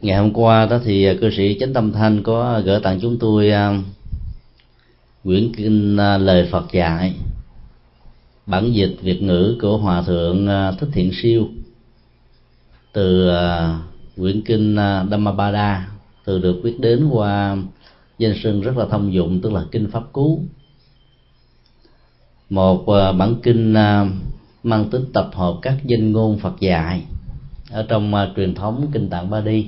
ngày hôm qua đó thì cư sĩ chánh tâm thanh có gửi tặng chúng tôi à, quyển kinh à, lời phật dạy, bản dịch việt ngữ của hòa thượng à, thích thiện siêu, từ quyển kinh Dhammapada, từ được viết đến qua danh sưng rất là thông dụng, tức là kinh pháp cú. Một bản kinh mang tính tập hợp các danh ngôn Phật dạy ở trong à, truyền thống kinh tạng Ba Đi.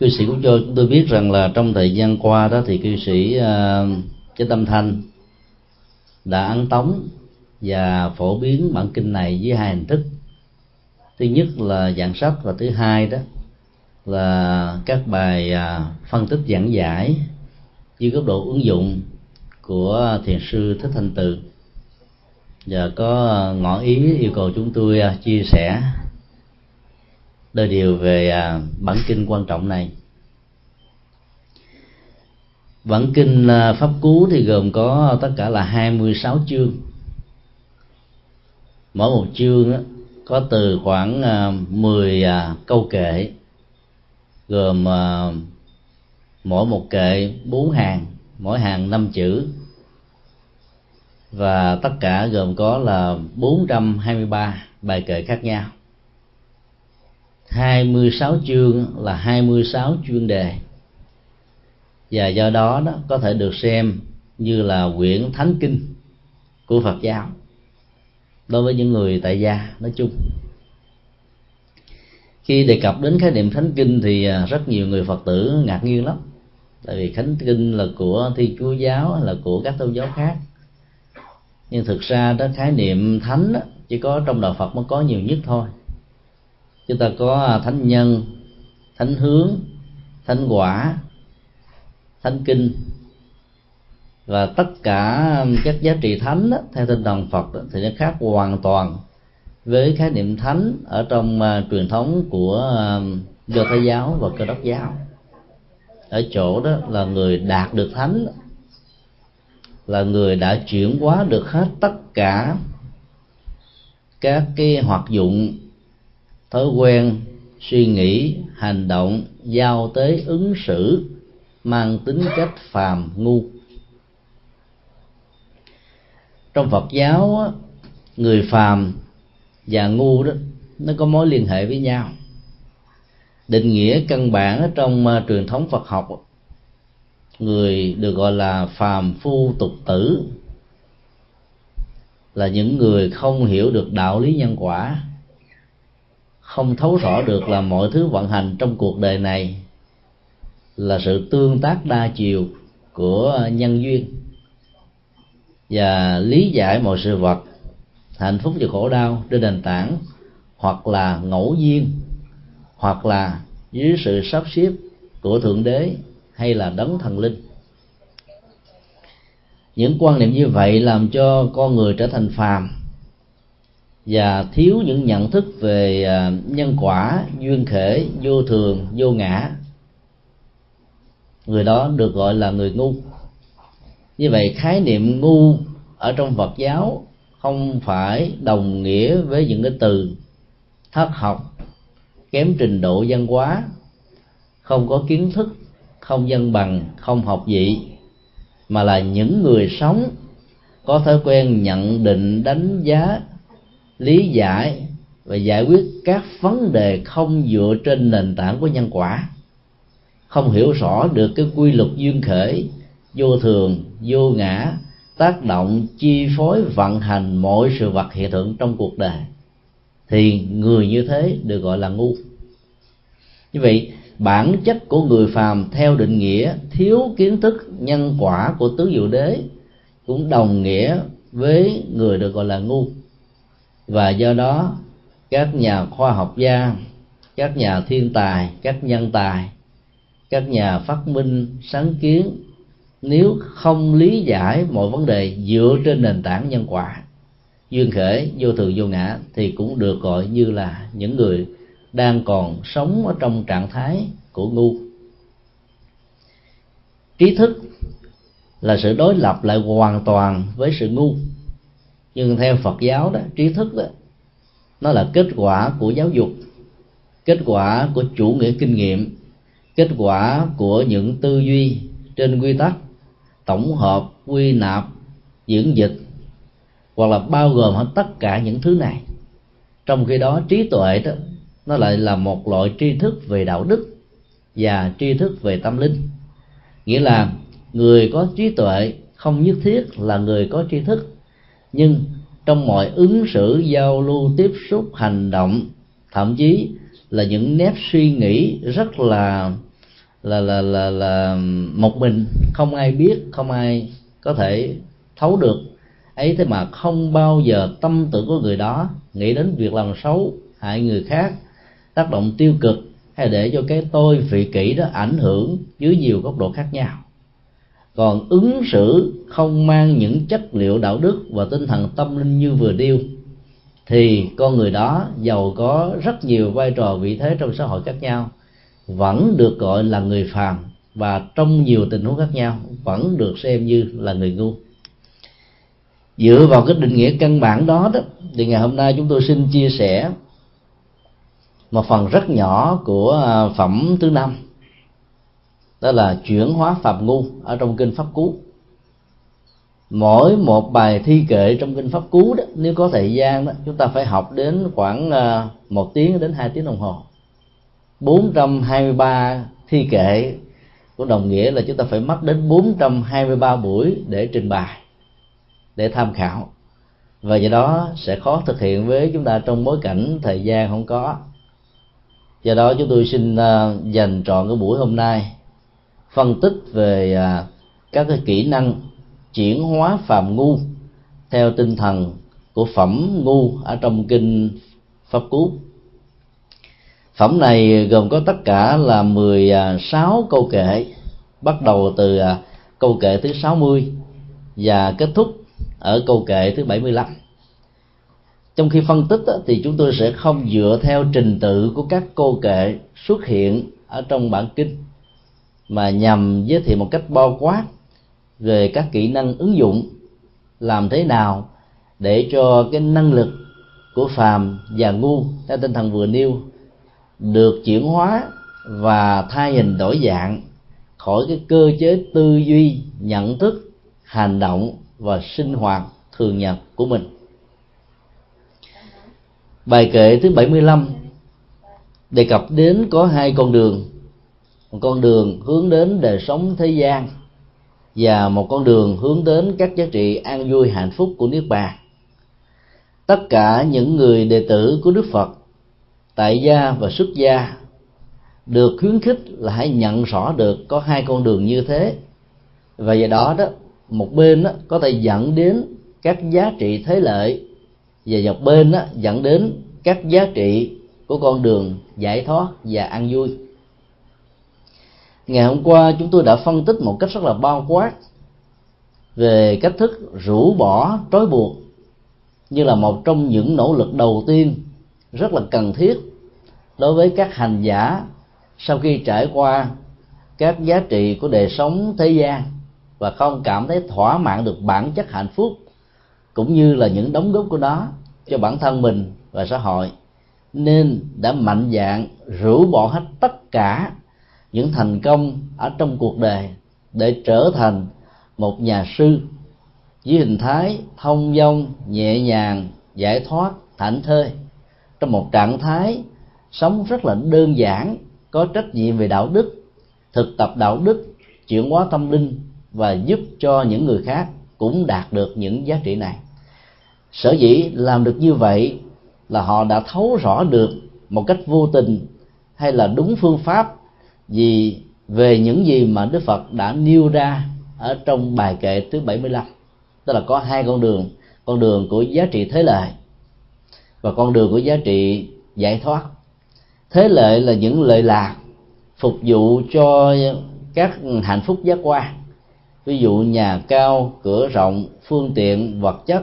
Cư sĩ cũng cho chúng tôi biết rằng là trong thời gian qua đó thì cư sĩ uh, chế tâm thanh đã ấn tống và phổ biến bản kinh này với hai hình thức. Thứ nhất là dạng sách và thứ hai đó là các bài uh, phân tích giảng giải dưới góc độ ứng dụng của thiền sư thích thanh từ và có ờ, ngỏ ý yêu cầu chúng tôi ờ, chia sẻ đôi điều về ờ, bản kinh quan trọng này. Bản kinh pháp cú thì gồm có tất cả là 26 chương. Mỗi một chương có từ khoảng 10 câu kệ, gồm mỗi một kệ bốn hàng, mỗi hàng năm chữ và tất cả gồm có là 423 bài kệ khác nhau. 26 chương là 26 chuyên đề. Và do đó đó, có thể được xem như là quyển thánh kinh của Phật giáo đối với những người tại gia nói chung. Khi đề cập đến khái niệm thánh kinh thì à, rất nhiều người phật tử ngạc nhiên lắm. Tại vì thánh kinh là của thi chúa giáo là của các tôn giáo khác nhưng thực ra đó khái niệm thánh đó, chỉ có trong đạo phật mới có nhiều nhất thôi. Chúng ta có à, thánh nhân thánh hướng thánh quả thánh kinh. Và tất cả các giá trị thánh đó, theo tinh thần Phật đó, thì nó khác hoàn toàn với khái niệm thánh ở trong uh, truyền thống của uh, do thái giáo và cơ đốc giáo. Ở chỗ đó là người đạt được thánh là người đã chuyển hóa được hết tất cả các cái hoạt dụng, thói quen, suy nghĩ, hành động, giao tế, ứng xử mang tính cách phàm ngu. Trong phật giáo người phàm và ngu đó, nó có mối liên hệ với nhau. Định nghĩa căn bản trong à, truyền thống phật học người được gọi là phàm phu tục tử, là những người không hiểu được đạo lý nhân quả, không thấu rõ được là mọi thứ vận hành trong cuộc đời này là sự tương tác đa chiều của nhân duyên. Và lý giải mọi sự vật, hạnh phúc và khổ đau trên nền tảng hoặc là ngẫu nhiên, hoặc là dưới sự sắp xếp của thượng đế hay là đấng thần linh. Những quan niệm như vậy làm cho con người trở thành phàm và thiếu những nhận thức về à, nhân quả, duyên khể, vô thường, vô ngã. Người đó được gọi là người ngu. Như vậy, khái niệm ngu ở trong phật giáo không phải đồng nghĩa với những cái từ thất học, kém trình độ văn hóa, không có kiến thức không dân bằng, không học vị, mà là những người sống, có thói quen nhận định, đánh giá, lý giải và giải quyết các vấn đề không dựa trên nền tảng của nhân quả. Không hiểu rõ được cái quy luật duyên khởi, vô thường, vô ngã, tác động, chi phối, vận hành mọi sự vật hiện tượng trong cuộc đời, thì người như thế được gọi là ngu. Như vậy bản chất của người phàm theo định nghĩa thiếu kiến thức nhân quả của tứ diệu đế cũng đồng nghĩa với người được gọi là ngu. Và do đó, các nhà khoa học gia, các nhà thiên tài, các nhân tài, các nhà phát minh, sáng kiến, nếu không lý giải mọi vấn đề dựa trên nền tảng nhân quả, duyên khởi, vô thường, vô ngã thì cũng được gọi như là những người đang còn sống ở trong trạng thái của ngu. Trí thức là sự đối lập lại hoàn toàn với sự ngu. Nhưng theo phật giáo đó, trí thức đó, nó là kết quả của giáo dục, kết quả của chủ nghĩa kinh nghiệm, kết quả của những tư duy trên quy tắc tổng hợp, quy nạp, diễn dịch, hoặc là bao gồm hết tất cả những thứ này. Trong khi đó, trí tuệ đó nó lại là một loại tri thức về đạo đức và tri thức về tâm linh. Nghĩa là người có trí tuệ không nhất thiết là người có tri thức, nhưng trong mọi ứng xử, giao lưu, tiếp xúc, hành động, thậm chí là những nét suy nghĩ rất là là là là là một mình, không ai biết, không ai có thể thấu được. Ấy thế mà không bao giờ tâm tưởng của người đó nghĩ đến việc làm xấu hại người khác tác động tiêu cực hay để cho cái tôi vị kỷ đó ảnh hưởng dưới nhiều góc độ khác nhau. Còn ứng xử không mang những chất liệu đạo đức và tinh thần tâm linh như vừa điêu thì con người đó giàu có rất nhiều vai trò vị thế trong xã hội khác nhau, vẫn được gọi là người phàm và trong nhiều tình huống khác nhau vẫn được xem như là người ngu. Dựa vào cái định nghĩa căn bản đó đó, thì ngày hôm nay chúng tôi xin chia sẻ một phần rất nhỏ của à, phẩm thứ năm, đó là chuyển hóa phạm ngu ở trong kinh pháp cú. Mỗi một bài thi kệ trong kinh pháp cú đó, nếu có thời gian đó, chúng ta phải học đến khoảng à, một tiếng đến hai tiếng đồng hồ. 423 thi kệ của đồng nghĩa là chúng ta phải mất đến 423 buổi để trình bày, để tham khảo. Và do đó sẽ khó thực hiện với chúng ta trong bối cảnh thời gian không có do đó chúng tôi xin à, dành trọn cái buổi hôm nay phân tích về à, các cái kỹ năng chuyển hóa phàm ngu theo tinh thần của phẩm ngu ở trong kinh pháp cú. Phẩm này gồm có tất cả là 16 à, câu kệ. Bắt đầu từ câu kệ thứ 60 và kết thúc ở câu kệ thứ 75 trong khi phân tích thì chúng tôi sẽ không dựa theo trình tự của các câu kệ xuất hiện ở trong bản kinh, mà nhằm giới thiệu một cách bao quát về các kỹ năng ứng dụng làm thế nào để cho cái năng lực của phàm và ngu theo tinh thần vừa nêu được chuyển hóa và thay hình đổi dạng khỏi cái cơ chế tư duy, nhận thức, hành động và sinh hoạt thường nhật của mình bài kệ thứ 75 đề cập đến có hai con đường. Một con đường hướng đến đời sống thế gian và một con đường hướng đến các giá trị an vui hạnh phúc của niết bàn. Tất cả những người đệ tử của đức phật tại gia và xuất gia được khuyến khích là hãy nhận rõ được có hai con đường như thế. Và do đó đó một bên đó, có thể dẫn đến các giá trị thế lợi và dọc bên đó, dẫn đến các giá trị của con đường giải thoát và an vui. Ngày hôm qua chúng tôi đã phân tích một cách rất là bao quát về cách thức rũ bỏ trói buộc như là một trong những nỗ lực đầu tiên rất là cần thiết đối với các hành giả sau khi trải qua các giá trị của đời sống thế gian và không cảm thấy thỏa mãn được bản chất hạnh phúc cũng như là những đóng góp của nó cho bản thân mình và xã hội, nên đã mạnh dạn rũ bỏ hết tất cả những thành công ở trong cuộc đời để trở thành một nhà sư với hình thái thông dong, nhẹ nhàng, giải thoát, thảnh thơi. Trong một trạng thái sống rất là đơn giản, có trách nhiệm về đạo đức, thực tập đạo đức, chuyển hóa tâm linh và giúp cho những người khác cũng đạt được những giá trị này sở dĩ làm được như vậy là họ đã thấu rõ được một cách vô tình hay là đúng phương pháp vì về những gì mà Đức Phật đã nêu ra ở trong bài kệ thứ 75 tức là có hai con đường con đường của giá trị thế lợi và con đường của giá trị giải thoát. Thế lệ là những lợi lạc phục vụ cho các hạnh phúc giác quan, ví dụ nhà cao, cửa rộng, phương tiện, vật chất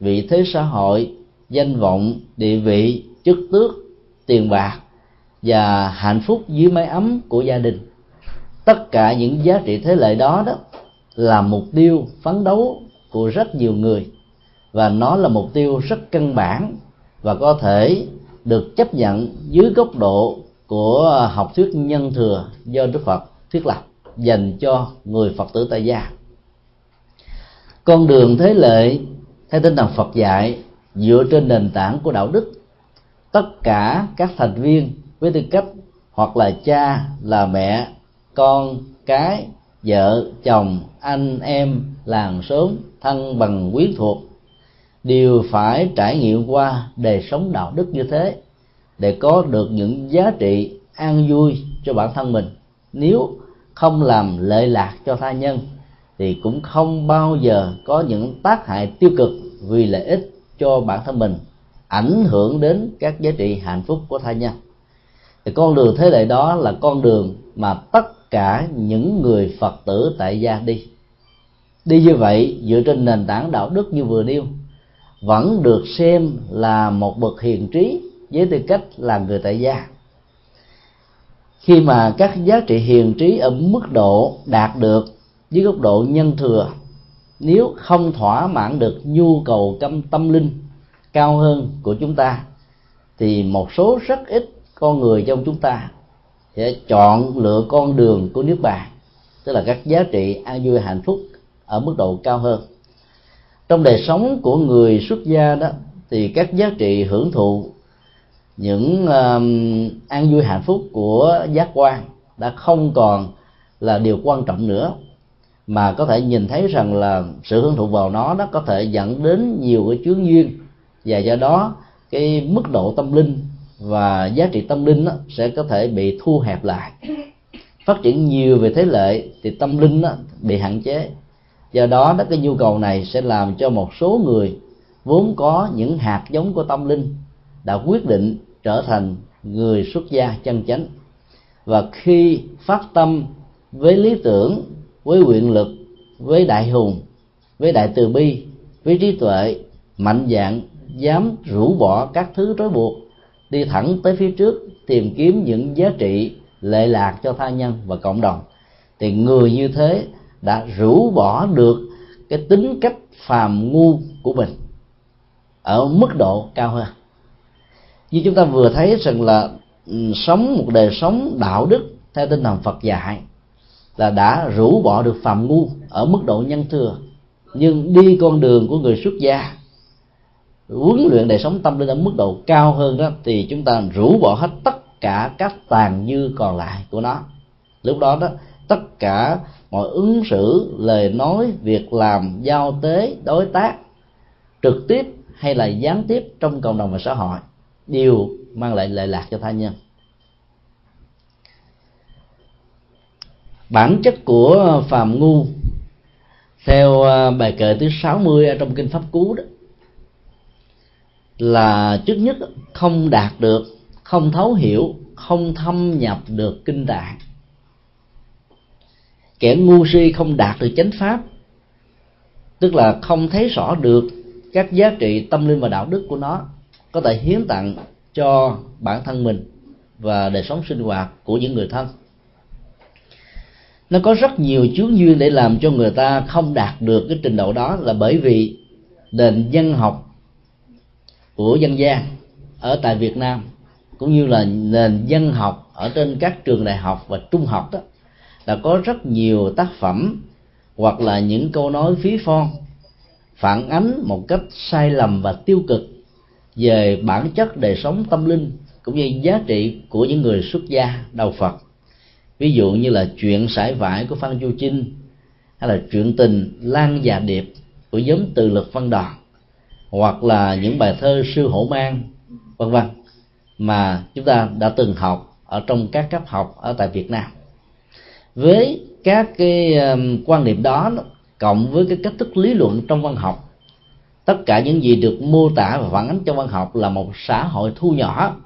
vị thế xã hội, danh vọng, địa vị, chức tước, tiền bạc và hạnh phúc dưới mái ấm của gia đình. Tất cả những giá trị thế lợi đó đó là mục tiêu phấn đấu của rất nhiều người và nó là mục tiêu rất căn bản và có thể được chấp nhận dưới góc độ của học thuyết nhân thừa do Đức Phật thiết lập dành cho người Phật tử tại gia. Con đường thế lệ theo tinh thần Phật dạy, dựa trên nền tảng của đạo đức, tất cả các thành viên với tư cách hoặc là cha, là mẹ, con, cái, vợ, chồng, anh em, làng xóm, thân bằng quyến thuộc, đều phải trải nghiệm qua đời sống đạo đức như thế để có được những giá trị an vui cho bản thân mình. Nếu không làm lệ lạc cho tha nhân, thì cũng không bao giờ có những tác hại tiêu cực vì lợi ích cho bản thân mình, ảnh hưởng đến các giá trị hạnh phúc của tha nhân. Thì con đường thế lệ đó là con đường mà tất cả những người phật tử tại gia đi. Đi như vậy, dựa trên nền tảng đạo đức như vừa nêu, vẫn được xem là một bậc hiền trí với tư cách là người tại gia. Khi mà các giá trị hiền trí ở mức độ đạt được với góc độ nhân thừa nếu không thỏa mãn được nhu cầu tâm tâm linh cao hơn của chúng ta thì một số rất ít con người trong chúng ta sẽ chọn lựa con đường của nước bàn tức là các giá trị an vui hạnh phúc ở mức độ cao hơn. Trong đời sống của người xuất gia đó thì các giá trị hưởng thụ những um, an vui hạnh phúc của giác quan đã không còn là điều quan trọng nữa mà có thể nhìn thấy rằng là sự hưởng thụ vào nó nó có thể dẫn đến nhiều cái chướng duyên. Và do đó, cái mức độ tâm linh và giá trị tâm linh đó sẽ có thể bị thu hẹp lại. Phát triển nhiều về thế lệ thì tâm linh đó bị hạn chế. Do đó đó cái nhu cầu này sẽ làm cho một số người vốn có những hạt giống của tâm linh đã quyết định trở thành người xuất gia chân chánh. Và khi phát tâm với lý tưởng với quyền lực, với đại hùng, với đại từ bi, với trí tuệ, mạnh dạng dám rũ bỏ các thứ trói buộc, đi thẳng tới phía trước tìm kiếm những giá trị lệ lạc cho tha nhân và cộng đồng. Thì người như thế đã rũ bỏ được cái tính cách phàm ngu của mình ở mức độ cao hơn. Như chúng ta vừa thấy rằng là ừ, sống một đời sống đạo đức theo tinh thần Phật dạy là đã rũ bỏ được phạm ngu ở mức độ nhân thừa. Nhưng đi con đường của người xuất gia, huấn luyện đời sống tâm linh ở mức độ cao hơn đó, thì chúng ta rũ bỏ hết tất cả các tàn dư còn lại của nó. Lúc đó đó, tất cả mọi ứng xử, lời nói, việc làm, giao tế, đối tác, trực tiếp hay là gián tiếp trong cộng đồng và xã hội, đều mang lại lợi lạc cho tha nhân. Bản chất của phàm ngu, theo à, bài kệ thứ 60 ở trong kinh pháp cú đó, là trước nhất không đạt được, không thấu hiểu, không thâm nhập được kinh tạng. Kẻ ngu si không đạt được chánh pháp, tức là không thấy rõ được các giá trị tâm linh và đạo đức của nó, có thể hiến tặng cho bản thân mình và đời sống sinh hoạt của những người thân nó có rất nhiều chướng duyên để làm cho người ta không đạt được cái trình độ đó là bởi vì nền dân học của dân gian ở tại Việt Nam cũng như là nền dân học ở trên các trường đại học và trung học đó là có rất nhiều tác phẩm hoặc là những câu nói phí phong, phản ánh một cách sai lầm và tiêu cực về bản chất đời sống tâm linh cũng như giá trị của những người xuất gia đầu Phật ví dụ như là chuyện sải vải của Phan Chu Trinh hay là chuyện tình Lan Già Điệp của Giống từ lực văn đoàn, hoặc là những bài thơ sư hổ mang, vân vân, mà chúng ta đã từng học ở trong các cấp học ở tại Việt Nam. Với các cái um, quan niệm đó, cộng với cái cách thức lý luận trong văn học, tất cả những gì được mô tả và phản ánh trong văn học là một xã hội thu nhỏ,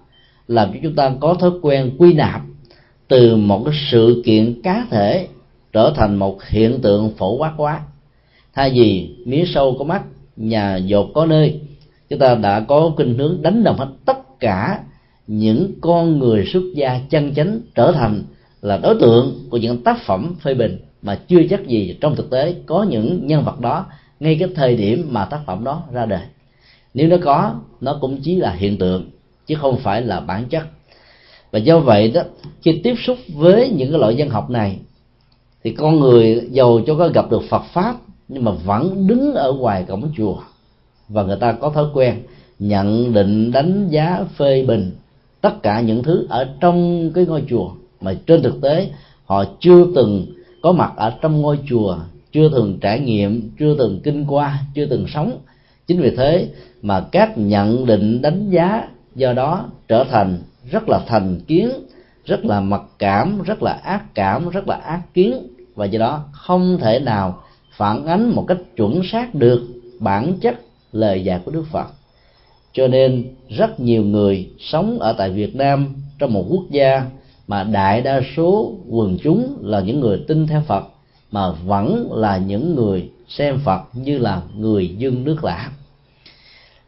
làm cho chúng ta có thói quen quy nạp từ một cái sự kiện cá thể trở thành một hiện tượng phổ quát quá. Thay vì mía sâu có mắt, nhà dột có nơi, chúng ta đã có kinh hướng đánh đồng hết tất cả những con người xuất gia chân chánh trở thành là đối tượng của những tác phẩm phê bình mà chưa chắc gì trong thực tế có những nhân vật đó ngay cái thời điểm mà tác phẩm đó ra đời. Nếu nó có, nó cũng chỉ là hiện tượng, chứ không phải là bản chất và do vậy đó, khi tiếp xúc với những cái loại dân học này, thì con người giàu cho có gặp được Phật pháp, nhưng mà vẫn đứng ở ngoài cổng chùa. Và người ta có thói quen nhận định, đánh giá, phê bình tất cả những thứ ở trong cái ngôi chùa. Mà trên thực tế, họ chưa từng có mặt ở trong ngôi chùa, chưa từng trải nghiệm, chưa từng kinh qua, chưa từng sống. Chính vì thế mà các nhận định, đánh giá do đó trở thành rất là thành kiến, rất là mặc cảm, rất là ác cảm, rất là ác kiến. Và do đó không thể nào phản ánh một cách chuẩn xác được bản chất lời dạy của đức phật. Cho nên rất nhiều người sống ở tại việt nam, trong một quốc gia mà đại đa số quần chúng là những người tin theo phật, mà vẫn là những người xem phật như là người dân nước lạ.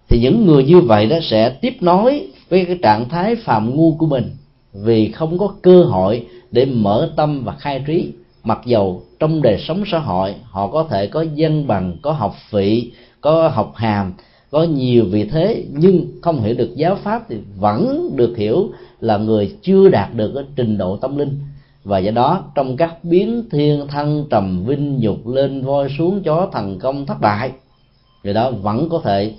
Thì những người như vậy đó sẽ tiếp nối với cái trạng thái phạm ngu của mình. Vì không có cơ hội để mở tâm và khai trí. Mặc dầu trong đời sống xã hội, họ có thể có dân bằng, có học vị, có học hàm, có nhiều vị thế, nhưng không hiểu được giáo pháp thì vẫn được hiểu là người chưa đạt được cái trình độ tâm linh. Và do đó, trong các biến thiên thân trầm vinh nhục lên voi xuống chó thành công thất bại, người đó vẫn có thể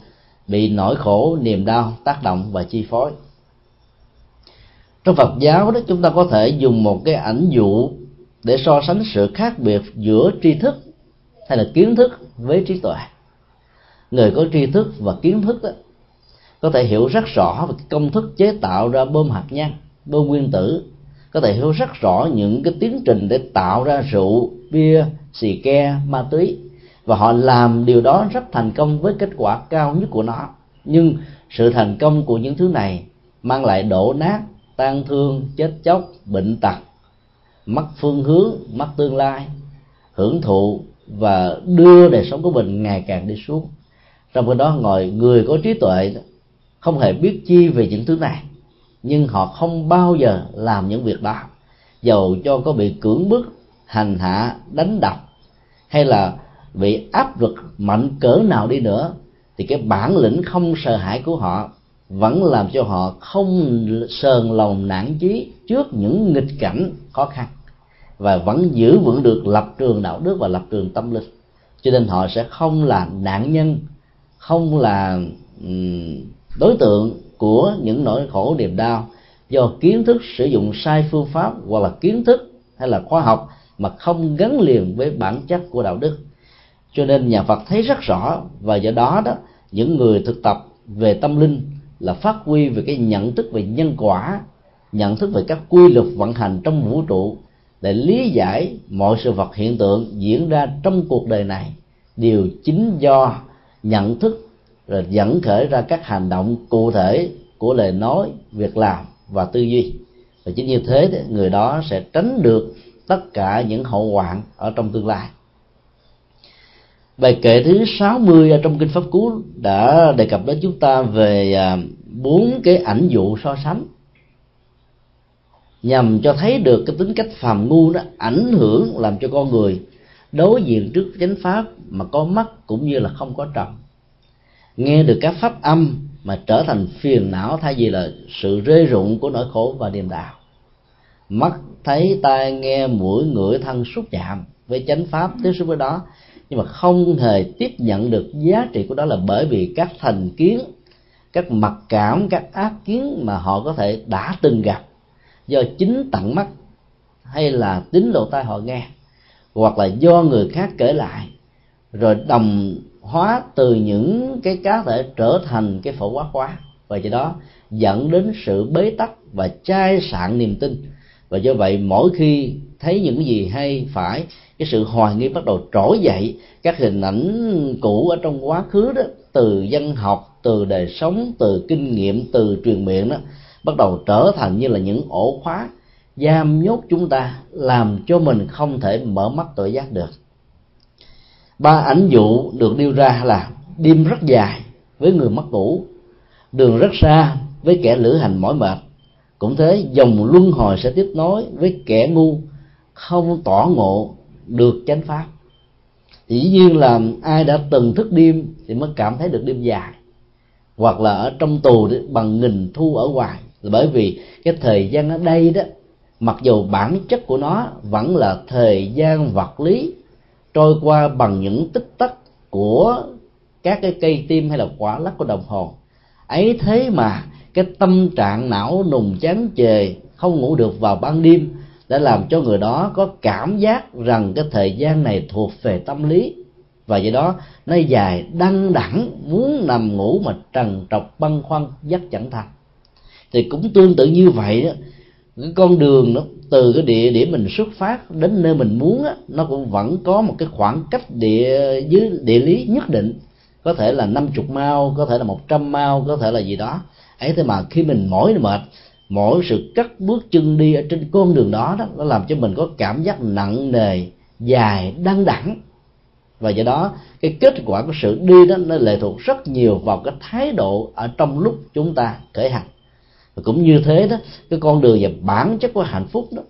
bị nỗi khổ niềm đau tác động và chi phối. Trong Phật giáo đó chúng ta có thể dùng một cái ảnh dụ để so sánh sự khác biệt giữa tri thức hay là kiến thức với trí tuệ. Người có tri thức và kiến thức đó, có thể hiểu rất rõ về công thức chế tạo ra bơm hạt nhân bơm nguyên tử. Có thể hiểu rất rõ những cái tiến trình để tạo ra rượu bia xì ke ma túy và họ làm điều đó rất thành công với kết quả cao nhất của nó. Nhưng sự thành công của những thứ này mang lại đổ nát tan thương, chết chóc, bệnh tật, mất phương hướng, mất tương lai, hưởng thụ và đưa đời sống của mình ngày càng đi xuống. Trong khi đó ngồi người có trí tuệ không hề biết chi về những thứ này, nhưng họ không bao giờ làm những việc đó. Dầu cho có bị cưỡng bức, hành hạ, đánh đập, hay là bị áp lực mạnh cỡ nào đi nữa, thì cái bản lĩnh không sợ hãi của họ vẫn làm cho họ không sờn lòng nản chí trước những nghịch cảnh khó khăn và vẫn giữ vững được lập trường đạo đức và lập trường tâm linh. Cho nên họ sẽ không là nạn nhân, không là đối tượng của những nỗi khổ niềm đau do kiến thức sử dụng sai phương pháp hoặc là kiến thức hay là khoa học mà không gắn liền với bản chất của đạo đức cho nên nhà Phật thấy rất rõ, và do đó đó, những người thực tập về tâm linh là phát huy về cái nhận thức về nhân quả, nhận thức về các quy luật vận hành trong vũ trụ để lý giải mọi sự vật hiện tượng diễn ra trong cuộc đời này. Đều chính do nhận thức rồi dẫn khởi ra các hành động cụ thể của lời nói, việc làm và tư duy. Và chính như thế người đó sẽ tránh được tất cả những hậu hoạn ở trong tương lai bài kệ thứ 60 ở trong kinh pháp cú đã đề cập đến chúng ta về à, bốn cái ảnh dụ so sánh. Nhằm cho thấy được cái tính cách phàm ngu đó ảnh hưởng làm cho con người đối diện trước chánh pháp mà có mắt cũng như là không có trần nghe được các pháp âm mà trở thành phiền não thay vì là sự rơi rụng của nỗi khổ và niềm đạo mắt, thấy, tai, nghe, mũi, ngửi, thân, xúc chạm với chánh pháp, tiếp xúc với đó nhưng mà không hề tiếp nhận được giá trị của đó là bởi vì các thành kiến, các mặc cảm, các ác kiến mà họ có thể đã từng gặp do chính tận mắt hay là tính lỗ tai họ nghe, hoặc là do người khác kể lại, rồi đồng hóa từ những cái cá thể trở thành cái phổ quá hóa. Và do đó dẫn đến sự bế tắc và chai sạn niềm tin. Và do vậy mỗi khi thấy những gì hay phải, cái sự hoài nghi bắt đầu trỗi dậy. Các hình ảnh cũ ở trong quá khứ đó, từ dân học, từ đời sống, từ kinh nghiệm, từ truyền miệng đó, bắt đầu trở thành như là những ổ khóa giam nhốt chúng ta, làm cho mình không thể mở mắt tự giác được. Ba ảnh dụ được nêu ra là đêm rất dài với người mất ngủ, đường rất xa với kẻ lữ hành mỏi mệt. Cũng thế, dòng luân hồi sẽ tiếp nối với kẻ ngu không tỏ ngộ được chánh pháp. Dĩ nhiên là ai đã từng thức đêm thì mới cảm thấy được đêm dài. Hoặc là ở trong tù bằng nghìn thu ở ngoài. Bởi vì cái thời gian ở đây đó, mặc dù bản chất của nó vẫn là thời gian vật lý, trôi qua bằng những tích tắc của các cái cây tim hay là quả lắc của đồng hồ. Ấy thế mà cái tâm trạng não nùng chán chề, không ngủ được vào ban đêm đã làm cho người đó có cảm giác rằng cái thời gian này thuộc về tâm lý. Và do đó nó dài đăng đẳng muốn nằm ngủ mà trần trọc băn khoăn dắt chẳng thành thì cũng tương tự như vậy đó cái con đường nó từ cái địa điểm mình xuất phát đến nơi mình muốn á, nó cũng vẫn có một cái khoảng cách địa dưới địa lý nhất định. Có thể là 50 mao có thể là 100 mao có thể là gì đó. Ấy thế mà khi mình mỏi mệt mỗi sự cắt bước chân đi ở trên con đường đó đó nó làm cho mình có cảm giác nặng nề dài đăng đẳng. Và do đó cái kết quả của sự đi đó nó lệ thuộc rất nhiều vào cái thái độ ở trong lúc chúng ta khởi hành. Và cũng như thế đó cái con đường và bản chất của hạnh phúc đó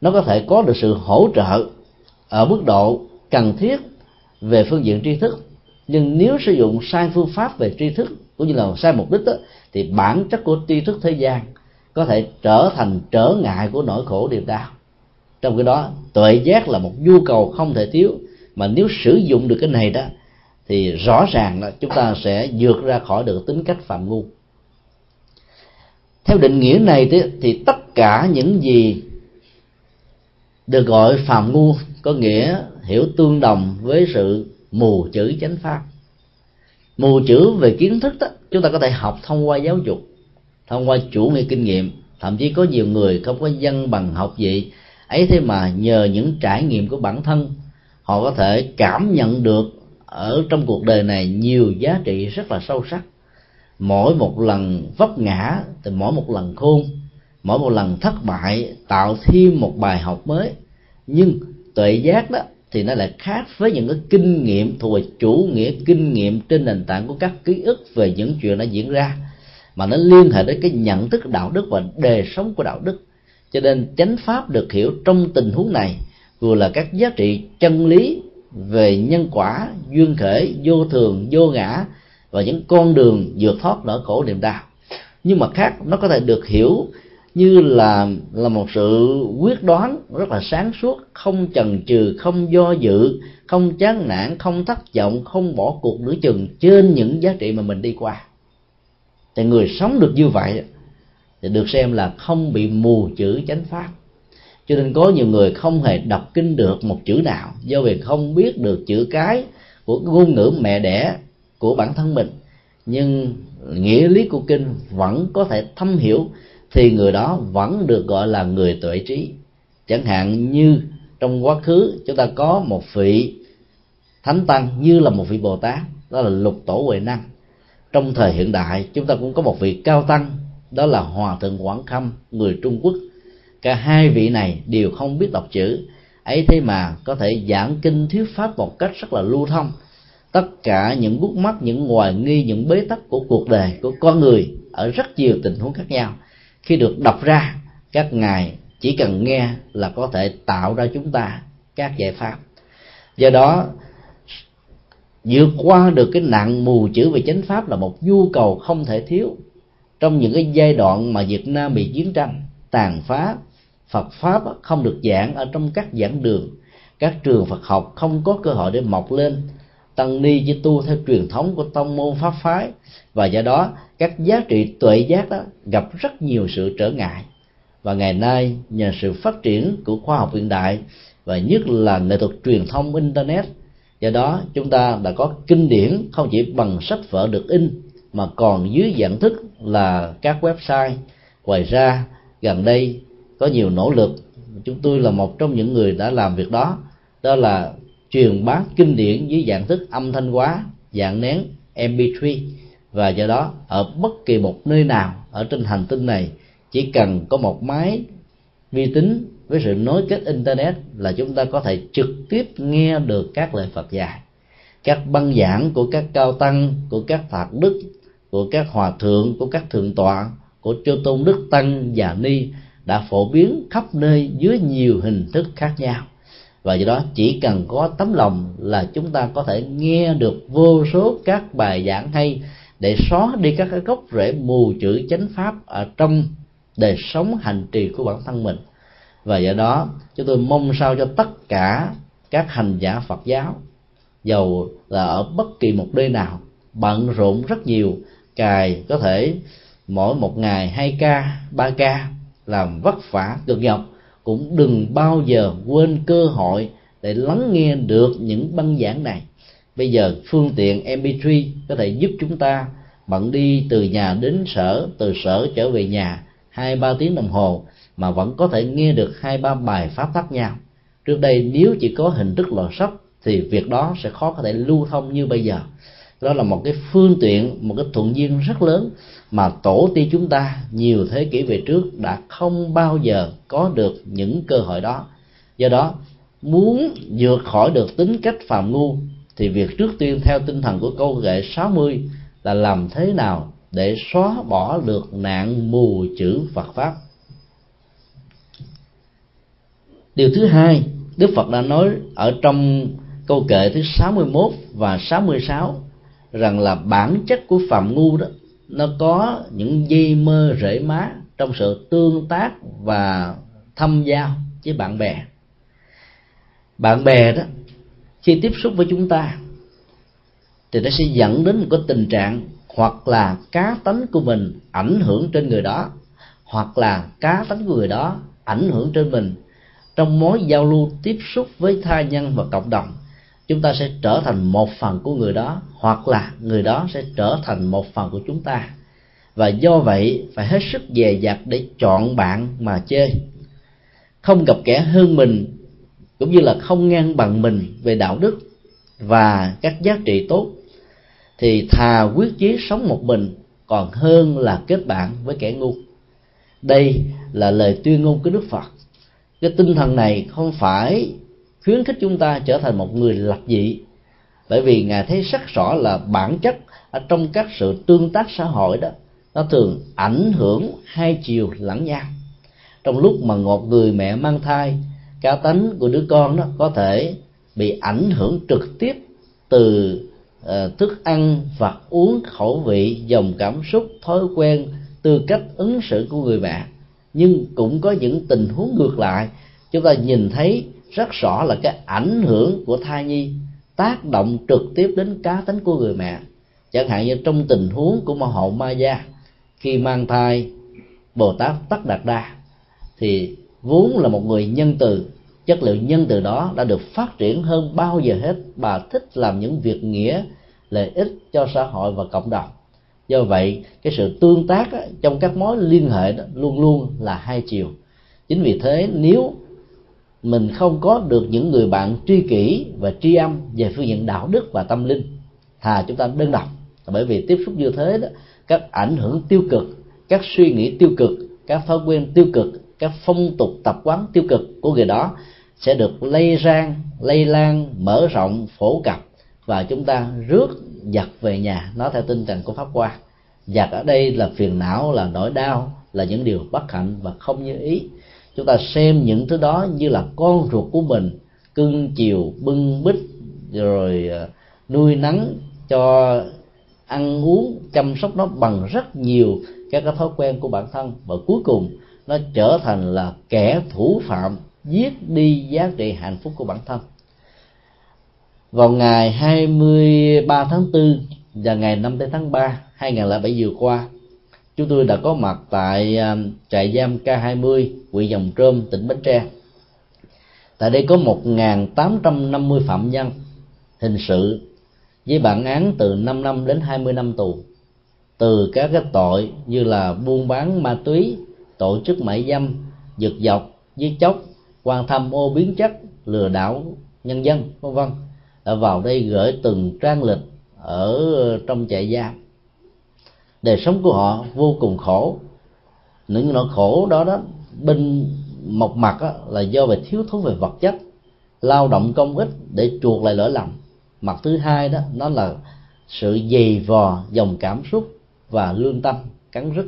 nó có thể có được sự hỗ trợ ở mức độ cần thiết về phương diện tri thức. Nhưng nếu sử dụng sai phương pháp về tri thức cũng như là sai mục đích đó, thì bản chất của tri thức thế gian có thể trở thành trở ngại của nỗi khổ niềm đau. Trong cái đó tuệ giác là một nhu cầu không thể thiếu mà nếu sử dụng được cái này đó thì rõ ràng là chúng ta sẽ vượt ra khỏi được tính cách phạm ngu. Theo định nghĩa này thì, thì tất cả những gì được gọi phạm ngu có nghĩa hiểu tương đồng với sự mù chữ chánh pháp. Mù chữ về kiến thức đó chúng ta có thể học thông qua giáo dục thông qua chủ nghĩa kinh nghiệm, thậm chí có nhiều người không có dân bằng học gì ấy thế mà nhờ những trải nghiệm của bản thân, họ có thể cảm nhận được ở trong cuộc đời này nhiều giá trị rất là sâu sắc. Mỗi một lần vấp ngã thì mỗi một lần khôn, mỗi một lần thất bại, tạo thêm một bài học mới. Nhưng tuệ giác đó thì nó lại khác với những cái kinh nghiệm thuộc về chủ nghĩa kinh nghiệm trên nền tảng của các ký ức về những chuyện đã diễn ra mà nó liên hệ đến cái nhận thức đạo đức và đời sống của đạo đức. Cho nên chánh pháp được hiểu trong tình huống này, vừa là các giá trị chân lý về nhân quả, duyên khởi vô thường, vô ngã và những con đường vượt thoát nỗi khổ niềm đau. Nhưng mà khác, nó có thể được hiểu như là là một sự quyết đoán rất là sáng suốt, không chần chừ, không do dự, không chán nản, không thất vọng, không bỏ cuộc nửa chừng trên những giá trị mà mình đi qua thì người sống được như vậy thì được xem là không bị mù chữ chánh pháp. Cho nên có nhiều người không hề đọc kinh được một chữ nào, do vì không biết được chữ cái của ngôn ngữ mẹ đẻ của bản thân mình. Nhưng nghĩa lý của kinh vẫn có thể thâm hiểu thì người đó vẫn được gọi là người tuệ trí. Chẳng hạn như trong quá khứ chúng ta có một vị thánh tăng như là một vị bồ tát, đó là lục tổ huệ năng trong thời hiện đại, chúng ta cũng có một vị cao tăng, đó là hòa thượng quảng khâm, người trung quốc. Cả hai vị này đều không biết đọc chữ. Ấy thế mà có thể giảng kinh thuyết pháp một cách rất là lưu thông. Tất cả những bút mắt, những hoài nghi, những bế tắc của cuộc đời của con người ở rất nhiều tình huống khác nhau. Khi được đọc ra, các ngài chỉ cần nghe là có thể tạo ra chúng ta các giải pháp. Do đó vượt qua được cái nạn mù chữ về chánh pháp là một nhu cầu không thể thiếu. Trong những cái giai đoạn mà Việt Nam bị chiến tranh, tàn phá, Phật pháp không được giảng ở trong các giảng đường, các trường Phật học không có cơ hội để mọc lên. Tăng ni chỉ tu theo truyền thống của tông môn pháp phái, và do đó các giá trị tuệ giác đó gặp rất nhiều sự trở ngại. Và ngày nay, nhờ sự phát triển của khoa học hiện đại, và nhất là nghệ thuật truyền thông internet do đó, chúng ta đã có kinh điển không chỉ bằng sách vở được in, mà còn dưới dạng thức là các website. Ngoài ra, gần đây có nhiều nỗ lực. Chúng tôi là một trong những người đã làm việc đó. Đó là truyền bá kinh điển dưới dạng thức âm thanh hóa, dạng nén mp3 và do đó, ở bất kỳ một nơi nào ở trên hành tinh này, chỉ cần có một máy vi tính với sự nối kết internet là chúng ta có thể trực tiếp nghe được các lời Phật dạy. Các băng giảng của các cao tăng, của các phật đức, của các hòa thượng, của các thượng tọa, của chư tôn đức tăng và ni đã phổ biến khắp nơi dưới nhiều hình thức khác nhau. Và do đó chỉ cần có tấm lòng là chúng ta có thể nghe được vô số các bài giảng hay để xóa đi các cái gốc rễ mù chữ chánh pháp ở trong đời sống hành trì của bản thân mình và do đó, chúng tôi mong sao cho tất cả các hành giả Phật giáo, dầu là ở bất kỳ một nơi nào, bận rộn rất nhiều, cài có thể mỗi một ngày hai ca, ba ca làm vất vả cực nhọc, cũng đừng bao giờ quên cơ hội để lắng nghe được những băng giảng này. Bây giờ phương tiện mp3 có thể giúp chúng ta bận đi từ nhà đến sở, từ sở trở về nhà hai ba tiếng đồng hồ mà vẫn có thể nghe được hai ba bài pháp khác nhau. Trước đây nếu chỉ có hình thức lò sách thì việc đó sẽ khó có thể lưu thông như bây giờ. Đó là một cái phương tiện, một cái thuận duyên rất lớn mà tổ tiên chúng ta nhiều thế kỷ về trước đã không bao giờ có được những cơ hội đó. Do đó, muốn vượt khỏi được tính cách phạm ngu thì việc trước tiên theo tinh thần của câu kệ 60 là làm thế nào để xóa bỏ được nạn mù chữ Phật pháp. Điều thứ hai, Đức Phật đã nói ở trong câu kệ thứ 61 và 66 rằng là bản chất của phạm ngu đó nó có những dây mơ rễ má trong sự tương tác và thâm giao với bạn bè. Bạn bè đó khi tiếp xúc với chúng ta thì nó sẽ dẫn đến một cái tình trạng hoặc là cá tánh của mình ảnh hưởng trên người đó hoặc là cá tánh của người đó ảnh hưởng trên mình trong mối giao lưu tiếp xúc với tha nhân và cộng đồng. Chúng ta sẽ trở thành một phần của người đó, hoặc là người đó sẽ trở thành một phần của chúng ta. Và do vậy, phải hết sức dè dặt để chọn bạn mà chơi. Không gặp kẻ hơn mình, cũng như là không ngang bằng mình về đạo đức và các giá trị tốt, thì thà quyết chí sống một mình còn hơn là kết bạn với kẻ ngu. Đây là lời tuyên ngôn của đức phật cái tinh thần này không phải khuyến khích chúng ta trở thành một người lập dị. Bởi vì ngài thấy rất rõ là bản chất ở trong các sự tương tác xã hội đó nó thường ảnh hưởng hai chiều lẫn nhau. Trong lúc mà một người mẹ mang thai cá tánh của đứa con đó có thể bị ảnh hưởng trực tiếp từ uh, thức ăn vật uống khẩu vị dòng cảm xúc thói quen tư cách ứng xử của người mẹ nhưng cũng có những tình huống ngược lại. Chúng ta nhìn thấy rất rõ là cái ảnh hưởng của thai nhi tác động trực tiếp đến cá tính của người mẹ. Chẳng hạn như trong tình huống của ma hậu ma gia, khi mang thai bồ tát tất đạt đa, thì vốn là một người nhân từ, chất liệu nhân từ đó đã được phát triển hơn bao giờ hết. Bà thích làm những việc nghĩa, lợi ích cho xã hội và cộng đồng do vậy cái sự tương tác á, trong các mối liên hệ đó luôn luôn là hai chiều. Chính vì thế nếu mình không có được những người bạn tri kỷ và tri âm về phương diện đạo đức và tâm linh thà chúng ta đơn độc. Bởi vì tiếp xúc như thế đó các ảnh hưởng tiêu cực các suy nghĩ tiêu cực các thói quen tiêu cực các phong tục tập quán tiêu cực của người đó sẽ được lây rang lây lan mở rộng phổ cập và chúng ta rước giặt về nhà, nó theo tinh thần của pháp qua giặt ở đây là phiền não, là nỗi đau, là những điều bất hạnh và không như ý. Chúng ta xem những thứ đó như là con ruột của mình, cưng chiều, bưng bít, rồi ờ, nuôi nắng cho ăn uống, chăm sóc nó bằng rất nhiều các cái thói quen của bản thân. Và cuối cùng, nó trở thành là kẻ thủ phạm, giết đi giá trị hạnh phúc của bản thân vào ngày 23 tháng 4 và ngày 5 tháng 3 2007 vừa qua, chúng tôi đã có mặt tại à, trại giam K20 huyện Dòng Trơm tỉnh Bến Tre. Tại đây có 1.850 phạm nhân hình sự với bản án từ 5 năm đến 20 năm tù, từ các cái tội như là buôn bán ma túy, tổ chức mại dâm, giật dọc, giết chóc, quan tham ô biến chất, lừa đảo, nhân dân, vân vân đã vào đây gửi từng trang lịch ở trong trại giam. Đời sống của họ vô cùng khổ. Những nỗi khổ đó đó bên một mặt đó, là do về thiếu thốn về vật chất lao động công ích để chuộc lại lỗi lầm. Mặt thứ hai đó nó là sự dày vò dòng cảm xúc và lương tâm cắn rứt.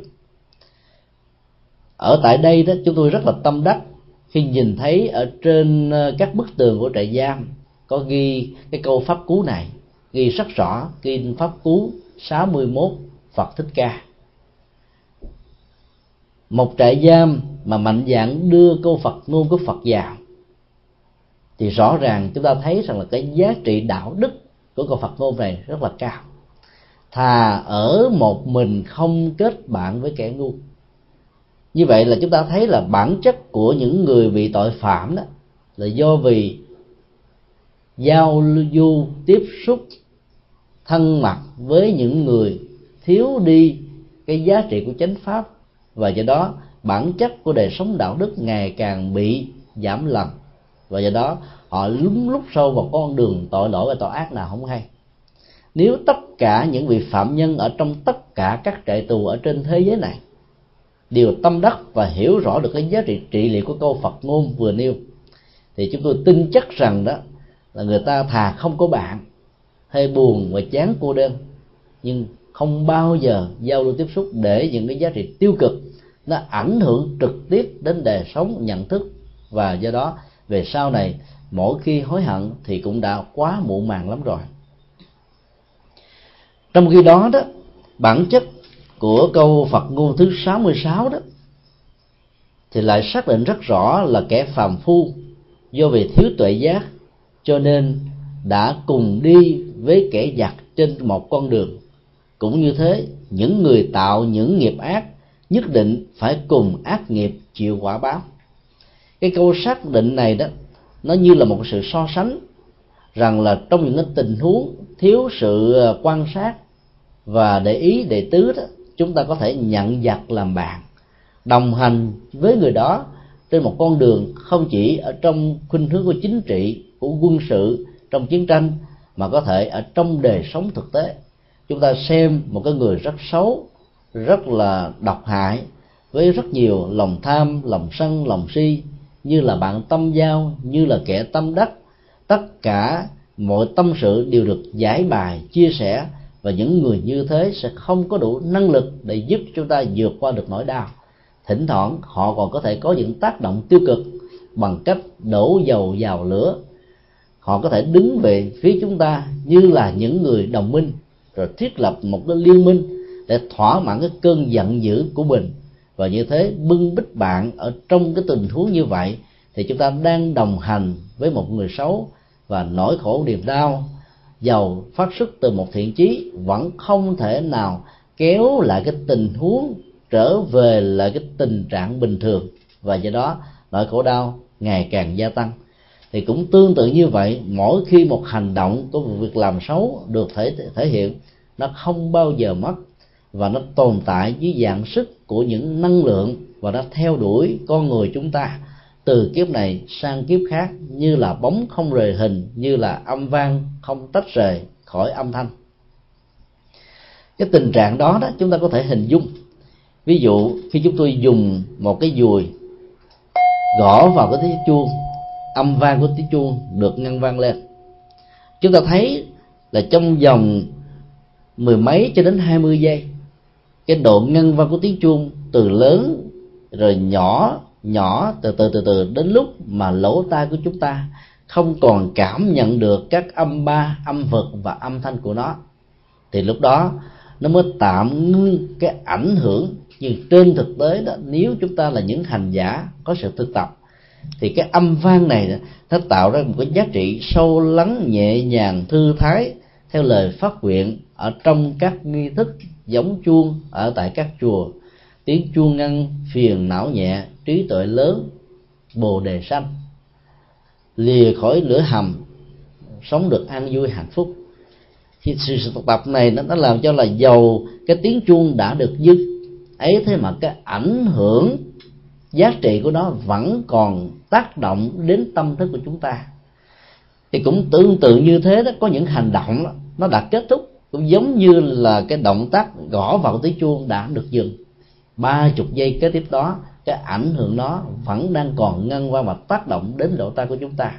Ở tại đây đó chúng tôi rất là tâm đắc khi nhìn thấy ở trên ờ, các bức tường của trại giam có ghi cái câu pháp cú này, ghi rất rõ kinh pháp cú 61 Phật Thích Ca. Một trại giam mà mạnh dạng đưa câu Phật ngôn của Phật vào, thì rõ ràng chúng ta thấy rằng là cái giá trị đạo đức của câu Phật ngôn này rất là cao. Thà ở một mình không kết bạn với kẻ ngu. Như vậy là chúng ta thấy là bản chất của những người bị tội phạm đó là do vì giao du tiếp xúc thân mật với những người thiếu đi cái giá trị của chánh pháp. Và do đó, bản chất của đời sống đạo đức ngày càng bị giảm lần và do đó, họ lúng lúc sâu vào con đường tội lỗi và tội ác nào không hay. Nếu tất cả những vị phạm nhân ở trong tất cả các trại tù ở trên thế giới này đều tâm đắc và hiểu rõ được cái giá trị trị liệu của câu Phật ngôn vừa nêu, thì chúng tôi tin chắc rằng đó là người ta thà không có bạn, hay buồn và chán cô đơn, nhưng không bao giờ giao lưu tiếp xúc để những cái giá trị tiêu cực nó ảnh hưởng trực tiếp đến đời sống, nhận thức. Và do đó, về sau này, mỗi khi hối hận thì cũng đã quá muộn màng lắm rồi. Trong khi đó đó, bản chất của câu Phật ngôn thứ 66 đó, thì lại xác định rất rõ là kẻ phàm phu do vì thiếu tuệ giác cho nên đã cùng đi với kẻ giặc trên một con đường. Cũng như thế, những người tạo những nghiệp ác, nhất định phải cùng ác nghiệp chịu quả báo. Cái câu xác định này đó, nó như là một sự so sánh, rằng là trong những cái tình huống thiếu sự ờ, quan sát và để ý, để tứ đó, chúng ta có thể nhận giặc làm bạn, đồng hành với người đó trên một con đường không chỉ ở trong khuynh hướng của chính trị của quân sự trong chiến tranh mà có thể ở trong đời sống thực tế. Chúng ta xem một cái người rất xấu, rất là độc hại, với rất nhiều lòng tham, lòng sân, lòng si, như là bạn tâm giao, như là kẻ tâm đắc. Tất cả mọi tâm sự đều được giải bài, chia sẻ, và những người như thế sẽ không có đủ năng lực để giúp chúng ta vượt qua được nỗi đau. Thỉnh thoảng họ còn có thể có những tác động tiêu cực bằng cách đổ dầu vào lửa họ có thể đứng về phía chúng ta như là những người đồng minh, rồi thiết lập một cái liên minh để thỏa mãn cái cơn giận dữ của mình. Và như thế, bưng bích bạn ở trong cái tình huống như vậy, thì chúng ta đang đồng hành với một người xấu và nỗi khổ niềm đau, giàu phát xuất từ một thiện chí, vẫn không thể nào kéo lại cái tình huống trở về lại cái tình trạng bình thường. Và do đó, nỗi khổ đau ngày càng gia tăng thì cũng tương tự như vậy, mỗi khi một hành động của một việc làm xấu được thể thể hiện, nó không bao giờ mất và nó tồn tại dưới dạng sức của những năng lượng và nó theo đuổi con người chúng ta. Từ kiếp này sang kiếp khác, như là bóng không rời hình, như là âm vang không tách rời khỏi âm thanh. Cái tình trạng đó đó chúng ta có thể hình dung. Ví dụ, khi chúng tôi dùng một cái dùi gõ vào cái tiếng chuông âm vang của tiếng chuông được ngân vang lên. Chúng ta thấy là trong vòng mười mấy cho đến hai mươi giây, cái độ ngân vang của tiếng chuông từ lớn rồi nhỏ nhỏ, từ từ từ từ đến lúc mà lỗ tai của chúng ta không còn cảm nhận được các âm ba, âm vật và âm thanh của nó, thì lúc đó nó mới tạm ngưng cái ảnh hưởng. Nhưng trên thực tế đó, nếu chúng ta là những hành giả có sự thực tập thì cái âm vang này nó tạo ra một cái giá trị sâu lắng nhẹ nhàng thư thái theo lời phát nguyện ở trong các nghi thức giống chuông ở tại các chùa. Tiếng chuông ngăn phiền não nhẹ trí tuệ lớn bồ đề sanh. Lìa khỏi lửa hầm sống được an vui hạnh phúc. Thì sự thực tập này nó, nó làm cho là giàu cái tiếng chuông đã được dứt ấy thế mà cái ảnh hưởng giá trị của nó vẫn còn tác động đến tâm thức của chúng ta. Thì cũng tương tự như thế đó có những hành động đó, nó đã kết thúc cũng giống như là cái động tác gõ vào tiếng chuông đã được dừng. Ba chục giây kế tiếp đó cái ảnh hưởng đó vẫn đang còn ngăn qua và tác động đến lỗ tai của chúng ta.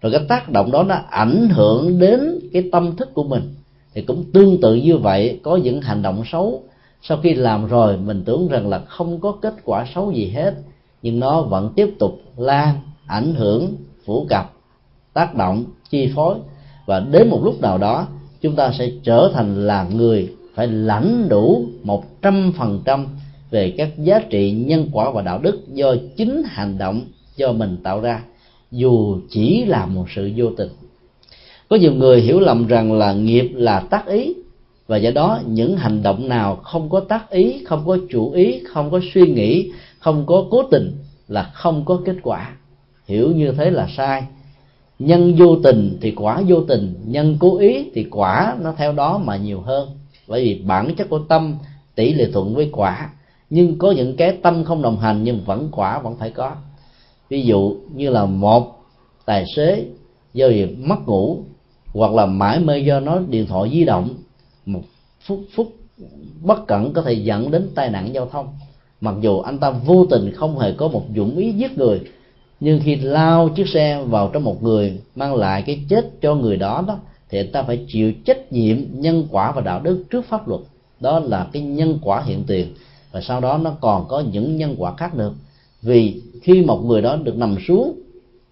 Rồi cái tác động đó nó ảnh hưởng đến cái tâm thức của mình. Thì cũng tương tự như vậy có những hành động xấu sau khi làm rồi, mình tưởng rằng là không có kết quả xấu gì hết, nhưng nó vẫn tiếp tục lan, ảnh hưởng, phủ cập tác động, chi phối. Và đến một lúc nào đó, chúng ta sẽ trở thành là người phải lãnh đủ một trăm phần trăm về các giá trị nhân quả và đạo đức do chính hành động, do mình tạo ra, dù chỉ là một sự vô tình. Có nhiều người hiểu lầm rằng là nghiệp là tác ý và do đó, những hành động nào không có tác ý, không có chủ ý, không có suy nghĩ, không có cố tình là không có kết quả. Hiểu như thế là sai. Nhân vô tình thì quả vô tình, nhân cố ý thì quả nó theo đó mà nhiều hơn. Bởi vì bản chất của tâm, tỷ lệ thuận với quả. Nhưng có những cái tâm không đồng hành nhưng vẫn quả, vẫn phải có. Ví dụ như là một tài xế do việc mất ngủ hoặc là mãi mê do nó điện thoại di động một phút phút bất cẩn có thể dẫn đến tai nạn giao thông. Mặc dù anh ta vô tình không hề có một dũng ý giết người, nhưng khi lao chiếc xe vào trong một người mang lại cái chết cho người đó đó, thì anh ta phải chịu trách nhiệm nhân quả và đạo đức trước pháp luật. Đó là cái nhân quả hiện tiền. Và sau đó nó còn có những nhân quả khác nữa. Vì khi một người đó được nằm xuống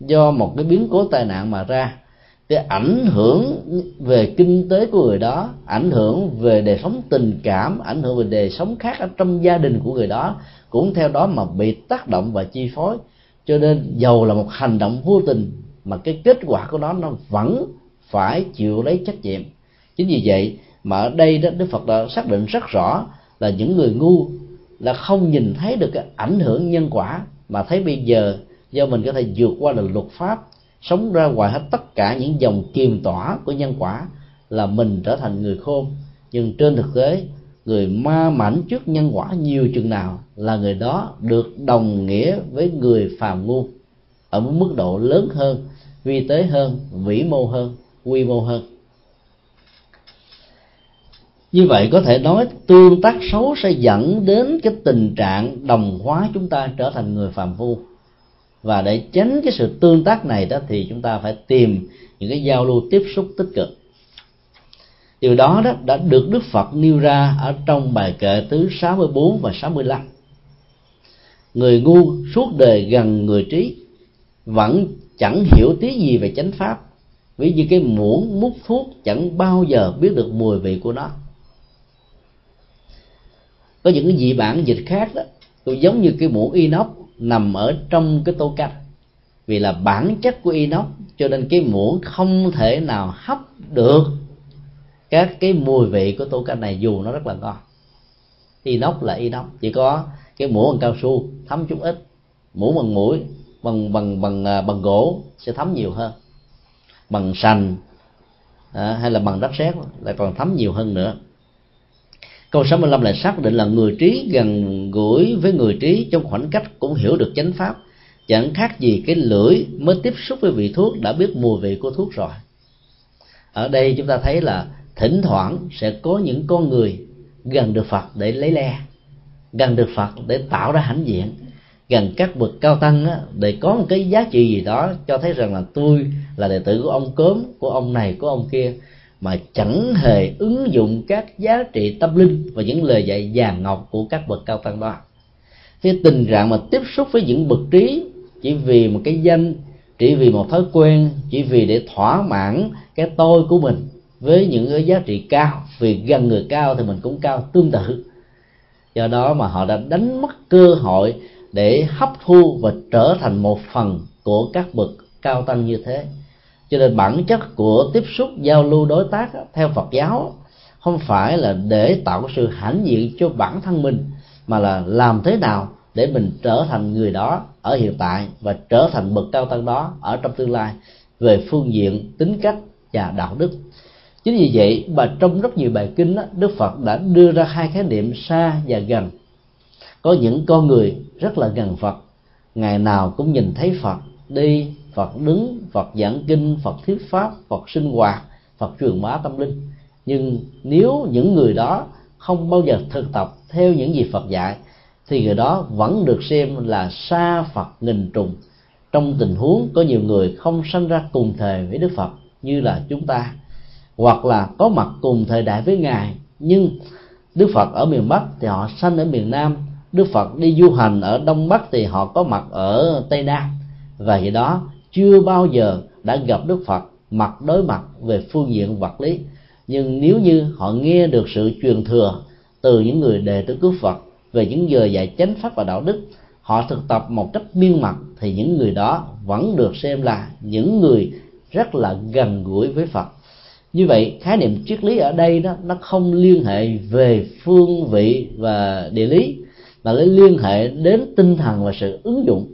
do một cái biến cố tai nạn mà ra cái ảnh hưởng về kinh tế của người đó, ảnh hưởng về đời sống tình cảm, ảnh hưởng về đời sống khác ở trong gia đình của người đó, cũng theo đó mà bị tác động và chi phối. Cho nên dầu là một hành động vô tình, mà cái kết quả của nó nó vẫn phải chịu lấy trách nhiệm. Chính vì vậy mà ở đây đó, đức phật đã xác định rất rõ là những người ngu là không nhìn thấy được cái ảnh hưởng nhân quả, mà thấy bây giờ do mình có thể vượt qua được luật pháp sống ra ngoài hết tất cả những dòng kiềm tỏa của nhân quả là mình trở thành người khôn. Nhưng trên thực tế, người ma mảnh trước nhân quả nhiều chừng nào là người đó được đồng nghĩa với người phàm ngu, ở một mức độ lớn hơn, vi tế hơn, vĩ mô hơn, quy mô hơn. Như vậy có thể nói tương tác xấu sẽ dẫn đến cái tình trạng đồng hóa chúng ta trở thành người phàm phu và để tránh cái sự tương tác này đó thì chúng ta phải tìm những cái giao lưu tiếp xúc tích cực. Điều đó đó đã được Đức Phật nêu ra ở trong bài kệ thứ 64 và 65 người ngu suốt đời gần người trí, vẫn chẳng hiểu tí gì về chánh pháp, ví như cái muỗng mút thuốc chẳng bao giờ biết được mùi vị của nó. Có những cái dị bản dịch khác đó cũng giống như cái muỗng inox nằm ở trong cái tô canh vì là bản chất của inox cho nên cái muỗng không thể nào hấp được các cái mùi vị của tô canh này dù nó rất là ngon. Inox là inox chỉ có cái muỗng bằng cao su thấm chút ít. Muỗng bằng mũi bằng bằng bằng à, bằng gỗ sẽ thấm nhiều hơn. Bằng sành à, hay là bằng đất sét lại còn thấm nhiều hơn nữa câu 65 lại xác định là người trí gần gũi với người trí trong khoảnh cách cũng hiểu được chánh pháp. Chẳng khác gì cái lưỡi mới tiếp xúc với vị thuốc đã biết mùi vị của thuốc rồi. Ở đây chúng ta thấy là thỉnh thoảng sẽ có những con người gần được phật để lấy le gần được phật để tạo ra hãnh diện gần các bậc cao tăng á, để có một cái giá trị gì đó cho thấy rằng là tôi là đệ tử của ông cớm của ông này của ông kia mà chẳng hề ứng dụng các giá trị tâm linh và những lời dạy vàng ngọc của các bậc cao tăng đó. Cái tình trạng mà tiếp xúc với những bậc trí chỉ vì một cái danh, chỉ vì một thói quen, chỉ vì để thỏa mãn cái tôi của mình với những cái giá trị cao, vì gần người cao thì mình cũng cao tương tự. Do đó mà họ đã đánh mất cơ hội để hấp thu và trở thành một phần của các bậc cao tăng như thế cho nên bản chất của tiếp xúc giao lưu đối tác theo phật giáo không phải là để tạo sự hãnh diện cho bản thân mình mà là làm thế nào để mình trở thành người đó ở hiện tại và trở thành bậc cao tăng đó ở trong tương lai về phương diện tính cách và đạo đức. Chính vì vậy mà trong rất nhiều bài kinh đó, đức phật đã đưa ra hai khái niệm xa và gần. Có những con người rất là gần phật ngày nào cũng nhìn thấy phật đi phật đứng, phật giảng kinh, phật thuyết pháp, phật sinh hoạt, phật truyền bá tâm linh. Nhưng nếu những người đó không bao giờ thực tập theo những gì phật dạy, thì người đó vẫn được xem là xa phật nghìn trùng. Trong tình huống có nhiều người không sanh ra cùng thời với đức phật như là chúng ta, hoặc là có mặt cùng thời đại với ngài, nhưng đức phật ở miền bắc thì họ sanh ở miền nam, đức phật đi du hành ở đông bắc thì họ có mặt ở tây nam, và vậy đó chưa bao giờ đã gặp đức phật mặt đối mặt về phương diện vật lý. Nhưng nếu như họ nghe được sự truyền thừa từ những người đệ tử cứu phật về những giờ dạy chánh pháp và đạo đức, họ thực tập một cách miên mật thì những người đó vẫn được xem là những người rất là gần gũi với phật. Như vậy, khái niệm triết lý ở đây đó, nó không liên hệ về phương vị và địa lý, mà lấy liên hệ đến tinh thần và sự ứng dụng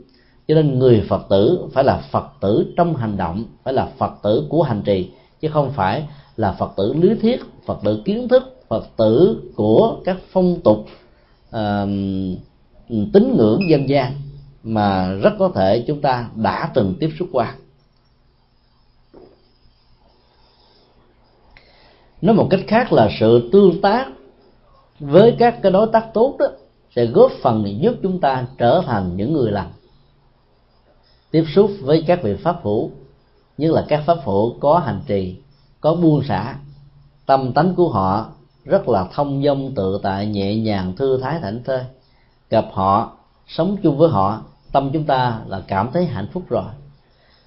cho nên người phật tử phải là phật tử trong hành động phải là phật tử của hành trì chứ không phải là phật tử lý thuyết phật tử kiến thức phật tử của các phong tục uh, tín ngưỡng dân gian mà rất có thể chúng ta đã từng tiếp xúc qua. Nói một cách khác là sự tương tác với các cái đối tác tốt đó sẽ góp phần giúp chúng ta trở thành những người lành tiếp xúc với các vị pháp hữu như là các pháp hữu có hành trì, có buông xả. Tâm tánh của họ rất là thông dong, tự tại, nhẹ nhàng, thư thái, thảnh thơi. Gặp họ, sống chung với họ, tâm chúng ta là cảm thấy hạnh phúc rồi.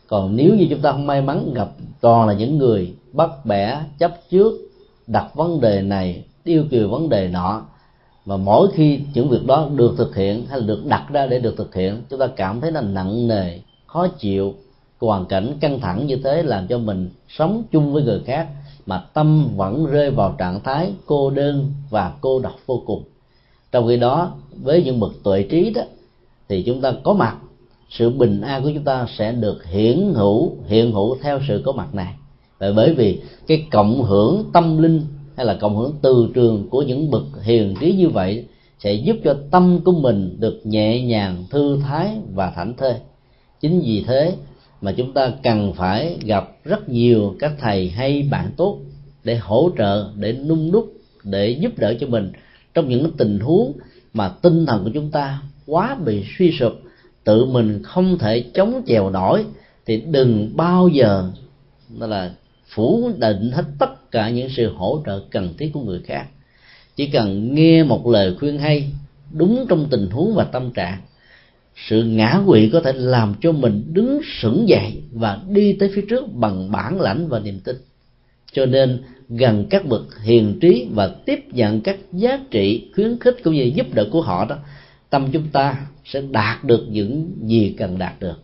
Còn nếu như chúng ta không may mắn gặp toàn là những người bắt bẻ, chấp trước, đặt vấn đề này yêu kiều vấn đề nọ, và mỗi khi những việc đó được thực hiện hay là được đặt ra để được thực hiện, chúng ta cảm thấy là nặng nề khó chịu, hoàn cảnh căng thẳng như thế làm cho mình sống chung với người khác mà tâm vẫn rơi vào trạng thái cô đơn và cô độc vô cùng. Trong khi đó, với những bậc tuệ trí đó, thì chúng ta có mặt, sự bình an của chúng ta sẽ được hiển hữu, hiện hữu theo sự có mặt này. Và bởi vì cái cộng hưởng tâm linh hay là cộng hưởng từ trường của những bậc hiền trí như vậy sẽ giúp cho tâm của mình được nhẹ nhàng, thư thái và thảnh thơi chính vì thế mà chúng ta cần phải gặp rất nhiều các thầy hay bạn tốt để hỗ trợ, để nung đúc để giúp đỡ cho mình trong những tình huống mà tinh thần của chúng ta quá bị suy sụp, tự mình không thể chống chèo nổi, thì đừng bao giờ là phủ định hết tất cả những sự hỗ trợ cần thiết của người khác. Chỉ cần nghe một lời khuyên hay, đúng trong tình huống và tâm trạng sự ngã quỵ có thể làm cho mình đứng sững dậy và đi tới phía trước bằng bản lãnh và niềm tin. Cho nên, gần các bậc hiền trí và tiếp nhận các giá trị, khuyến khích cũng như giúp đỡ của họ đó, tâm chúng ta sẽ đạt được những gì cần đạt được.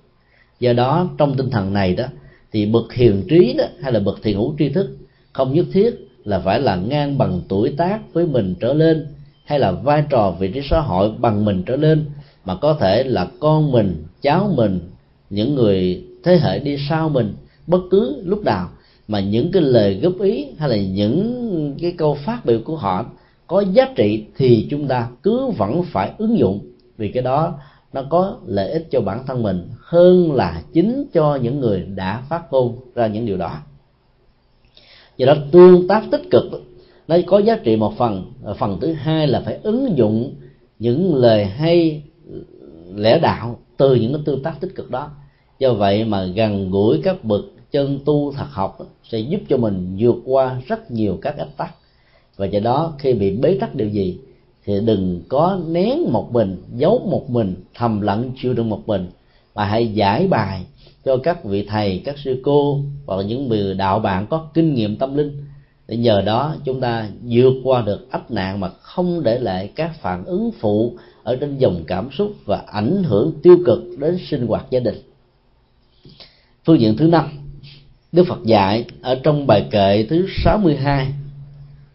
Do đó, trong tinh thần này đó, thì bậc hiền trí đó hay là bậc thiền hữu tri thức không nhất thiết là phải là ngang bằng tuổi tác với mình trở lên hay là vai trò vị trí xã hội bằng mình trở lên mà có thể là con mình, cháu mình, những người thế hệ đi sau mình, bất cứ lúc nào. Mà những cái lời góp ý hay là những cái câu phát biểu của họ có giá trị thì chúng ta cứ vẫn phải ứng dụng. Vì cái đó nó có lợi ích cho bản thân mình hơn là chính cho những người đã phát ngôn ra những điều đó. Do đó tương tác tích cực, nó có giá trị một phần. Phần thứ hai là phải ứng dụng những lời hay lẽ đạo từ những cái tương tác tích cực đó. Do vậy mà gần gũi các bậc chân tu thật học sẽ giúp cho mình vượt qua rất nhiều các ách tắc. Và do đó, khi bị bế tắc điều gì, thì đừng có nén một mình, giấu một mình, thầm lặng chịu đựng một mình, mà hãy giải bài cho các vị thầy, các sư cô hoặc những người đạo bạn có kinh nghiệm tâm linh. Để nhờ đó, chúng ta vượt qua được ách nạn mà không để lại các phản ứng phụ ở trên dòng cảm xúc và ảnh hưởng tiêu cực đến sinh hoạt gia đình. Phương diện thứ năm, Đức Phật dạy ở trong bài kệ thứ 62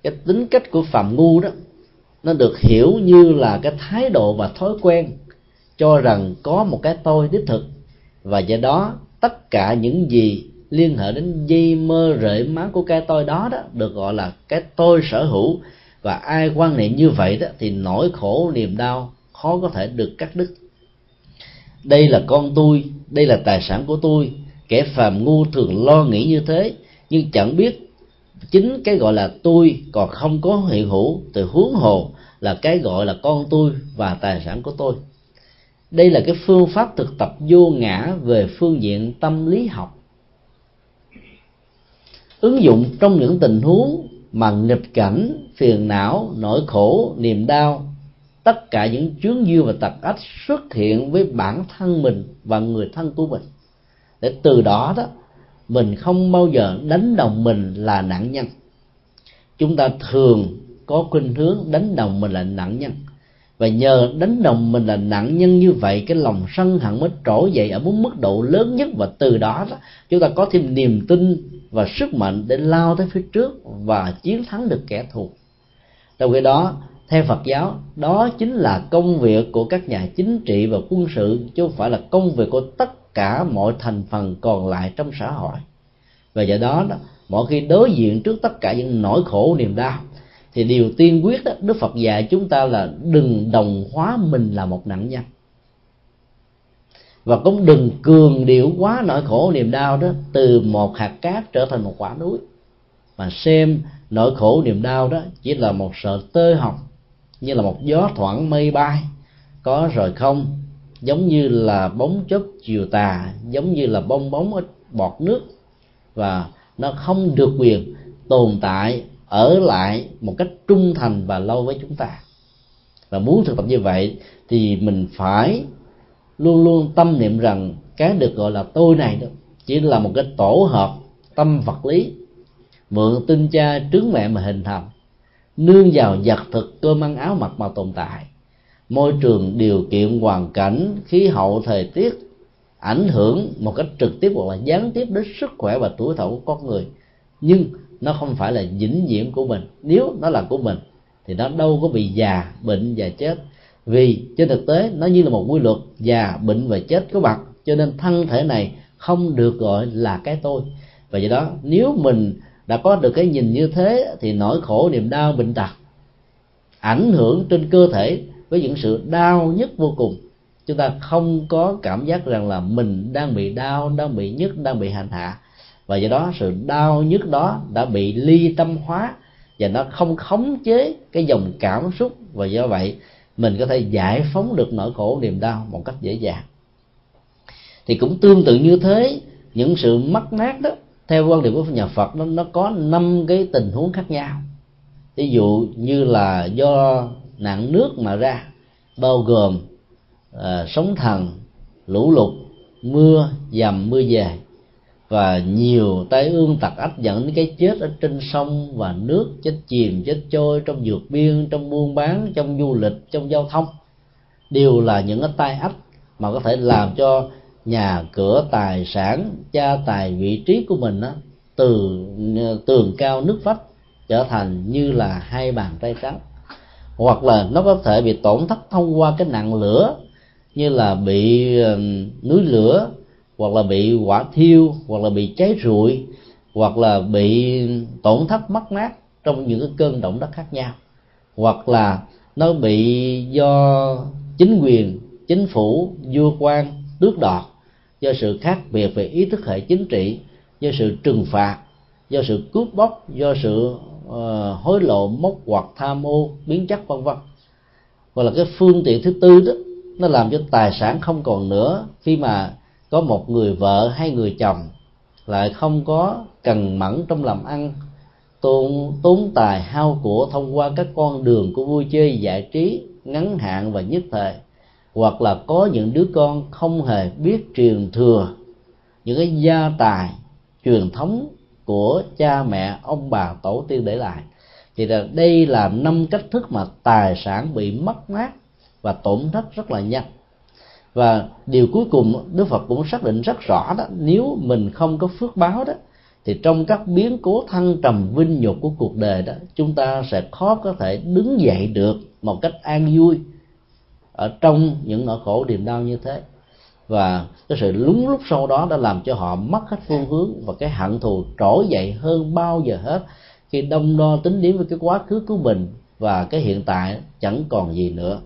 cái tính cách của phạm ngu đó, nó được hiểu như là cái thái độ và thói quen cho rằng có một cái tôi đích thực và do đó tất cả những gì liên hệ đến dây mơ rễ má của cái tôi đó đó được gọi là cái tôi sở hữu. Và ai quan niệm như vậy đó thì nỗi khổ, niềm đau khó có thể được cắt đứt. Đây là con tôi, đây là tài sản của tôi. Kẻ phàm ngu thường lo nghĩ như thế, nhưng chẳng biết chính cái gọi là tôi còn không có hiện hữu từ huống hồ là cái gọi là con tôi và tài sản của tôi. Đây là cái phương pháp thực tập vô ngã về phương diện tâm lý học. Ứng dụng trong những tình huống mà nghịch cảnh, phiền não, nỗi khổ, niềm đau tất cả những chướng duyên và tật ách xuất hiện với bản thân mình và người thân của mình. Để từ đó đó mình không bao giờ đánh đồng mình là nạn nhân. Chúng ta thường có khuynh hướng đánh đồng mình là nạn nhân. Và nhờ đánh đồng mình là nạn nhân như vậy cái lòng sân hận mới trỗi dậy ở một mức độ lớn nhất. Và từ đó, đó chúng ta có thêm niềm tin và sức mạnh để lao tới phía trước và chiến thắng được kẻ thù. Trong khi đó theo Phật giáo đó chính là công việc của các nhà chính trị và quân sự chứ không phải là công việc của tất cả mọi thành phần còn lại trong xã hội. Và do đó, đó mỗi khi đối diện trước tất cả những nỗi khổ niềm đau thì điều tiên quyết đó đức phật dạy chúng ta là đừng đồng hóa mình là một nạn nhân. Và cũng đừng cường điệu quá nỗi khổ niềm đau đó từ một hạt cát trở thành một quả núi. Mà xem nỗi khổ niềm đau đó chỉ là một sợi tơ hồng như là một gió thoảng mây bay. Có rồi không? Giống như là bóng chớp chiều tà, giống như là bong bóng ở bọt nước. Và nó không được quyền tồn tại, ở lại một cách trung thành và lâu với chúng ta. Và muốn thực tập như vậy thì mình phải luôn luôn tâm niệm rằng cái được gọi là tôi này đó chỉ là một cái tổ hợp tâm vật lý, mượn tinh cha trứng mẹ mà hình thành nương vào vật thực cơm ăn áo mặc mà tồn tại. Môi trường điều kiện hoàn cảnh, khí hậu, thời tiết ảnh hưởng một cách trực tiếp hoặc là gián tiếp đến sức khỏe và tuổi thọ của con người. Nhưng nó không phải là vĩnh viễn của mình. Nếu nó là của mình, thì nó đâu có bị già bệnh và chết. Vì trên thực tế, nó như là một quy luật già bệnh và chết có mặt cho nên thân thể này không được gọi là cái tôi. Và do đó, nếu mình đã có được cái nhìn như thế thì nỗi khổ, niềm đau, bệnh tật ảnh hưởng trên cơ thể với những sự đau nhất vô cùng. Chúng ta không có cảm giác rằng là mình đang bị đau, đang bị nhức, đang bị hành hạ. Và do đó sự đau nhức đó đã bị ly tâm hóa và nó không khống chế cái dòng cảm xúc. Và do vậy, mình có thể giải phóng được nỗi khổ, niềm đau một cách dễ dàng. Thì cũng tương tự như thế, những sự mất mát đó theo quan điểm của nhà Phật nó nó có năm cái tình huống khác nhau. Ví dụ như là do nạn nước mà ra bao gồm uh, sóng thần lũ lụt mưa dầm mưa về và nhiều tai ương tặc ách dẫn đến cái chết ở trên sông và nước chết chìm chết trôi trong dược biên trong buôn bán trong du lịch trong giao thông. Đều là những cái tai ách mà có thể làm cho nhà cửa tài sản gia tài vị trí của mình á, từ ờ, tường cao nước vách trở thành như là hai bàn tay trắng. Hoặc là nó có thể bị tổn thất thông qua cái nạn lửa như là bị ờ, núi lửa hoặc là bị quả thiêu hoặc là bị cháy rụi hoặc là bị tổn thất mất mát trong những cái cơn động đất khác nhau. Hoặc là nó bị do chính quyền chính phủ vua quan tước đoạt do sự khác biệt về ý thức hệ chính trị do sự trừng phạt do sự cướp bóc do sự uh, hối lộ móc hoặc tham ô biến chất vân vân. Hoặc là cái phương tiện thứ tư đó nó làm cho tài sản không còn nữa khi mà có một người vợ hay người chồng lại không có cần mẫn trong làm ăn tốn tốn tài hao của thông qua các con đường của vui chơi giải trí ngắn hạn và nhất thời hoặc là có những đứa con không hề biết truyền thừa, những cái gia tài truyền thống của cha mẹ, ông bà, tổ tiên để lại. Thì là đây là năm cách thức mà tài sản bị mất mát và tổn thất rất là nhanh. Và điều cuối cùng đức phật cũng xác định rất rõ đó, nếu mình không có phước báo đó, thì trong các biến cố thăng trầm vinh nhục của cuộc đời đó, chúng ta sẽ khó có thể đứng dậy được một cách an vui ở trong những nỗi khổ, niềm đau như thế. Và cái sự lúng lúc sau đó đã làm cho họ mất hết phương hướng và cái hận thù trỗi dậy hơn bao giờ hết. Khi đông đo tính điểm với cái quá khứ của mình và cái hiện tại chẳng còn gì nữa.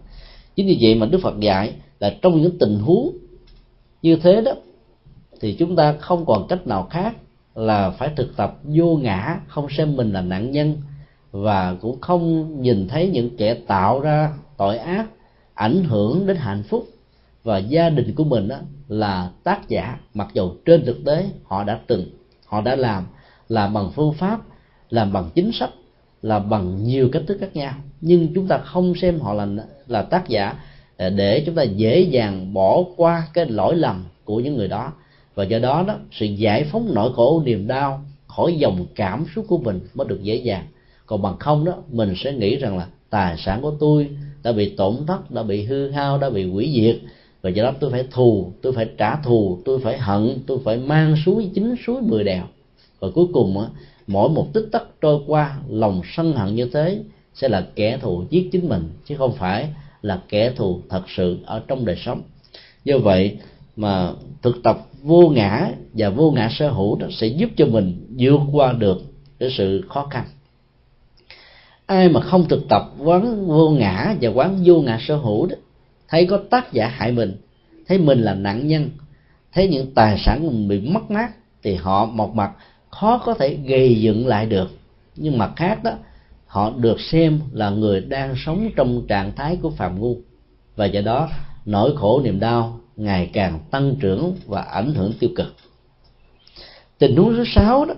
Chính vì vậy mà đức phật dạy là trong những tình huống như thế đó, thì chúng ta không còn cách nào khác là phải thực tập vô ngã, không xem mình là nạn nhân và cũng không nhìn thấy những kẻ tạo ra tội ác ảnh hưởng đến hạnh phúc và gia đình của mình đó là tác giả. Mặc dù trên thực tế họ đã từng, họ đã làm làm bằng phương pháp, làm bằng chính sách, làm bằng nhiều cách thức khác nhau. Nhưng chúng ta không xem họ là là tác giả à, để chúng ta dễ dàng bỏ qua cái lỗi lầm của những người đó. Và do đó đó, sự giải phóng nỗi khổ, niềm đau khỏi dòng cảm xúc của mình mới được dễ dàng. Còn bằng không đó, mình sẽ nghĩ rằng là tài sản của tôi đã bị tổn thất, đã bị hư hao, đã bị hủy diệt. Và do đó tôi phải thù, tôi phải trả thù, tôi phải hận, tôi phải mang suối chính suối mười đèo. Và cuối cùng á, mỗi một tích tắc trôi qua, lòng sân hận như thế sẽ là kẻ thù giết chính mình, chứ không phải là kẻ thù thật sự ở trong đời sống. Do vậy mà thực tập vô ngã và vô ngã sở hữu đó sẽ giúp cho mình vượt qua được cái sự khó khăn ai mà không thực tập quán vô ngã và quán vô ngã sở hữu đó, thấy có tác giả hại mình, thấy mình là nạn nhân, thấy những tài sản của mình bị mất mát, thì họ một mặt khó có thể gây dựng lại được. Nhưng mặt khác đó, họ được xem là người đang sống trong trạng thái của phạm ngu. Và do đó, nỗi khổ niềm đau ngày càng tăng trưởng và ảnh hưởng tiêu cực. Tình huống thứ sáu đó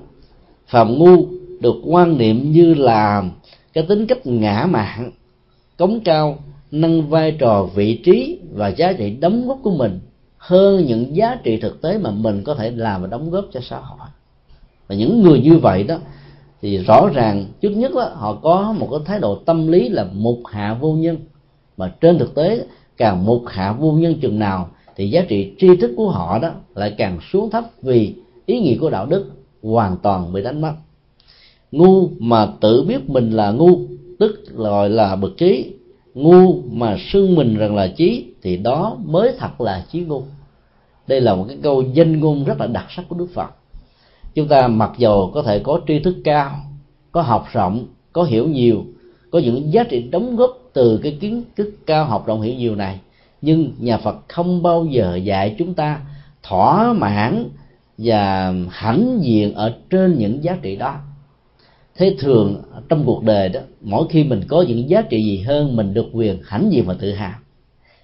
phạm ngu được quan niệm như là cái tính cách ngã mạn cống cao nâng vai trò vị trí và giá trị đóng góp của mình hơn những giá trị thực tế mà mình có thể làm và đóng góp cho xã hội. Và những người như vậy đó thì rõ ràng trước nhất đó, họ có một cái thái độ tâm lý là mục hạ vô nhân. Mà trên thực tế càng mục hạ vô nhân chừng nào thì giá trị tri thức của họ đó lại càng xuống thấp vì ý nghĩa của đạo đức hoàn toàn bị đánh mất ngu mà tự biết mình là ngu, tức gọi là bậc trí. Ngu mà xưng mình rằng là trí, thì đó mới thật là trí ngu. Đây là một cái câu danh ngôn rất là đặc sắc của đức phật. Chúng ta mặc dầu có thể có tri thức cao, có học rộng, có hiểu nhiều, có những giá trị đóng góp từ cái kiến thức cao học rộng hiểu nhiều này, nhưng nhà phật không bao giờ dạy chúng ta thỏa mãn và hãnh diện ở trên những giá trị đó thế thường, trong cuộc đời đó, mỗi khi mình có những giá trị gì hơn, mình được quyền hãnh diện và tự hào.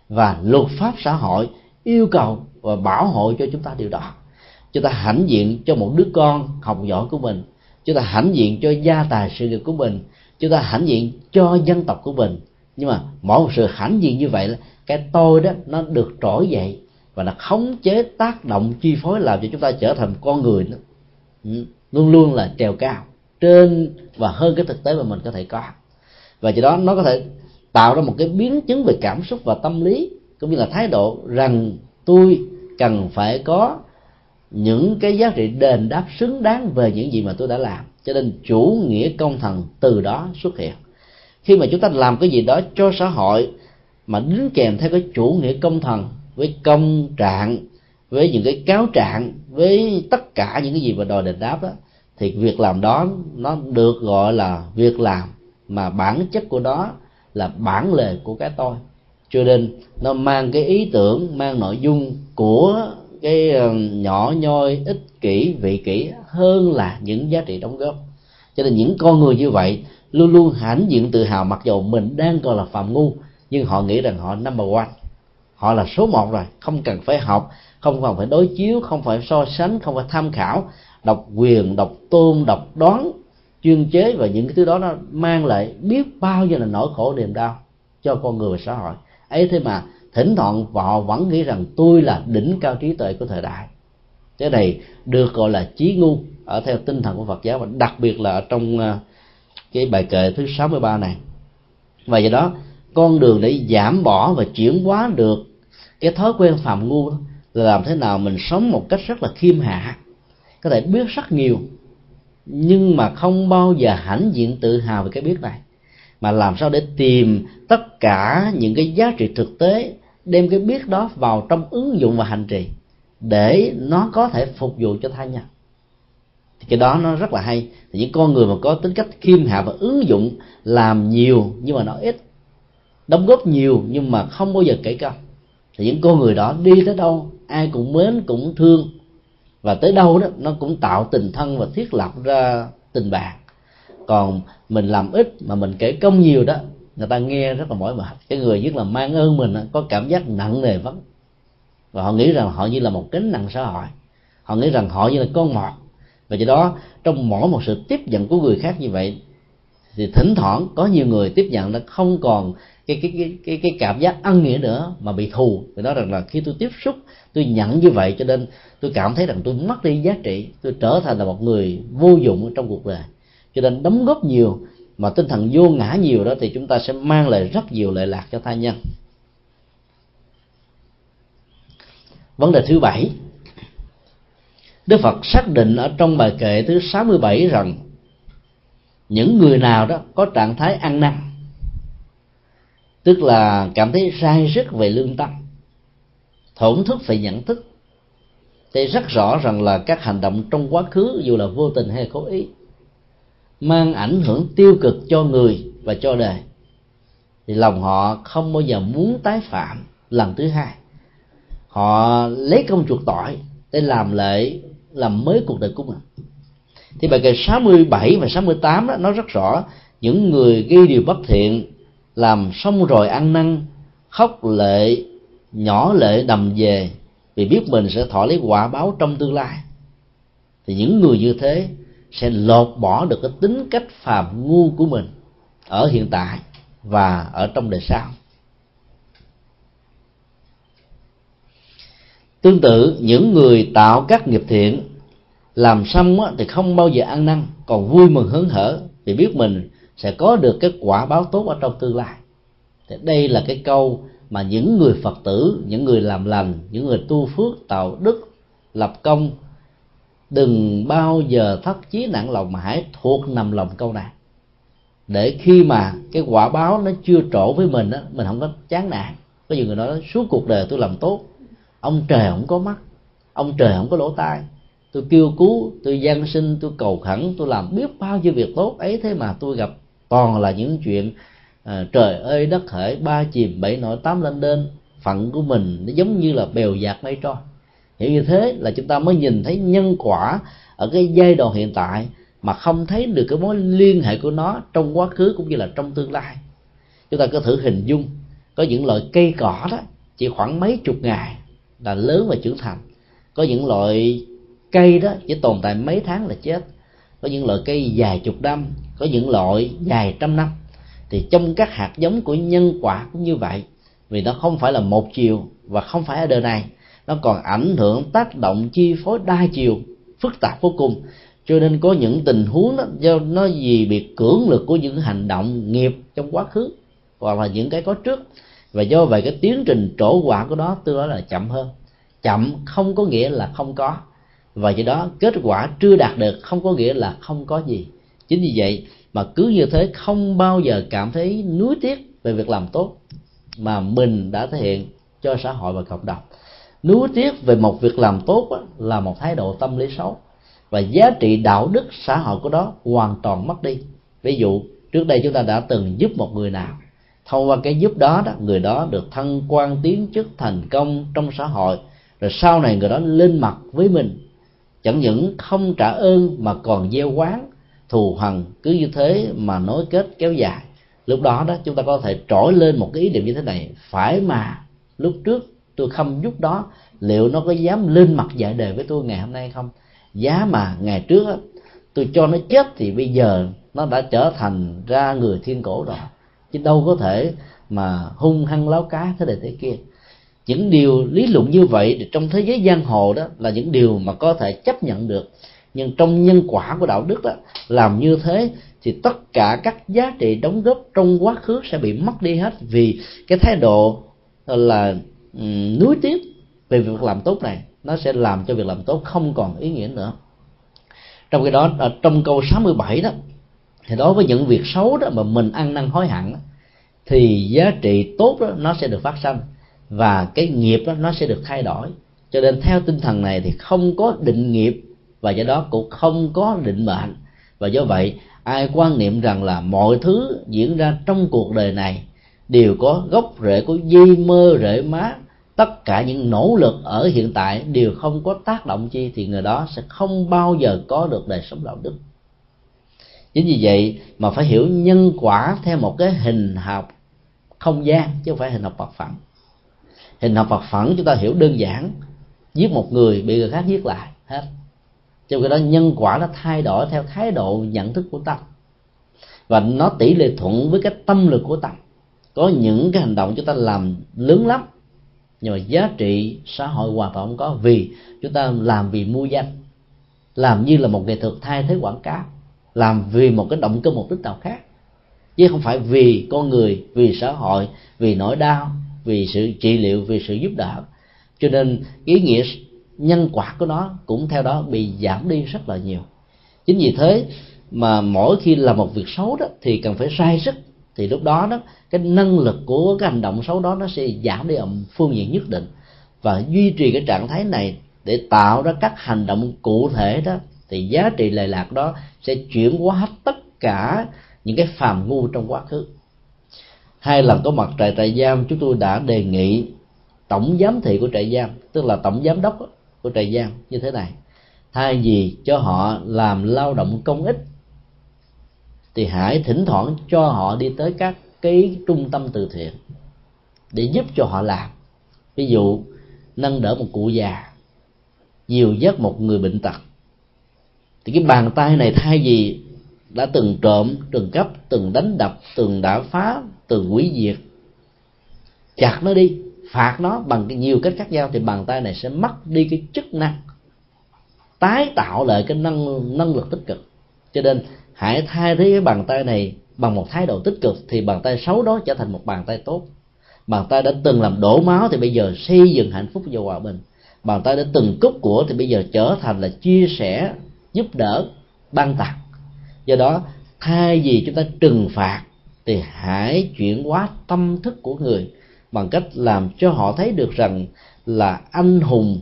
Và luật pháp xã hội yêu cầu và bảo hộ cho chúng ta điều đó. Chúng ta hãnh diện cho một đứa con học giỏi của mình. Chúng ta hãnh diện cho gia tài sự nghiệp của mình. Chúng ta hãnh diện cho dân tộc của mình. Nhưng mà mỗi một sự hãnh diện như vậy cái tôi đó, nó được trỗi dậy và nó khống chế tác động, chi phối làm cho chúng ta trở thành con người đó. Ừ, luôn luôn là trèo cao trên và hơn cái thực tế mà mình có thể có. Và do đó nó có thể tạo ra một cái biến chứng về cảm xúc và tâm lý, cũng như là thái độ rằng tôi cần phải có những cái giá trị đền đáp xứng đáng về những gì mà tôi đã làm. Cho nên chủ nghĩa công thần từ đó xuất hiện. Khi mà chúng ta làm cái gì đó cho xã hội mà đính kèm theo cái chủ nghĩa công thần, với công trạng, với những cái cáo trạng, với tất cả những cái gì mà đòi đền đáp đó thì việc làm đó nó được gọi là việc làm, mà bản chất của đó là bản lề của cái tôi. Cho nên nó mang cái ý tưởng, mang nội dung của cái ờ, nhỏ nhoi, ích kỷ, vị kỷ hơn là những giá trị đóng góp. Cho nên những con người như vậy luôn luôn hãnh diện tự hào, mặc dù mình đang còn là phạm ngu, nhưng họ nghĩ rằng họ number one. Họ là số một rồi, không cần phải học, không cần phải đối chiếu, không phải so sánh, không phải tham khảo độc quyền độc tôn độc đoán, chuyên chế và những cái thứ đó nó mang lại biết bao nhiêu là nỗi khổ niềm đau cho con người và xã hội. Ấy thế mà thỉnh thoảng họ vẫn nghĩ rằng tôi là đỉnh cao trí tuệ của thời đại. Cái này được gọi là trí ngu ở theo tinh thần của Phật giáo và đặc biệt là ở trong à, cái bài kệ thứ 63 này. Và do đó, con đường để giảm bỏ và chuyển hóa được cái thói quen phạm ngu là làm thế nào mình sống một cách rất là khiêm hạ có thể biết rất nhiều, nhưng mà không bao giờ hãnh diện tự hào về cái biết này. Mà làm sao để tìm tất cả những cái giá trị thực tế, đem cái biết đó vào trong ứng dụng và hành trì, để nó có thể phục vụ cho tha nhân. Thì cái đó nó rất là hay. Thì những con người mà có tính cách khiêm hạ và ứng dụng, làm nhiều nhưng mà nó ít, đóng góp nhiều nhưng mà không bao giờ kể công. Thì những con người đó đi tới đâu, ai cũng mến, cũng thương và tới đâu đó, nó cũng tạo tình thân và thiết lập ra tình bạn. Còn mình làm ít mà mình kể công nhiều đó, người ta nghe rất là mỏi mệt. Cái người nhất là mang ơn mình có cảm giác nặng nề vấn và họ nghĩ rằng họ như là một gánh nặng xã hội. Họ nghĩ rằng họ như là con mọt. Và do đó, trong mỗi một sự tiếp nhận của người khác như vậy, thì thỉnh thoảng có nhiều người tiếp nhận nó không còn cái cái cái cái cái cảm giác ăn nghĩa nữa, mà bị thù. Vì nói rằng là khi tôi tiếp xúc tôi nhận như vậy cho nên tôi cảm thấy rằng tôi mất đi giá trị. Tôi trở thành là một người vô dụng trong cuộc đời. Cho nên đóng góp nhiều mà tinh thần vô ngã nhiều đó thì chúng ta sẽ mang lại rất nhiều lợi lạc cho tha nhân. Vấn đề thứ bảy. Đức Phật xác định ở trong bài kệ thứ 67 rằng những người nào đó có trạng thái ăn năn, tức là cảm thấy sai rất về lương tâm thổn thức về nhận thức. Thì rất rõ rằng là các hành động trong quá khứ, dù là vô tình hay cố ý, mang ảnh hưởng tiêu cực cho người và cho đời. Thì lòng họ không bao giờ muốn tái phạm lần thứ hai. Họ lấy công chuộc tội để làm lệ làm mới cuộc đời của mình. Thì bài kệ 67 và 68 đó, nó rất rõ những người ghi điều bất thiện, làm xong rồi ăn năn, khóc lệ nhỏ lệ đầm về, vì biết mình sẽ thọ lấy quả báo trong tương lai. Thì những người như thế sẽ lột bỏ được cái tính cách phàm ngu của mình ở hiện tại và ở trong đời sau. Tương tự, những người tạo các nghiệp thiện, làm xong thì không bao giờ ăn năn, còn vui mừng hớn hở vì biết mình sẽ có được cái quả báo tốt ở trong tương lai. Thì đây là cái câu mà những người phật tử, những người làm lành, những người tu phước, tạo đức, lập công, đừng bao giờ thất chí nặng lòng mà hãy thuộc nằm lòng câu này. Để khi mà cái quả báo nó chưa trổ với mình á, mình không có chán nản. Có nhiều người nói, suốt cuộc đời tôi làm tốt, ông trời không có mắt, ông trời không có lỗ tai. Tôi kêu cứu, tôi gian sinh, tôi cầu khẩn, tôi làm biết bao nhiêu việc tốt, ấy thế mà tôi gặp toàn là những chuyện à, trời ơi đất hỡi ba chìm bảy nổi tám lên đên. Phận của mình nó giống như là bèo dạt mây trôi hiểu như thế là chúng ta mới nhìn thấy nhân quả ở cái giai đoạn hiện tại mà không thấy được cái mối liên hệ của nó trong quá khứ cũng như là trong tương lai. Chúng ta cứ thử hình dung có những loại cây cỏ đó chỉ khoảng mấy chục ngày là lớn và trưởng thành. Có những loại cây đó chỉ tồn tại mấy tháng là chết. Có những loại cây dài chục năm có những loại dài trăm năm thì trong các hạt giống của nhân quả cũng như vậy. Vì nó không phải là một chiều và không phải ở đời này. Nó còn ảnh hưởng, tác động, chi phối đa chiều, phức tạp vô cùng. Cho nên có những tình huống đó, do nó gì bị cưỡng lực của những hành động nghiệp trong quá khứ, hoặc là những cái có trước. Và do vậy cái tiến trình trổ quả của nó tương đối là chậm hơn. Chậm không có nghĩa là không có. Và do đó, kết quả chưa đạt được không có nghĩa là không có gì. Chính vì vậy mà cứ như thế không bao giờ cảm thấy nuối tiếc về việc làm tốt mà mình đã thể hiện cho xã hội và cộng đồng. Nuối tiếc về một việc làm tốt đó, là một thái độ tâm lý xấu. Và giá trị đạo đức xã hội của đó hoàn toàn mất đi. Ví dụ trước đây chúng ta đã từng giúp một người nào. Thông qua cái giúp đó đó người đó được thăng quan tiến chức thành công trong xã hội. Rồi sau này người đó lên mặt với mình. Chẳng những không trả ơn mà còn gieo quán thù hằn cứ như thế mà nối kết kéo dài. Lúc đó đó chúng ta có thể trỗi lên một cái ý niệm như thế này. Phải mà lúc trước tôi không giúp đó liệu nó có dám lên mặt dạy đề với tôi ngày hôm nay không? Giá mà ngày trước đó, tôi cho nó chết thì bây giờ nó đã trở thành ra người thiên cổ rồi. Chứ đâu có thể mà hung hăng láo cá thế này thế kia. Những điều lý luận như vậy trong thế giới giang hồ đó là những điều mà có thể chấp nhận được nhưng trong nhân quả của đạo đức đó làm như thế thì tất cả các giá trị đóng góp trong quá khứ sẽ bị mất đi hết. Vì cái thái độ là um, nuối tiếc về việc làm tốt này nó sẽ làm cho việc làm tốt không còn ý nghĩa nữa. Trong cái đó ở trong câu 67 đó thì đối với những việc xấu đó mà mình ăn năn hối hận đó, thì giá trị tốt đó nó sẽ được phát sinh và cái nghiệp đó nó sẽ được thay đổi. Cho nên theo tinh thần này thì không có định nghiệp và do đó cũng không có định mệnh. Và do vậy, ai quan niệm rằng là mọi thứ diễn ra trong cuộc đời này đều có gốc rễ của di mơ rễ má, tất cả những nỗ lực ở hiện tại đều không có tác động chi thì người đó sẽ không bao giờ có được đời sống đạo đức. Chính vì vậy mà phải hiểu nhân quả theo một cái hình học không gian, chứ không phải hình học bậc phẳng hình học bậc phẳng chúng ta hiểu đơn giản, giết một người, bị người khác giết lại, hết trong cái đó nhân quả nó thay đổi theo thái độ nhận thức của tâm. Và nó tỷ lệ thuận với cái tâm lực của tâm. Có những cái hành động chúng ta làm lớn lắm, nhưng mà giá trị xã hội hoàn toàn không có, vì chúng ta làm vì mua danh. Làm như là một nghệ thuật thay thế quảng cáo. Làm vì một cái động cơ mục đích nào khác. Chứ không phải vì con người, vì xã hội, vì nỗi đau, vì sự trị liệu, vì sự giúp đỡ. Cho nên ý nghĩa nhân quả của nó cũng theo đó bị giảm đi rất là nhiều. Chính vì thế mà mỗi khi làm một việc xấu đó thì cần phải sai sức, thì lúc đó đó, cái năng lực của cái hành động xấu đó nó sẽ giảm đi ở phương diện nhất định. Và duy trì cái trạng thái này để tạo ra các hành động cụ thể đó, thì giá trị lệ lạc đó sẽ chuyển hóa hết tất cả những cái phàm ngu trong quá khứ. Hai lần có mặt tại trại giam, chúng tôi đã đề nghị tổng giám thị của trại giam, tức là tổng giám đốc của trại giam như thế này. Thay vì cho họ làm lao động công ích, thì hãy thỉnh thoảng cho họ đi tới các cái trung tâm từ thiện để giúp cho họ làm. Ví dụ, nâng đỡ một cụ già dìu dắt một người bệnh tật. Thì cái bàn tay này thay vì đã từng trộm, từng cắp từng đánh đập, từng đã phá, từng quỷ diệt, chặt nó đi phạt nó bằng cái nhiều cách khác nhau thì bàn tay này sẽ mất đi cái chức năng tái tạo lại cái năng năng lực tích cực. Cho nên hãy thay thế cái bàn tay này bằng một thái độ tích cực thì bàn tay xấu đó trở thành một bàn tay tốt. Bàn tay đã từng làm đổ máu thì bây giờ xây dựng hạnh phúc và hòa bình. Bàn tay đã từng cướp của thì bây giờ trở thành là chia sẻ, giúp đỡ, ban tặng. Do đó, thay vì chúng ta trừng phạt thì hãy chuyển hóa tâm thức của người bằng cách làm cho họ thấy được rằng là anh hùng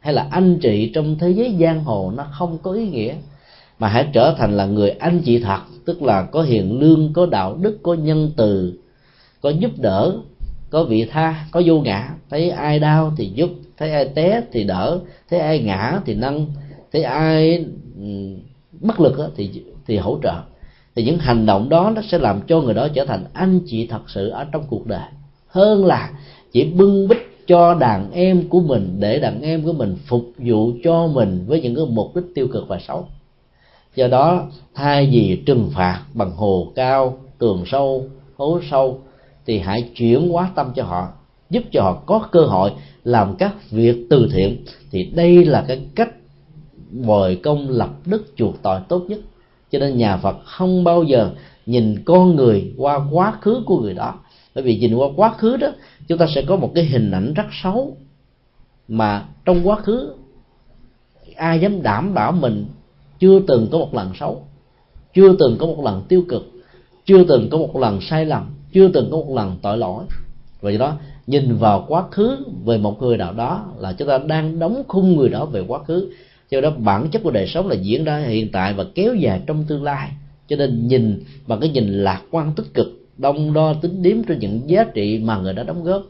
hay là anh chị trong thế giới giang hồ nó không có ý nghĩa, mà hãy trở thành là người anh chị thật, tức là có hiền lương, có đạo đức, có nhân từ, có giúp đỡ, có vị tha, có vô ngã. Thấy ai đau thì giúp, thấy ai té thì đỡ, thấy ai ngã thì nâng, thấy ai bất lực thì thì hỗ trợ. Thì những hành động đó nó sẽ làm cho người đó trở thành anh chị thật sự ở trong cuộc đời hơn là chỉ bưng bít cho đàn em của mình để đàn em của mình phục vụ cho mình với những cái mục đích tiêu cực và xấu. Do đó, thay vì trừng phạt bằng hồ cao, tường sâu, hố sâu, thì hãy chuyển hóa tâm cho họ, giúp cho họ có cơ hội làm các việc từ thiện. Thì đây là cái cách bồi công lập đức chuộc tội tốt nhất. Cho nên nhà phật không bao giờ nhìn con người qua quá khứ của người đó bởi vì nhìn qua quá khứ đó, chúng ta sẽ có một cái hình ảnh rất xấu mà trong quá khứ, ai dám đảm bảo mình chưa từng có một lần xấu, chưa từng có một lần tiêu cực, chưa từng có một lần sai lầm, chưa từng có một lần tội lỗi. Vì đó, nhìn vào quá khứ về một người nào đó là chúng ta đang đóng khung người đó về quá khứ. Cho đó, bản chất của đời sống là diễn ra hiện tại và kéo dài trong tương lai. Cho nên nhìn bằng cái nhìn lạc quan tích cực đông đo tính điếm trên những giá trị mà người đã đóng góp,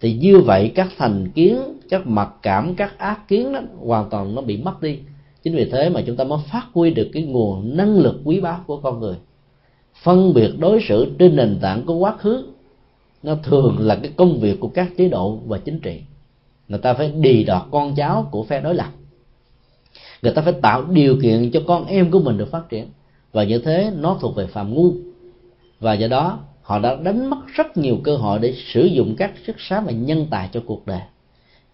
thì như vậy các thành kiến, các mặc cảm, các ác kiến đó hoàn toàn nó bị mất đi. Chính vì thế mà chúng ta mới phát huy được cái nguồn năng lực quý báu của con người. Phân biệt đối xử trên nền tảng của quá khứ, nó thường là cái công việc của các chế độ và chính trị. Người ta phải đì đọt con cháu của phe đối lập. Người ta phải tạo điều kiện cho con em của mình được phát triển. Và như thế, nó thuộc về phạm ngu. Và do đó họ đã đánh mất rất nhiều cơ hội để sử dụng các sức sáng và nhân tài cho cuộc đời.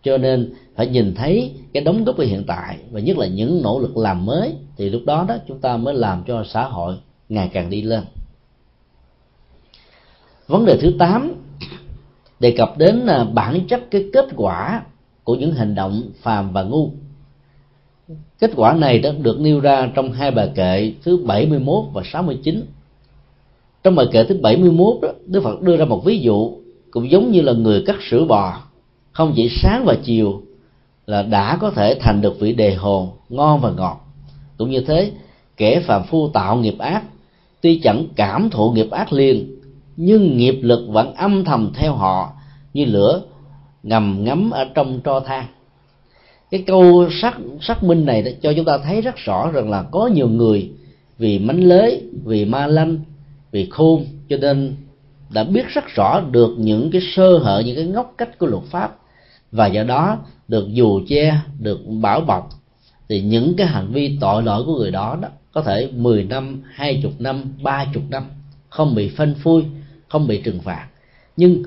Cho nên, phải nhìn thấy cái đóng góp của hiện tại, và nhất là những nỗ lực làm mới, thì lúc đó đó chúng ta mới làm cho xã hội ngày càng đi lên. Vấn đề thứ 8 đề cập đến à, bản chất cái kết quả của những hành động phàm và ngu. Kết quả này đã được nêu ra trong hai bài kệ thứ 71 và 69 trong bài kệ thứ 71 đó, Đức Phật đưa ra một ví dụ cũng giống như là người cắt sữa bò. Không chỉ sáng và chiều là đã có thể thành được vị đề hồn ngon và ngọt. Cũng như thế kẻ phàm phu tạo nghiệp ác tuy chẳng cảm thụ nghiệp ác liền nhưng nghiệp lực vẫn âm thầm theo họ như lửa ngầm ngấm ở trong tro than. Cái câu xác xác minh này cho chúng ta thấy rất rõ rằng là có nhiều người vì mánh lới vì ma lanh vì khôn cho nên đã biết rất rõ được những cái sơ hở những cái ngóc cách của luật pháp và do đó được dù che được bảo bọc thì những cái hành vi tội lỗi của người đó đó có thể 10 năm, 20 năm, 30 năm không bị phanh phui, không bị trừng phạt. Nhưng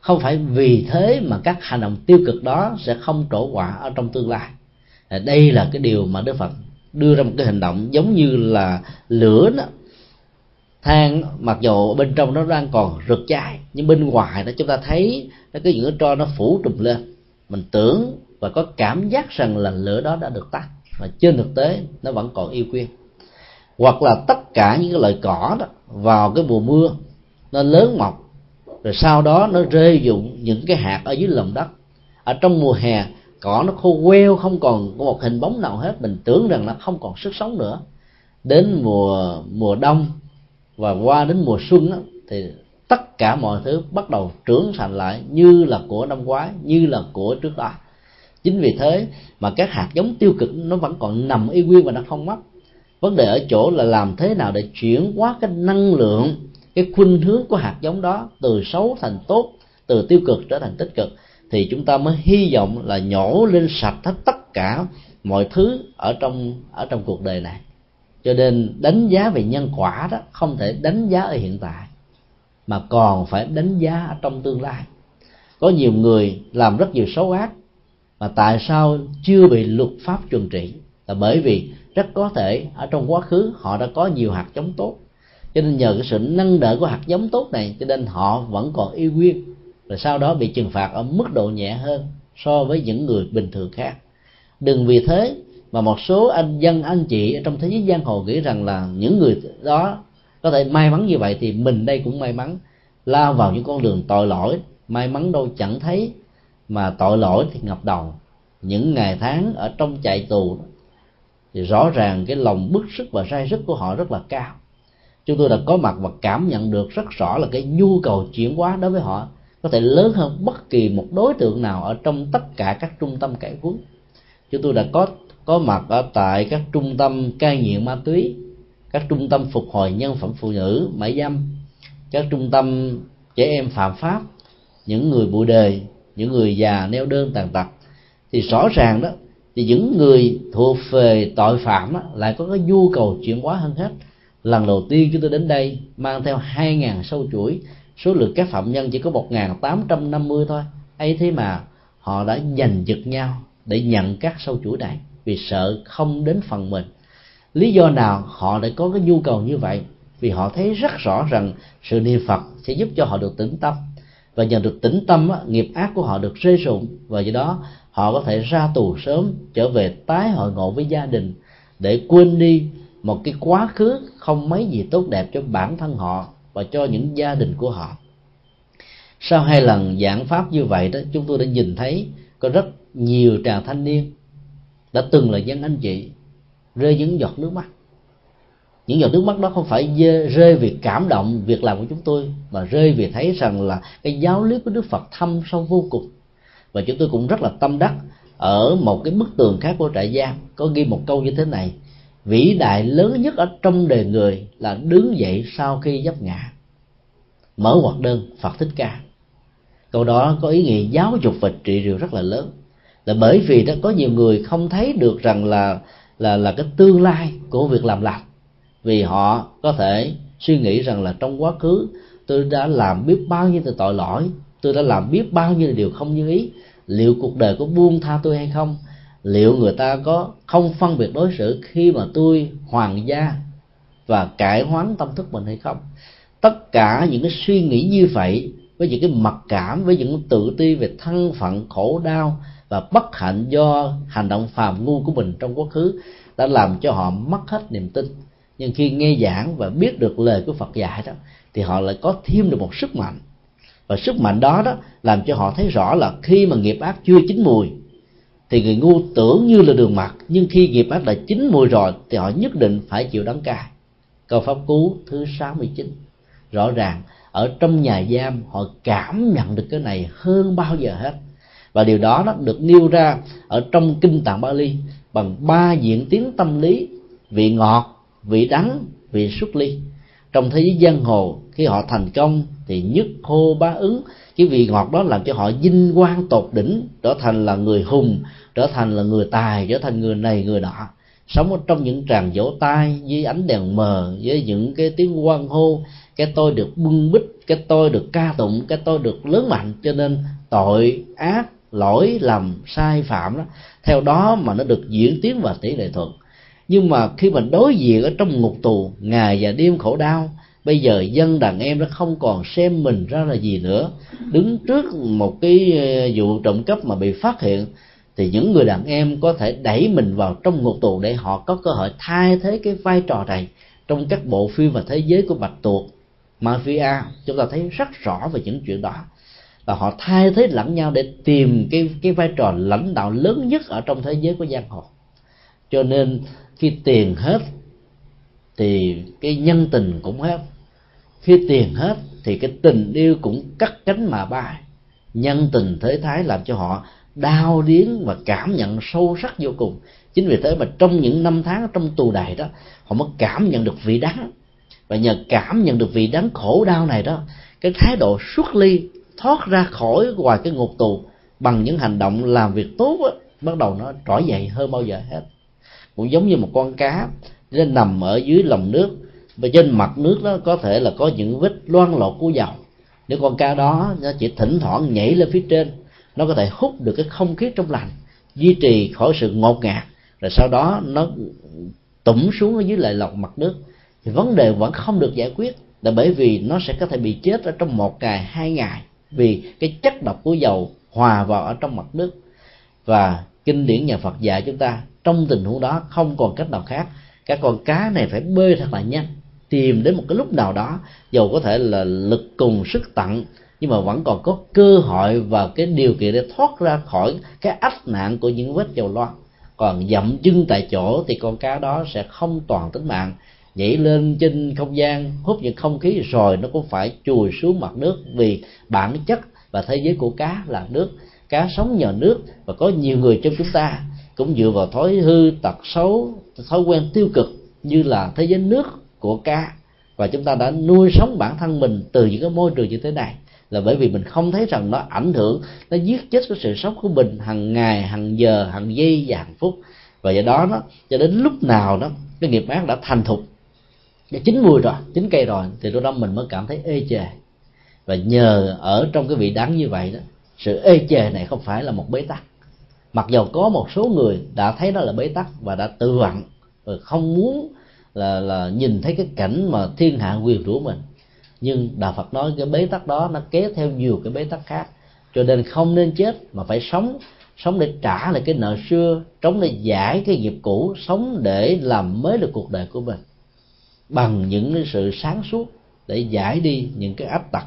không phải vì thế mà các hành động tiêu cực đó sẽ không trổ quả ở trong tương lai. Đây là cái điều mà Đức Phật đưa ra một cái hành động giống như là lửa đó than mặc dù bên trong nó đang còn rực cháy, nhưng bên ngoài đó chúng ta thấy nó cái những cái tro nó phủ trùm lên. Mình tưởng và có cảm giác rằng là lửa đó đã được tắt, mà trên thực tế nó vẫn còn yêu quyên hoặc là tất cả những cái loại cỏ đó vào cái mùa mưa, nó lớn mọc, rồi sau đó nó rơi dụng những cái hạt ở dưới lòng đất. Ở trong mùa hè, cỏ nó khô queo, không còn có một hình bóng nào hết. Mình tưởng rằng nó không còn sức sống nữa. Đến mùa mùa đông và qua đến mùa xuân đó, thì tất cả mọi thứ bắt đầu trưởng thành lại như là của năm ngoái như là của trước đó. Chính vì thế mà các hạt giống tiêu cực nó vẫn còn nằm y nguyên và nó không mất. Vấn đề ở chỗ là làm thế nào để chuyển hóa cái năng lượng cái khuynh hướng của hạt giống đó từ xấu thành tốt từ tiêu cực trở thành tích cực thì chúng ta mới hy vọng là nhổ lên sạch hết tất cả mọi thứ ở trong ở trong cuộc đời này cho nên đánh giá về nhân quả đó không thể đánh giá ở hiện tại, mà còn phải đánh giá ở trong tương lai. Có nhiều người làm rất nhiều xấu ác, mà tại sao chưa bị luật pháp trừng trị? Là bởi vì rất có thể ở trong quá khứ họ đã có nhiều hạt giống tốt. Cho nên nhờ cái sự nâng đỡ của hạt giống tốt này, cho nên họ vẫn còn yêu nguyên, rồi sau đó bị trừng phạt ở mức độ nhẹ hơn so với những người bình thường khác. Đừng vì thế mà một số anh dân, anh chị ở trong thế giới giang hồ nghĩ rằng là những người đó có thể may mắn như vậy thì mình đây cũng may mắn. Lao vào những con đường tội lỗi, may mắn đâu chẳng thấy mà tội lỗi thì ngập đầu. Những ngày tháng ở trong chạy tù, thì rõ ràng cái lòng bức sức và sai sức của họ rất là cao. Chúng tôi đã có mặt và cảm nhận được rất rõ là cái nhu cầu chuyển hóa đối với họ. Có thể lớn hơn bất kỳ một đối tượng nào ở trong tất cả các trung tâm cải huấn. Chúng tôi đã có có mặt ở tại các trung tâm cai nghiện ma túy các trung tâm phục hồi nhân phẩm phụ nữ mại dâm các trung tâm trẻ em phạm pháp những người bụi đời những người già neo đơn tàn tật. Thì rõ ràng đó thì những người thuộc về tội phạm đó, lại có cái nhu cầu chuyển hóa hơn hết. Lần đầu tiên chúng tôi đến đây mang theo 2.000 sâu chuỗi số lượng các phạm nhân chỉ có 1.850 thôi. Ấy thế mà họ đã giành giật nhau để nhận các sâu chuỗi này vì sợ không đến phần mình. Lý do nào họ lại có cái nhu cầu như vậy? Vì họ thấy rất rõ rằng sự niệm phật sẽ giúp cho họ được tĩnh tâm. Và nhờ được tĩnh tâm nghiệp ác của họ được rơi rụng và do đó, họ có thể ra tù sớm, trở về tái hội ngộ với gia đình, để quên đi một cái quá khứ không mấy gì tốt đẹp cho bản thân họ và cho những gia đình của họ. Sau hai lần giảng pháp như vậy đó, chúng tôi đã nhìn thấy có rất nhiều chàng thanh niên đã từng là dân anh chị, rơi những giọt nước mắt. Những giọt nước mắt đó không phải rơi vì cảm động, việc làm của chúng tôi, mà rơi vì thấy rằng là cái giáo lý của đức phật thâm sâu vô cùng. Và chúng tôi cũng rất là tâm đắc ở một cái bức tường khác của trại giam. Có ghi một câu như thế này, vĩ đại lớn nhất ở trong đời người là đứng dậy sau khi dấp ngã. Mở hoạt đơn, phật thích ca. Câu đó có ý nghĩa giáo dục và trị liệu rất là lớn là bởi vì đó có nhiều người không thấy được rằng là là là cái tương lai của việc làm lành. Vì họ có thể suy nghĩ rằng là trong quá khứ tôi đã làm biết bao nhiêu tội lỗi, tôi đã làm biết bao nhiêu điều không như ý. Liệu cuộc đời có buông tha tôi hay không? Liệu người ta có không phân biệt đối xử khi mà tôi hoàng gia và cải hoán tâm thức mình hay không? Tất cả những cái suy nghĩ như vậy, với những cái mặc cảm, với những tự ti về thân phận, khổ đau và bất hạnh do hành động phàm ngu của mình trong quá khứ đã làm cho họ mất hết niềm tin. Nhưng khi nghe giảng và biết được lời của Phật dạy đó, thì họ lại có thêm được một sức mạnh. Và sức mạnh đó đó làm cho họ thấy rõ là khi mà nghiệp ác chưa chín mùi, thì người ngu tưởng như là đường mặt nhưng khi nghiệp ác đã chín mùi rồi thì họ nhất định phải chịu đắng cay. Câu pháp cú thứ 69 rõ ràng, ở trong nhà giam họ cảm nhận được cái này hơn bao giờ hết và điều đó nó được nêu ra ở trong kinh tạng Bali bằng ba diễn tiến tâm lý, vị ngọt, vị đắng, vị xuất ly. Trong thế giới giang hồ, khi họ thành công thì nhất hô bá ứng. Cái vị ngọt đó làm cho họ vinh quang tột đỉnh, trở thành là người hùng, trở thành là người tài, trở thành người này, người nọ. Sống ở trong những tràng vỗ tay với ánh đèn mờ, với những cái tiếng quan hô, cái tôi được bưng bít, cái tôi được ca tụng, cái tôi được lớn mạnh. Cho nên tội ác lỗi lầm, sai phạm đó, theo đó mà nó được diễn tiến và tỷ lệ thuận. Nhưng mà khi mình đối diện ở trong ngục tù ngày và đêm khổ đau, bây giờ dân đàn em nó không còn xem mình ra là gì nữa. Đứng trước một cái ờ, vụ trộm cắp mà bị phát hiện, thì những người đàn em có thể đẩy mình vào trong ngục tù để họ có cơ hội thay thế cái vai trò này trong các bộ phim và thế giới của bạch tuộc mafia. Chúng ta thấy rất rõ về những chuyện đó và họ thay thế lẫn nhau để tìm cái cái vai trò lãnh đạo lớn nhất ở trong thế giới của giang hồ. Cho nên khi tiền hết, thì cái nhân tình cũng hết. Khi tiền hết, thì cái tình yêu cũng cắt cánh mà bay. Nhân tình thế thái làm cho họ đau điếng và cảm nhận sâu sắc vô cùng. Chính vì thế mà trong những năm tháng trong tù đài đó, họ mới cảm nhận được vị đắng. Và nhờ cảm nhận được vị đắng khổ đau này đó, cái thái độ xuất ly thoát ra khỏi ngoài cái ngục tù bằng những hành động làm việc tốt á, bắt đầu nó trỗi dậy hơn bao giờ hết. Cũng giống như một con cá nó nằm ở dưới lòng nước và trên mặt nước nó có thể là có những vết loang lột của dầu. Nếu con cá đó nó chỉ thỉnh thoảng nhảy lên phía trên nó có thể hút được cái không khí trong lành duy trì khỏi sự ngột ngạt rồi sau đó nó tụm xuống ở dưới lại lọc mặt nước. Thì vấn đề vẫn không được giải quyết là bởi vì nó sẽ có thể bị chết ở trong một ngày hai ngày vì cái chất độc của dầu hòa vào ở trong mặt nước. Và kinh điển nhà Phật dạy chúng ta, trong tình huống đó không còn cách nào khác. Các con cá này phải bơi thật là nhanh, tìm đến một cái lúc nào đó, dầu có thể là lực cùng sức tặng, nhưng mà vẫn còn có cơ hội và cái điều kiện để thoát ra khỏi cái ách nạn của những vết dầu loang. Còn dậm chân tại chỗ thì con cá đó sẽ không toàn tính mạng nhảy lên trên không gian, hút những không khí rồi nó cũng phải chùi xuống mặt nước vì bản chất và thế giới của cá là nước. Cá sống nhờ nước và có nhiều người trong chúng ta. Cũng dựa vào thói hư, tật xấu, thói quen tiêu cực như là thế giới nước của cá. Và chúng ta đã nuôi sống bản thân mình từ những cái môi trường như thế này. Là bởi vì mình không thấy rằng nó ảnh hưởng, nó giết chết cái sự sống của mình hàng ngày, hàng giờ, hàng giây và hàng phút. Và do đó nó cho đến lúc nào đó, cái nghiệp ác đã thành thục đã chín mùi rồi, chín cây rồi. Thì lúc đó mình mới cảm thấy ê chề. Và nhờ ở trong cái vị đắng như vậy đó, sự ê chề này không phải là một bế tắc. Mặc dầu có một số người đã thấy đó là bế tắc và đã tự vặn và không muốn là là nhìn thấy cái cảnh mà thiên hạ quyền rũ mình. Nhưng đạo phật nói cái bế tắc đó nó kéo theo nhiều cái bế tắc khác. Cho nên không nên chết mà phải sống sống để trả lại cái nợ xưa, sống để giải cái nghiệp cũ, sống để làm mới được cuộc đời của mình bằng những cái sự sáng suốt để giải đi những cái áp tặc.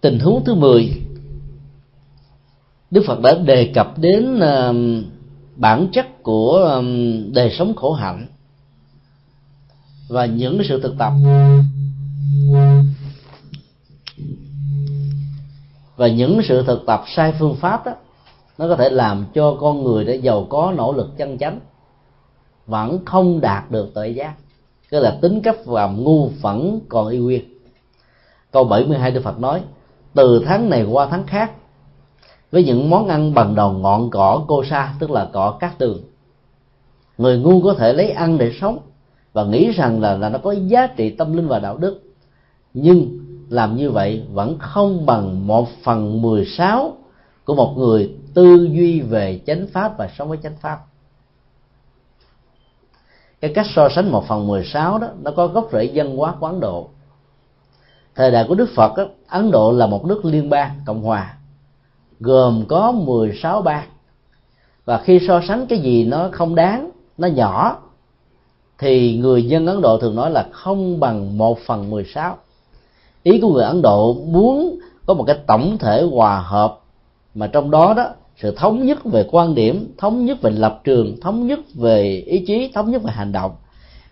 Tình huống thứ 10 Đức Phật đã đề cập đến um, bản chất của um, đời sống khổ hạnh và những sự thực tập và những sự thực tập sai phương pháp đó, nó có thể làm cho con người để giàu có, nỗ lực chân chánh vẫn không đạt được tự giác. Tức là tính cách và ngu vẫn còn y nguyên. Câu 72 Đức Phật nói, từ tháng này qua tháng khác, với những món ăn bằng đầu ngọn cỏ cô sa, tức là cỏ cát tường, người ngu có thể lấy ăn để sống và nghĩ rằng là là nó có giá trị tâm linh và đạo đức. Nhưng làm như vậy vẫn không bằng một phần mười sáu của một người tư duy về chánh pháp và sống với chánh pháp cái cách so sánh một phần mười sáu đó nó có gốc rễ dân hóa của Ấn Độ. Thời đại của Đức Phật đó, Ấn Độ là một nước liên bang cộng hòa gồm có 16 bang. Và khi so sánh cái gì nó không đáng nó nhỏ thì người dân Ấn Độ thường nói là không bằng một phần 16 ý của người Ấn Độ muốn có một cái tổng thể hòa hợp mà trong đó đó sự thống nhất về quan điểm thống nhất về lập trường thống nhất về ý chí thống nhất về hành động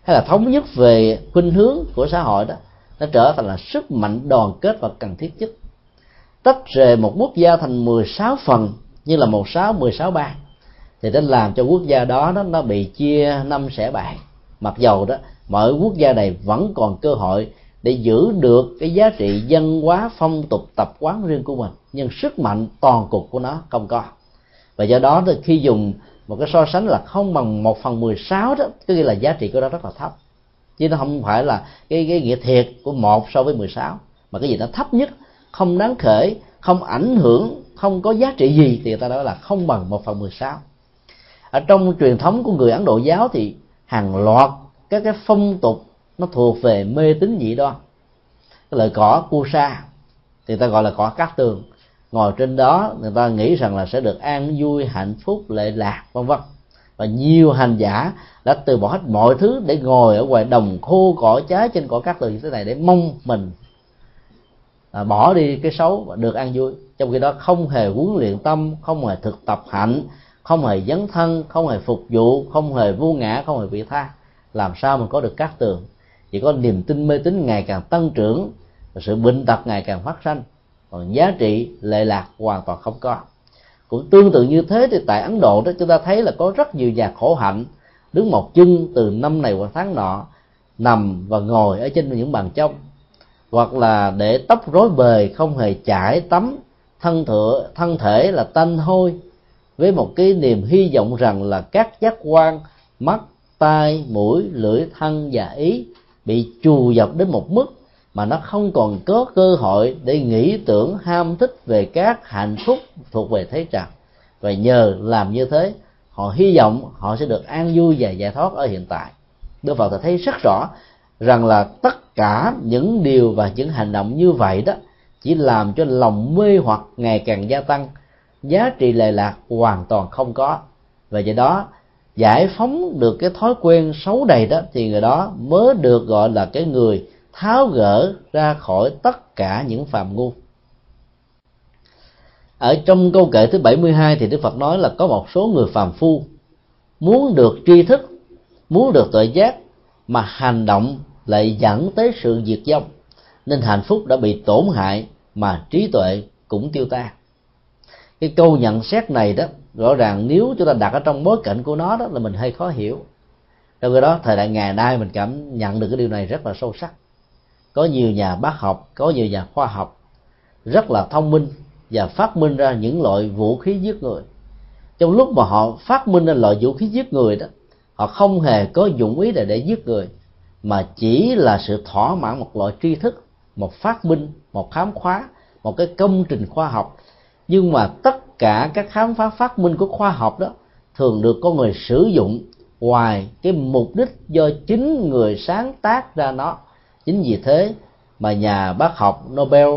hay là thống nhất về khuynh hướng của xã hội đó nó trở thành là sức mạnh đoàn kết và cần thiết nhất. Tách rời một quốc gia thành 16 phần như là một sáu mười sáu bang thì nó làm cho quốc gia đó, nó nó bị chia năm xẻ bảy mặc dầu đó mỗi quốc gia này vẫn còn cơ hội để giữ được cái giá trị dân hóa, phong tục, tập quán riêng của mình. Nhưng sức mạnh toàn cục của nó không có. Và do đó thì khi dùng một cái so sánh là không bằng một phần mười sáu đó có nghĩa là giá trị của nó rất là thấp. Chứ nó không phải là cái cái nghĩa thiệt của một so với mười sáu, mà cái gì nó thấp nhất, không đáng kể, không ảnh hưởng, không có giá trị gì thì người ta nói là không bằng một phần mười sáu. Ở trong truyền thống của người ấn độ giáo thì hàng loạt các cái phong tục nó thuộc về mê tín dị đoan. Cái loại cỏ cu sa thì ta gọi là cỏ cát tường. Ngồi trên đó người ta nghĩ rằng là sẽ được an vui hạnh phúc lệ lạc vân vân. Và nhiều hành giả đã từ bỏ hết mọi thứ để ngồi ở ngoài đồng khô cỏ trái trên cỏ cát tường như thế này để mong mình à, bỏ đi cái xấu và được an vui. Trong khi đó không hề huấn luyện tâm không hề thực tập hạnh không hề dấn thân không hề phục vụ không hề vô ngã không hề vị tha. Làm sao mình có được cát tường? Chỉ có niềm tin mê tín ngày càng tăng trưởng, và sự bệnh tật ngày càng phát sinh còn giá trị lệ lạc hoàn toàn không có. Cũng tương tự như thế thì tại ấn độ đó, chúng ta thấy là có rất nhiều nhà khổ hạnh đứng một chân từ năm này qua tháng nọ, nằm và ngồi ở trên những bàn trong hoặc là để tóc rối bời không hề chải tắm, thân thựa, thân thể là tanh hôi, với một cái niềm hy vọng rằng là các giác quan, mắt, tai, mũi, lưỡi, thân và ý bị trù dập đến một mức mà nó không còn có cơ hội để nghĩ tưởng ham thích về các hạnh phúc thuộc về thế trần và nhờ làm như thế, họ hy vọng họ sẽ được an vui và giải thoát ở hiện tại. Đức Phật thấy rất rõ rằng là tất cả những điều và những hành động như vậy đó chỉ làm cho lòng mê hoặc ngày càng gia tăng, giá trị lệ lạc hoàn toàn không có. Và do đó giải phóng được cái thói quen xấu đầy đó, thì người đó mới được gọi là cái người tháo gỡ ra khỏi tất cả những phàm ngu. Ở trong câu kệ thứ 72 thì Đức Phật nói là có một số người phàm phu muốn được tri thức, muốn được tuệ giác mà hành động lại dẫn tới sự diệt vong, nên hạnh phúc đã bị tổn hại mà trí tuệ cũng tiêu tan. Cái câu nhận xét này đó rõ ràng nếu chúng ta đặt ở trong bối cảnh của nó đó là mình hơi khó hiểu. Trong cái đó, thời đại ngày nay mình cảm nhận được cái điều này rất là sâu sắc. Có nhiều nhà bác học, có nhiều nhà khoa học rất là thông minh và phát minh ra những loại vũ khí giết người. Trong lúc mà họ phát minh ra loại vũ khí giết người đó, họ không hề có dụng ý để để giết người, mà chỉ là sự thỏa mãn một loại tri thức, một phát minh, một khám phá, một cái công trình khoa học. Nhưng mà tất cả các khám phá phát minh của khoa học đó, thường được con người sử dụng ngoài cái mục đích do chính người sáng tác ra nó. Chính vì thế mà nhà bác học Nobel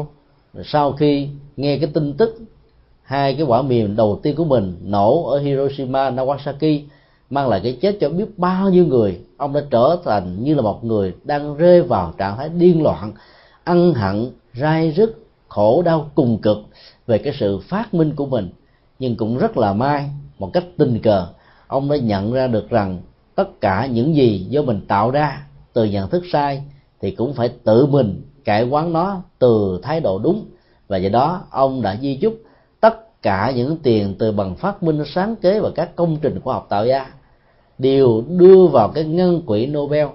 sau khi nghe cái tin tức hai cái quả mìn đầu tiên của mình nổ ở Hiroshima, Nagasaki, mang lại cái chết cho biết bao nhiêu người, ông đã trở thành như là một người đang rơi vào trạng thái điên loạn ân hận, rai rứt khổ, đau, cùng cực về cái sự phát minh của mình. Nhưng cũng rất là may, một cách tình cờ, ông đã nhận ra được rằng tất cả những gì do mình tạo ra từ nhận thức sai thì cũng phải tự mình cải quán nó từ thái độ đúng. Và do đó, ông đã di chúc tất cả những tiền từ bằng phát minh sáng kế và các công trình khoa học tạo ra đều đưa vào cái ngân quỹ Nobel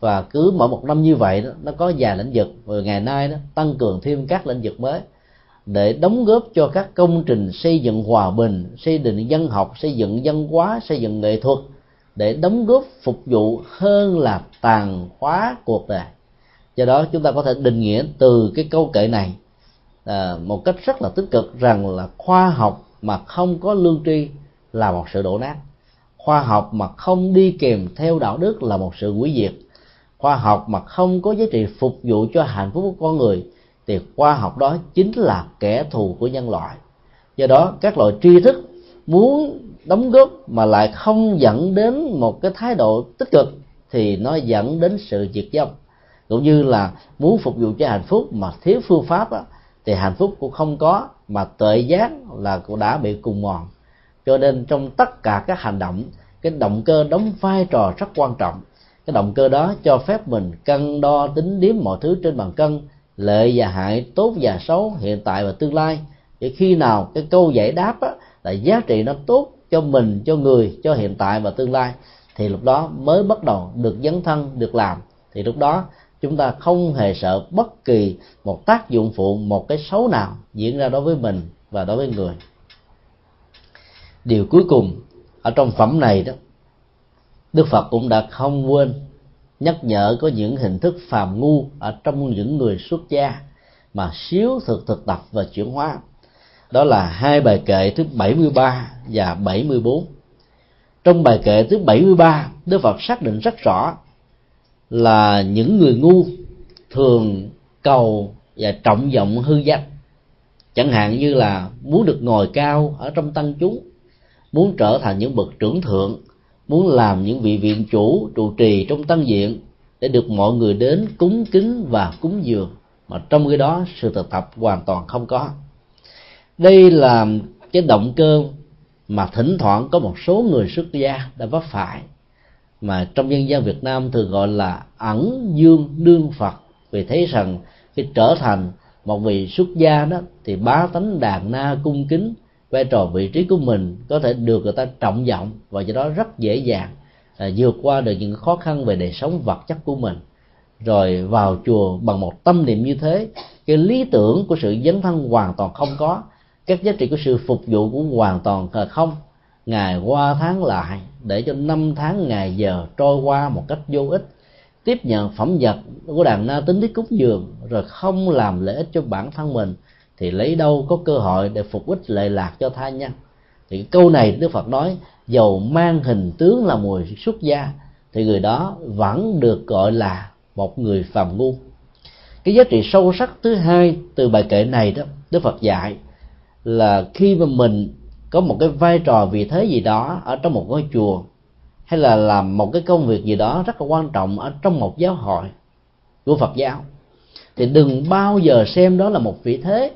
và cứ mỗi một năm như vậy đó, nó có vài lĩnh vực. Và ngày nay đó tăng cường thêm các lĩnh vực mới để đóng góp cho các công trình xây dựng hòa bình xây dựng dân học xây dựng dân hóa xây dựng nghệ thuật để đóng góp phục vụ hơn là tàn hóa cuộc đời. Do đó chúng ta có thể định nghĩa từ cái câu kệ này à, một cách rất là tích cực rằng là khoa học mà không có lương tri là một sự đổ nát. Khoa học mà không đi kèm theo đạo đức là một sự hủy diệt khoa học mà không có giá trị phục vụ cho hạnh phúc của con người thì khoa học đó chính là kẻ thù của nhân loại. Do đó các loại tri thức muốn đóng góp mà lại không dẫn đến một cái thái độ tích cực thì nó dẫn đến sự diệt vong. Cũng như là muốn phục vụ cho hạnh phúc mà thiếu phương pháp đó, thì hạnh phúc cũng không có mà tuệ giác là cũng đã bị cùng mòn. Cho nên trong tất cả các hành động cái động cơ đóng vai trò rất quan trọng cái động cơ đó cho phép mình cân đo tính điếm mọi thứ trên bàn cân lợi và hại tốt và xấu hiện tại và tương lai. Vậy khi nào cái câu giải đáp á, là giá trị nó tốt cho mình cho người cho hiện tại và tương lai thì lúc đó mới bắt đầu được dấn thân được làm. Thì lúc đó chúng ta không hề sợ bất kỳ một tác dụng phụ một cái xấu nào diễn ra đối với mình và đối với người. Điều cuối cùng ở trong phẩm này đó đức phật cũng đã không quên nhắc nhở có những hình thức phàm ngu ở trong những người xuất gia mà xíu thực thực tập và chuyển hóa. Đó là hai bài kệ thứ 73 và 74 trong bài kệ thứ 73 Đức Phật xác định rất rõ là những người ngu thường cầu và trọng vọng hư danh. Chẳng hạn như là muốn được ngồi cao ở trong tăng chúng, muốn trở thành những bậc trưởng thượng muốn làm những vị viện chủ, trụ trì trong tăng diện để được mọi người đến cúng kính và cúng dường. Mà trong cái đó, sự thực tập hoàn toàn không có. Đây là cái động cơ mà thỉnh thoảng có một số người xuất gia đã vấp phải, mà trong dân gian Việt Nam thường gọi là ẩn dương đương Phật. Vì thấy rằng khi trở thành một vị xuất gia đó, thì bá tánh đàn na cung kính vai trò vị trí của mình có thể được người ta trọng vọng và do đó rất dễ dàng à, vượt qua được những khó khăn về đời sống vật chất của mình. Rồi vào chùa bằng một tâm niệm như thế cái lý tưởng của sự dấn thân hoàn toàn không có các giá trị của sự phục vụ cũng hoàn toàn là không. Ngày qua tháng lại để cho năm tháng ngày giờ trôi qua một cách vô ích tiếp nhận phẩm vật của đàn na tính đến cúng dường rồi không làm lợi ích cho bản thân mình thì lấy đâu có cơ hội để phục ích lệ lạc cho tha nhân? Thì câu này đức phật nói, dầu mang hình tướng là mùi xuất gia, thì người đó vẫn được gọi là một người phàm ngu. Cái giá trị sâu sắc thứ hai từ bài kệ này đó, đức phật dạy là khi mà mình có một cái vai trò vị thế gì đó ở trong một ngôi chùa, hay là làm một cái công việc gì đó rất là quan trọng ở trong một giáo hội của Phật giáo, thì đừng bao giờ xem đó là một vị thế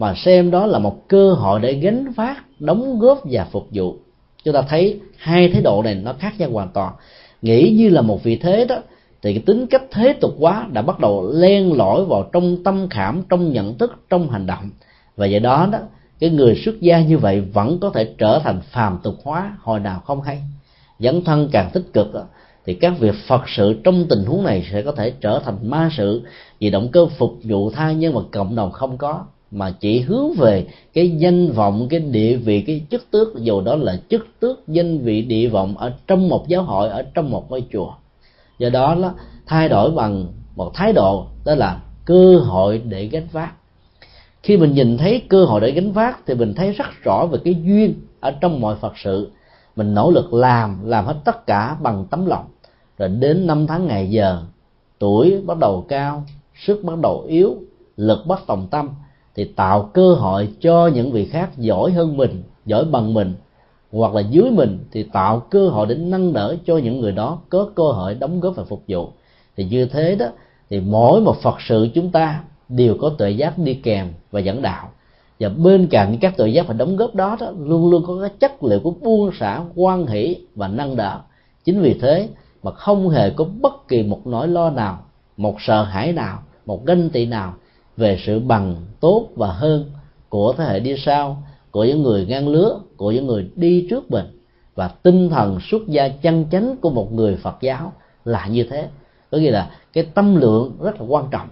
mà xem đó là một cơ hội để gánh phát đóng góp và phục vụ. Chúng ta thấy hai thái độ này nó khác nhau hoàn toàn. Nghĩ như là một vị thế đó, thì cái tính cách thế tục quá đã bắt đầu len lỏi vào trong tâm khảm, trong nhận thức, trong hành động. Và do đó đó, cái người xuất gia như vậy vẫn có thể trở thành phàm tục hóa, hồi nào không hay. Dẫn thân càng tích cực thì các việc phật sự trong tình huống này sẽ có thể trở thành ma sự, vì động cơ phục vụ tha nhân và cộng đồng không có mà chỉ hướng về cái danh vọng, cái địa vị, cái chức tước, dù đó là chức tước danh vị địa vọng ở trong một giáo hội, ở trong một ngôi chùa. Do đó nó thay đổi bằng một thái độ, đó là cơ hội để gánh vác. Khi mình nhìn thấy cơ hội để gánh vác thì mình thấy rất rõ về cái duyên ở trong mọi phật sự. Mình nỗ lực làm làm hết tất cả bằng tấm lòng. Rồi đến năm tháng ngày giờ, tuổi bắt đầu cao, sức bắt đầu yếu, lực bắt tòng tâm thì tạo cơ hội cho những vị khác giỏi hơn mình giỏi bằng mình hoặc là dưới mình thì tạo cơ hội để nâng đỡ cho những người đó có cơ hội đóng góp và phục vụ. Thì như thế đó thì mỗi một phật sự chúng ta đều có tuệ giác đi kèm và dẫn đạo. Và bên cạnh các tuệ giác và đóng góp đó, đó luôn luôn có cái chất liệu của buông xả quan hỷ và nâng đỡ. Chính vì thế mà không hề có bất kỳ một nỗi lo nào một sợ hãi nào một ganh tị nào về sự bằng tốt và hơn của thế hệ đi sau, của những người ngang lứa, của những người đi trước mình. Và tinh thần xuất gia chân chánh của một người phật giáo là như thế. Có nghĩa là cái tâm lượng rất là quan trọng.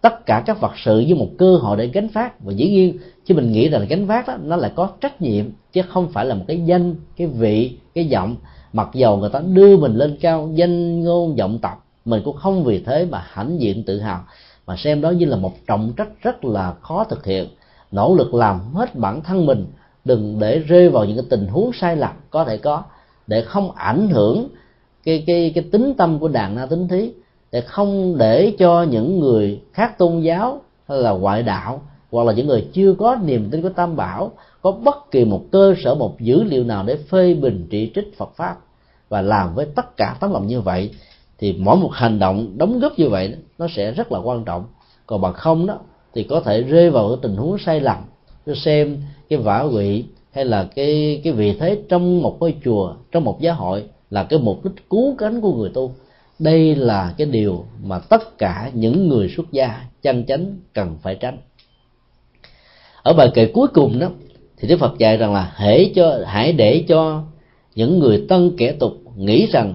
Tất cả các vật sự với một cơ hội để gánh phát và dĩ nhiên chứ mình nghĩ rằng là gánh phát đó, nó lại có trách nhiệm, chứ không phải là một cái danh, cái vị, cái giọng. Mặc dầu người ta đưa mình lên cao danh, ngôn vọng tộc, mình cũng không vì thế mà hãnh diện tự hào mà xem đó như là một trọng trách rất là khó thực hiện. Nỗ lực làm hết bản thân mình, đừng để rơi vào những cái tình huống sai lầm có thể có, để không ảnh hưởng cái cái cái tính tâm của đàn na tính thí, để không để cho những người khác tôn giáo hay là ngoại đạo hoặc là những người chưa có niềm tin của tam bảo có bất kỳ một cơ sở, một dữ liệu nào để phê bình trị trích phật pháp và làm với tất cả tấm lòng như vậy thì mỗi một hành động đóng góp như vậy nó sẽ rất là quan trọng. Còn bằng không đó, thì có thể rơi vào cái tình huống sai lầm. Cho xem cái vả quỵ hay là cái cái vị thế trong một ngôi chùa, trong một giáo hội là cái mục đích cứu cánh của người tu. Đây là cái điều mà tất cả những người xuất gia chân chánh cần phải tránh. Ở bài kệ cuối cùng đó, thì đức phật dạy rằng là hãy cho, hãy để cho những người tân kẻ tục nghĩ rằng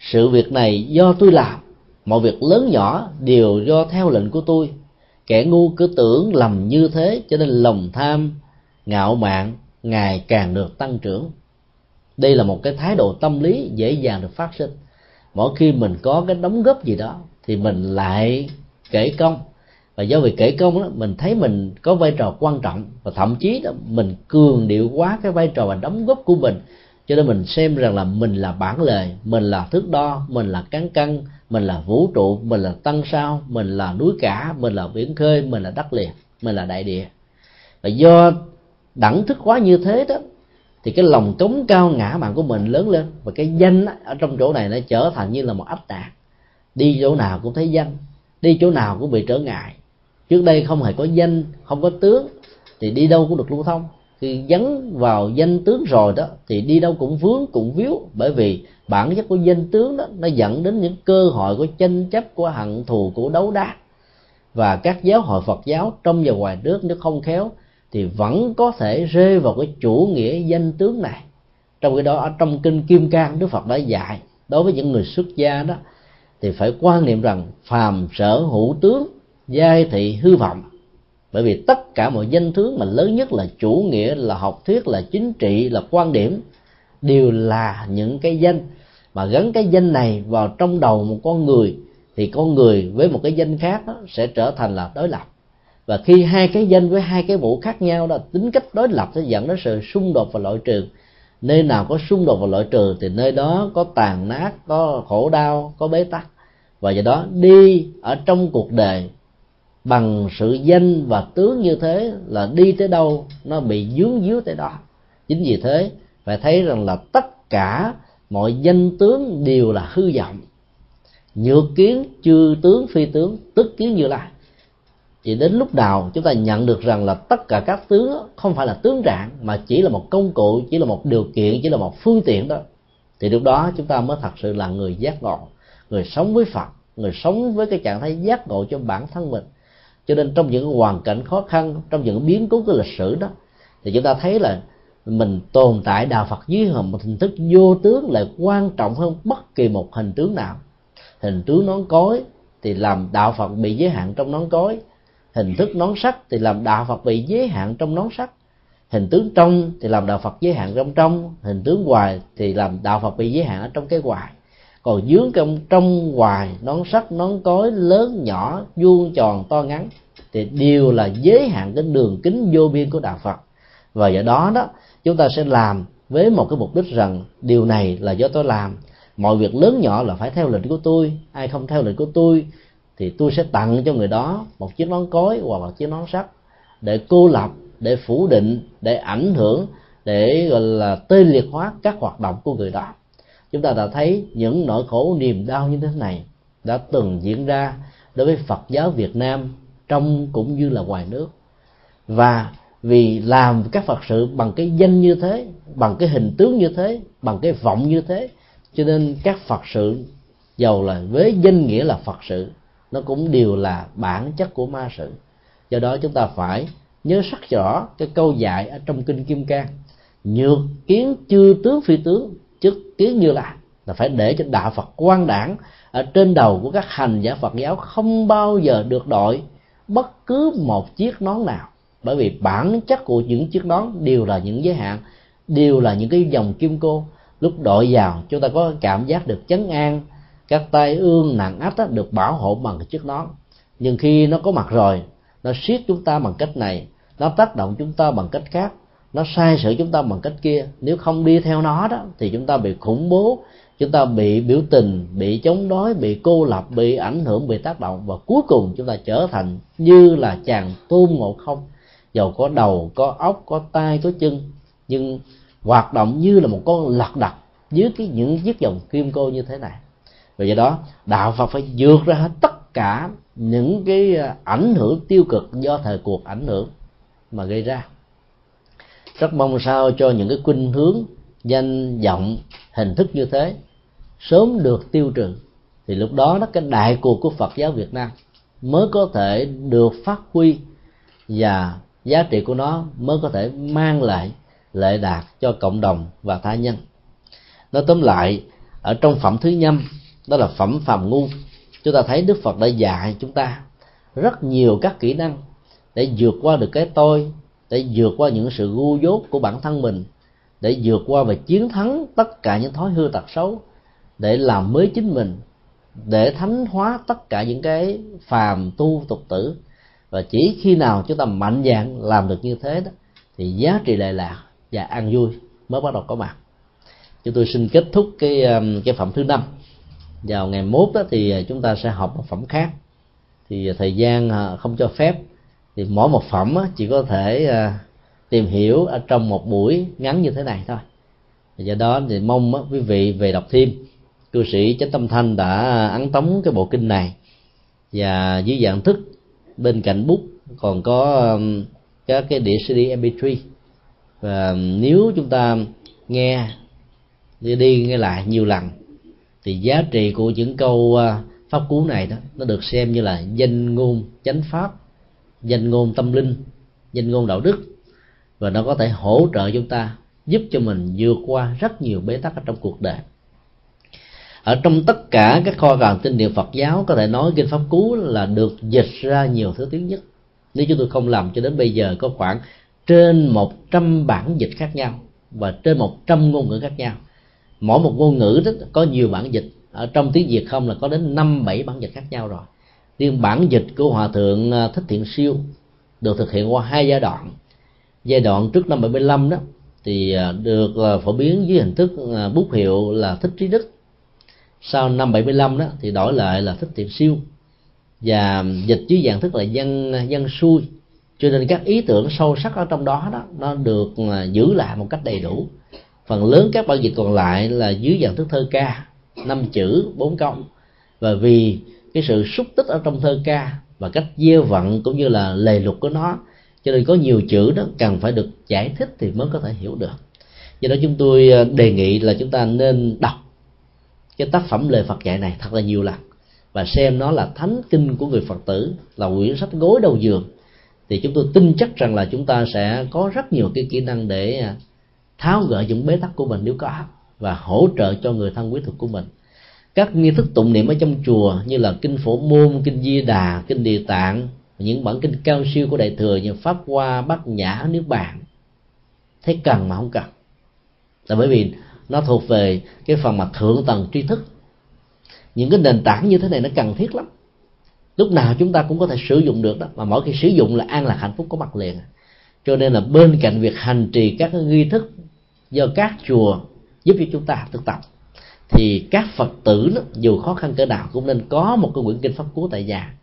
sự việc này do tôi làm. Mọi việc lớn nhỏ đều do theo lệnh của tôi. Kẻ ngu cứ tưởng lầm như thế cho nên lòng tham, ngạo mạn ngày càng được tăng trưởng. Đây là một cái thái độ tâm lý dễ dàng được phát sinh. Mỗi khi mình có cái đóng góp gì đó thì mình lại kể công. Và do việc kể công đó, mình thấy mình có vai trò quan trọng và thậm chí đó, mình cường điệu quá cái vai trò và đóng góp của mình cho nên mình xem rằng là mình là bản lề, mình là thước đo, mình là cán cân, mình là vũ trụ, mình là tăng sao, mình là núi cả, mình là biển khơi, mình là đất liền, mình là đại địa. Và do đẳng thức quá như thế đó, thì cái lòng cống cao ngã mạng của mình lớn lên, và cái danh ở trong chỗ này nó trở thành như là một áp tạc đi chỗ nào cũng thấy danh, đi chỗ nào cũng bị trở ngại. Trước đây không hề có danh, không có tướng, thì đi đâu cũng được lưu thông khi dấn vào danh tướng rồi đó, thì đi đâu cũng vướng, cũng víu. Bởi vì bản chất của danh tướng đó, nó dẫn đến những cơ hội của tranh chấp, của hận thù, của đấu đá. Và các giáo hội Phật giáo trong và ngoài nước, nếu không khéo, thì vẫn có thể rơi vào cái chủ nghĩa danh tướng này. Trong cái đó, ở trong kinh Kim Cang, Đức Phật đã dạy, đối với những người xuất gia đó, thì phải quan niệm rằng phàm sở hữu tướng, giai thị hư vọng bởi vì tất cả mọi danh tướng mà lớn nhất là chủ nghĩa là học thuyết là chính trị là quan điểm đều là những cái danh. Mà gắn cái danh này vào trong đầu một con người thì con người với một cái danh khác đó, sẽ trở thành là đối lập. Và khi hai cái danh với hai cái mũ khác nhau đó tính cách đối lập sẽ dẫn đến sự xung đột và loại trừ. Nơi nào có xung đột và loại trừ thì nơi đó có tàn nát có khổ đau có bế tắc. Và do đó đi ở trong cuộc đời bằng sự danh và tướng như thế là đi tới đâu, nó bị dướng díu tới đó. Chính vì thế, phải thấy rằng là tất cả mọi danh tướng đều là hư vọng. Nhược kiến, chư tướng, phi tướng, tức kiến như lai. Chỉ đến lúc nào chúng ta nhận được rằng là tất cả các tướng không phải là tướng trạng, mà chỉ là một công cụ, chỉ là một điều kiện, chỉ là một phương tiện đó thì lúc đó chúng ta mới thật sự là người giác ngộ, người sống với phật, người sống với cái trạng thái giác ngộ cho bản thân mình cho nên trong những hoàn cảnh khó khăn, trong những biến cố của lịch sử đó, thì chúng ta thấy là mình tồn tại đạo Phật dưới một hình thức vô tướng lại quan trọng hơn bất kỳ một hình tướng nào. Hình tướng nón cối thì làm đạo Phật bị giới hạn trong nón cối. Hình thức nón sắt thì làm đạo Phật bị giới hạn trong nón sắt. Hình tướng trong thì làm đạo Phật giới hạn trong trong. Hình tướng ngoài thì làm đạo Phật bị giới hạn ở trong cái ngoài còn dướng trong trong ngoài nón sắt, nón cối, lớn, nhỏ, vuông, tròn, to, ngắn, thì đều là giới hạn cái đường kính vô biên của đạo Phật. Và do đó đó, chúng ta sẽ làm với một cái mục đích rằng điều này là do tôi làm. Mọi việc lớn nhỏ là phải theo lệnh của tôi, ai không theo lệnh của tôi thì tôi sẽ tặng cho người đó một chiếc nón cối hoặc một chiếc nón sắt để cô lập, để phủ định, để ảnh hưởng, để gọi là tê liệt hóa các hoạt động của người đó chúng ta đã thấy những nỗi khổ niềm đau như thế này đã từng diễn ra đối với Phật giáo Việt Nam trong cũng như là ngoài nước. Và vì làm các Phật sự bằng cái danh như thế, bằng cái hình tướng như thế, bằng cái vọng như thế, cho nên các Phật sự giàu là với danh nghĩa là Phật sự, nó cũng đều là bản chất của ma sự. Do đó chúng ta phải nhớ sắc rõ cái câu dạy ở trong kinh kim cang, nhược kiến chư tướng phi tướng chức kiến như là là phải để cho đạo phật quan đảng ở trên đầu của các hành giả phật giáo không bao giờ được đội bất cứ một chiếc nón nào. Bởi vì bản chất của những chiếc nón đều là những giới hạn đều là những cái dòng kim cô. Lúc đội vào chúng ta có cảm giác được chấn an các tay ương nặng ách đó, được bảo hộ bằng cái chiếc nón. Nhưng khi nó có mặt rồi nó siết chúng ta bằng cách này nó tác động chúng ta bằng cách khác nó sai sự chúng ta bằng cách kia. Nếu không đi theo nó đó, thì chúng ta bị khủng bố, chúng ta bị biểu tình, bị chống đối, bị cô lập, bị ảnh hưởng, bị tác động. Và cuối cùng chúng ta trở thành như là chàng tôn ngộ không. Dầu có đầu, có óc, có tay có chân, nhưng hoạt động như là một con lật đật dưới cái những chiếc dòng kim cô như thế này. Và do đó, đạo phật phải vượt ra hết tất cả những cái à, ảnh hưởng tiêu cực do thời cuộc ảnh hưởng mà gây ra rất mong sao cho những cái khuynh hướng, danh, vọng, hình thức như thế sớm được tiêu trừ. Thì lúc đó đó, cái đại cuộc của Phật giáo Việt Nam mới có thể được phát huy và giá trị của nó mới có thể mang lại lệ đạt cho cộng đồng và tha nhân. Nói tóm lại, ở trong phẩm thứ năm đó là phẩm phàm ngu. Chúng ta thấy đức phật đã dạy chúng ta rất nhiều các kỹ năng để vượt qua được cái tôi để vượt qua những sự ngu dốt của bản thân mình, để vượt qua và chiến thắng tất cả những thói hư tật xấu, để làm mới chính mình, để thánh hóa tất cả những cái phàm tu tục tử. Và chỉ khi nào chúng ta mạnh dạn làm được như thế đó, thì giá trị lệ lạc và an vui mới bắt đầu có mặt. Chúng tôi xin kết thúc cái um, cái phẩm thứ năm. Vào ngày mốt đó thì à, chúng ta sẽ học một phẩm khác. Thì à, thời gian à, không cho phép thì mỗi một phẩm chỉ có thể à, tìm hiểu ở trong một buổi ngắn như thế này thôi. Do đó thì mong quý vị về đọc thêm. Cư sĩ chánh tâm thanh đã ấn tống cái bộ kinh này. Và dưới dạng thức, bên cạnh bút, còn có các cái đĩa CD MP3 và nếu chúng ta nghe, đi đi nghe lại nhiều lần, thì giá trị của những câu à, pháp cú này đó, nó được xem như là danh ngôn chánh pháp danh ngôn tâm linh, danh ngôn đạo đức. Và nó có thể hỗ trợ chúng ta, giúp cho mình vượt qua rất nhiều bế tắc ở trong cuộc đời. Ở trong tất cả các kho tàng kinh điển Phật giáo, có thể nói kinh pháp cú là được dịch ra nhiều thứ tiếng nhất. Nếu chúng tôi không làm cho đến bây giờ, có khoảng trên 100 bản dịch khác nhau và trên 100 ngôn ngữ khác nhau. Mỗi một ngôn ngữ đó có nhiều bản dịch. Ở trong tiếng Việt không là có đến năm bảy bản dịch khác nhau rồi riêng bản dịch của hòa thượng à, thích thiện siêu được thực hiện qua hai giai đoạn. Giai đoạn trước năm 75 đó, thì à, được à, phổ biến dưới hình thức bút hiệu là thích trí đức. Sau năm 75 đó thì đổi lại là thích thiện siêu. Và dịch dưới dạng thức là dân dân xuôi. Cho nên các ý tưởng sâu sắc ở trong đó đó, nó được giữ lại một cách đầy đủ. Phần lớn các bản dịch còn lại là dưới dạng thức thơ ca, năm chữ, bốn câu. Và vì cái sự xúc tích ở trong thơ ca và cách gieo vận cũng như là lề luật của nó. Cho nên có nhiều chữ đó cần phải được giải thích thì mới có thể hiểu được. Do đó chúng tôi ờ, đề nghị là chúng ta nên đọc cái tác phẩm lời Phật dạy này thật là nhiều lần và xem nó là thánh kinh của người Phật tử, là quyển sách gối đầu giường. Thì chúng tôi tin chắc rằng là chúng ta sẽ có rất nhiều cái kỹ năng để ờ, tháo gỡ những bế tắc của mình nếu có và hỗ trợ cho người thân quý thuộc của mình các nghi thức tụng niệm ở trong chùa như là kinh phổ môn, kinh di đà, kinh địa tạng, những bản kinh cao siêu của đại thừa như pháp hoa, bát nhã, niết bàn. Thấy cần mà không cần. Là bởi vì nó thuộc về cái phần mà thượng tầng tri thức. Những cái nền tảng như thế này nó cần thiết lắm. Lúc nào chúng ta cũng có thể sử dụng được đó. Mà mỗi khi sử dụng là an lạc hạnh phúc có mặt liền. Cho nên là bên cạnh việc hành trì các cái nghi thức do các chùa giúp cho chúng ta thực tập thì các phật tử đó, dù khó khăn cỡ nào cũng nên có một cái quyển kinh pháp cú tại nhà.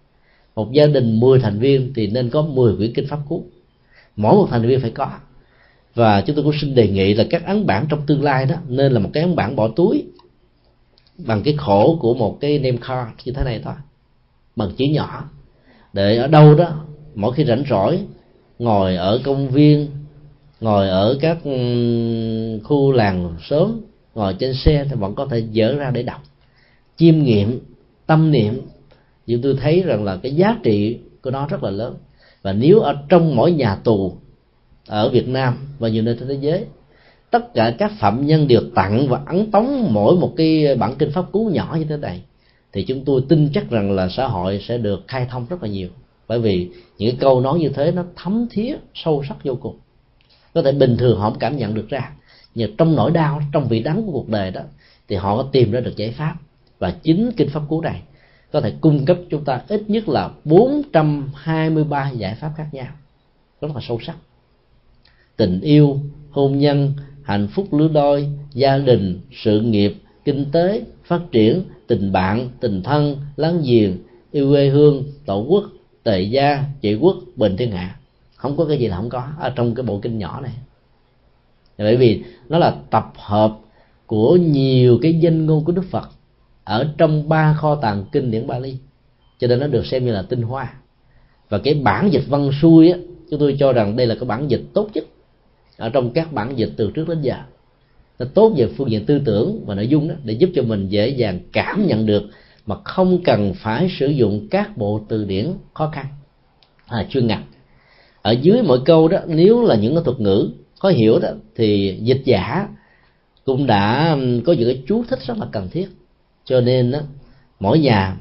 Một gia đình 10 thành viên thì nên có 10 quyển kinh pháp cú mỗi một thành viên phải có. Và chúng tôi cũng xin đề nghị là các ấn bản trong tương lai đó nên là một cái ấn bản bỏ túi bằng cái khổ của một cái name card như thế này thôi bằng chữ nhỏ. Để ở đâu đó mỗi khi rảnh rỗi ngồi ở công viên ngồi ở các khu làng sớm ngồi trên xe thì vẫn có thể dở ra để đọc. Chiêm nghiệm, tâm niệm nhưng tôi thấy rằng là cái giá trị của nó rất là lớn. Và nếu ở trong mỗi nhà tù, ở Việt Nam và nhiều nơi trên thế giới, tất cả các phạm nhân đều tặng và ấn tống mỗi một cái bản kinh pháp cú nhỏ như thế này, thì chúng tôi tin chắc rằng là xã hội sẽ được khai thông rất là nhiều. Bởi vì những câu nói như thế nó thấm thía sâu sắc vô cùng. Có thể bình thường họ không cảm nhận được ra nhưng trong nỗi đau, trong vị đắng của cuộc đời đó, thì họ có tìm ra được giải pháp. Và chính kinh pháp cú này có thể cung cấp chúng ta ít nhất là 423 giải pháp khác nhau. Rất là sâu sắc. Tình yêu, hôn nhân, hạnh phúc lứa đôi, gia đình, sự nghiệp, kinh tế, phát triển, tình bạn, tình thân, láng giềng, yêu quê hương, tổ quốc, tề gia trị quốc bình thiên hạ. Không có cái gì là không có ở trong cái bộ kinh nhỏ này bởi vì nó là tập hợp của nhiều cái danh ngôn của đức phật ở trong ba kho tàng kinh điển bali. Cho nên nó được xem như là tinh hoa. Và cái bản dịch văn xuôi á chúng tôi cho rằng đây là cái bản dịch tốt nhất ở trong các bản dịch từ trước đến giờ. Nó tốt về phương diện tư tưởng và nội dung đó để giúp cho mình dễ dàng cảm nhận được mà không cần phải sử dụng các bộ từ điển khó khăn. À, chuyên ngành. Ở dưới mỗi câu đó nếu là những cái thuật ngữ khó hiểu đó thì dịch giả cũng đã có những cái chú thích rất là cần thiết. Cho nên đó, mỗi nhà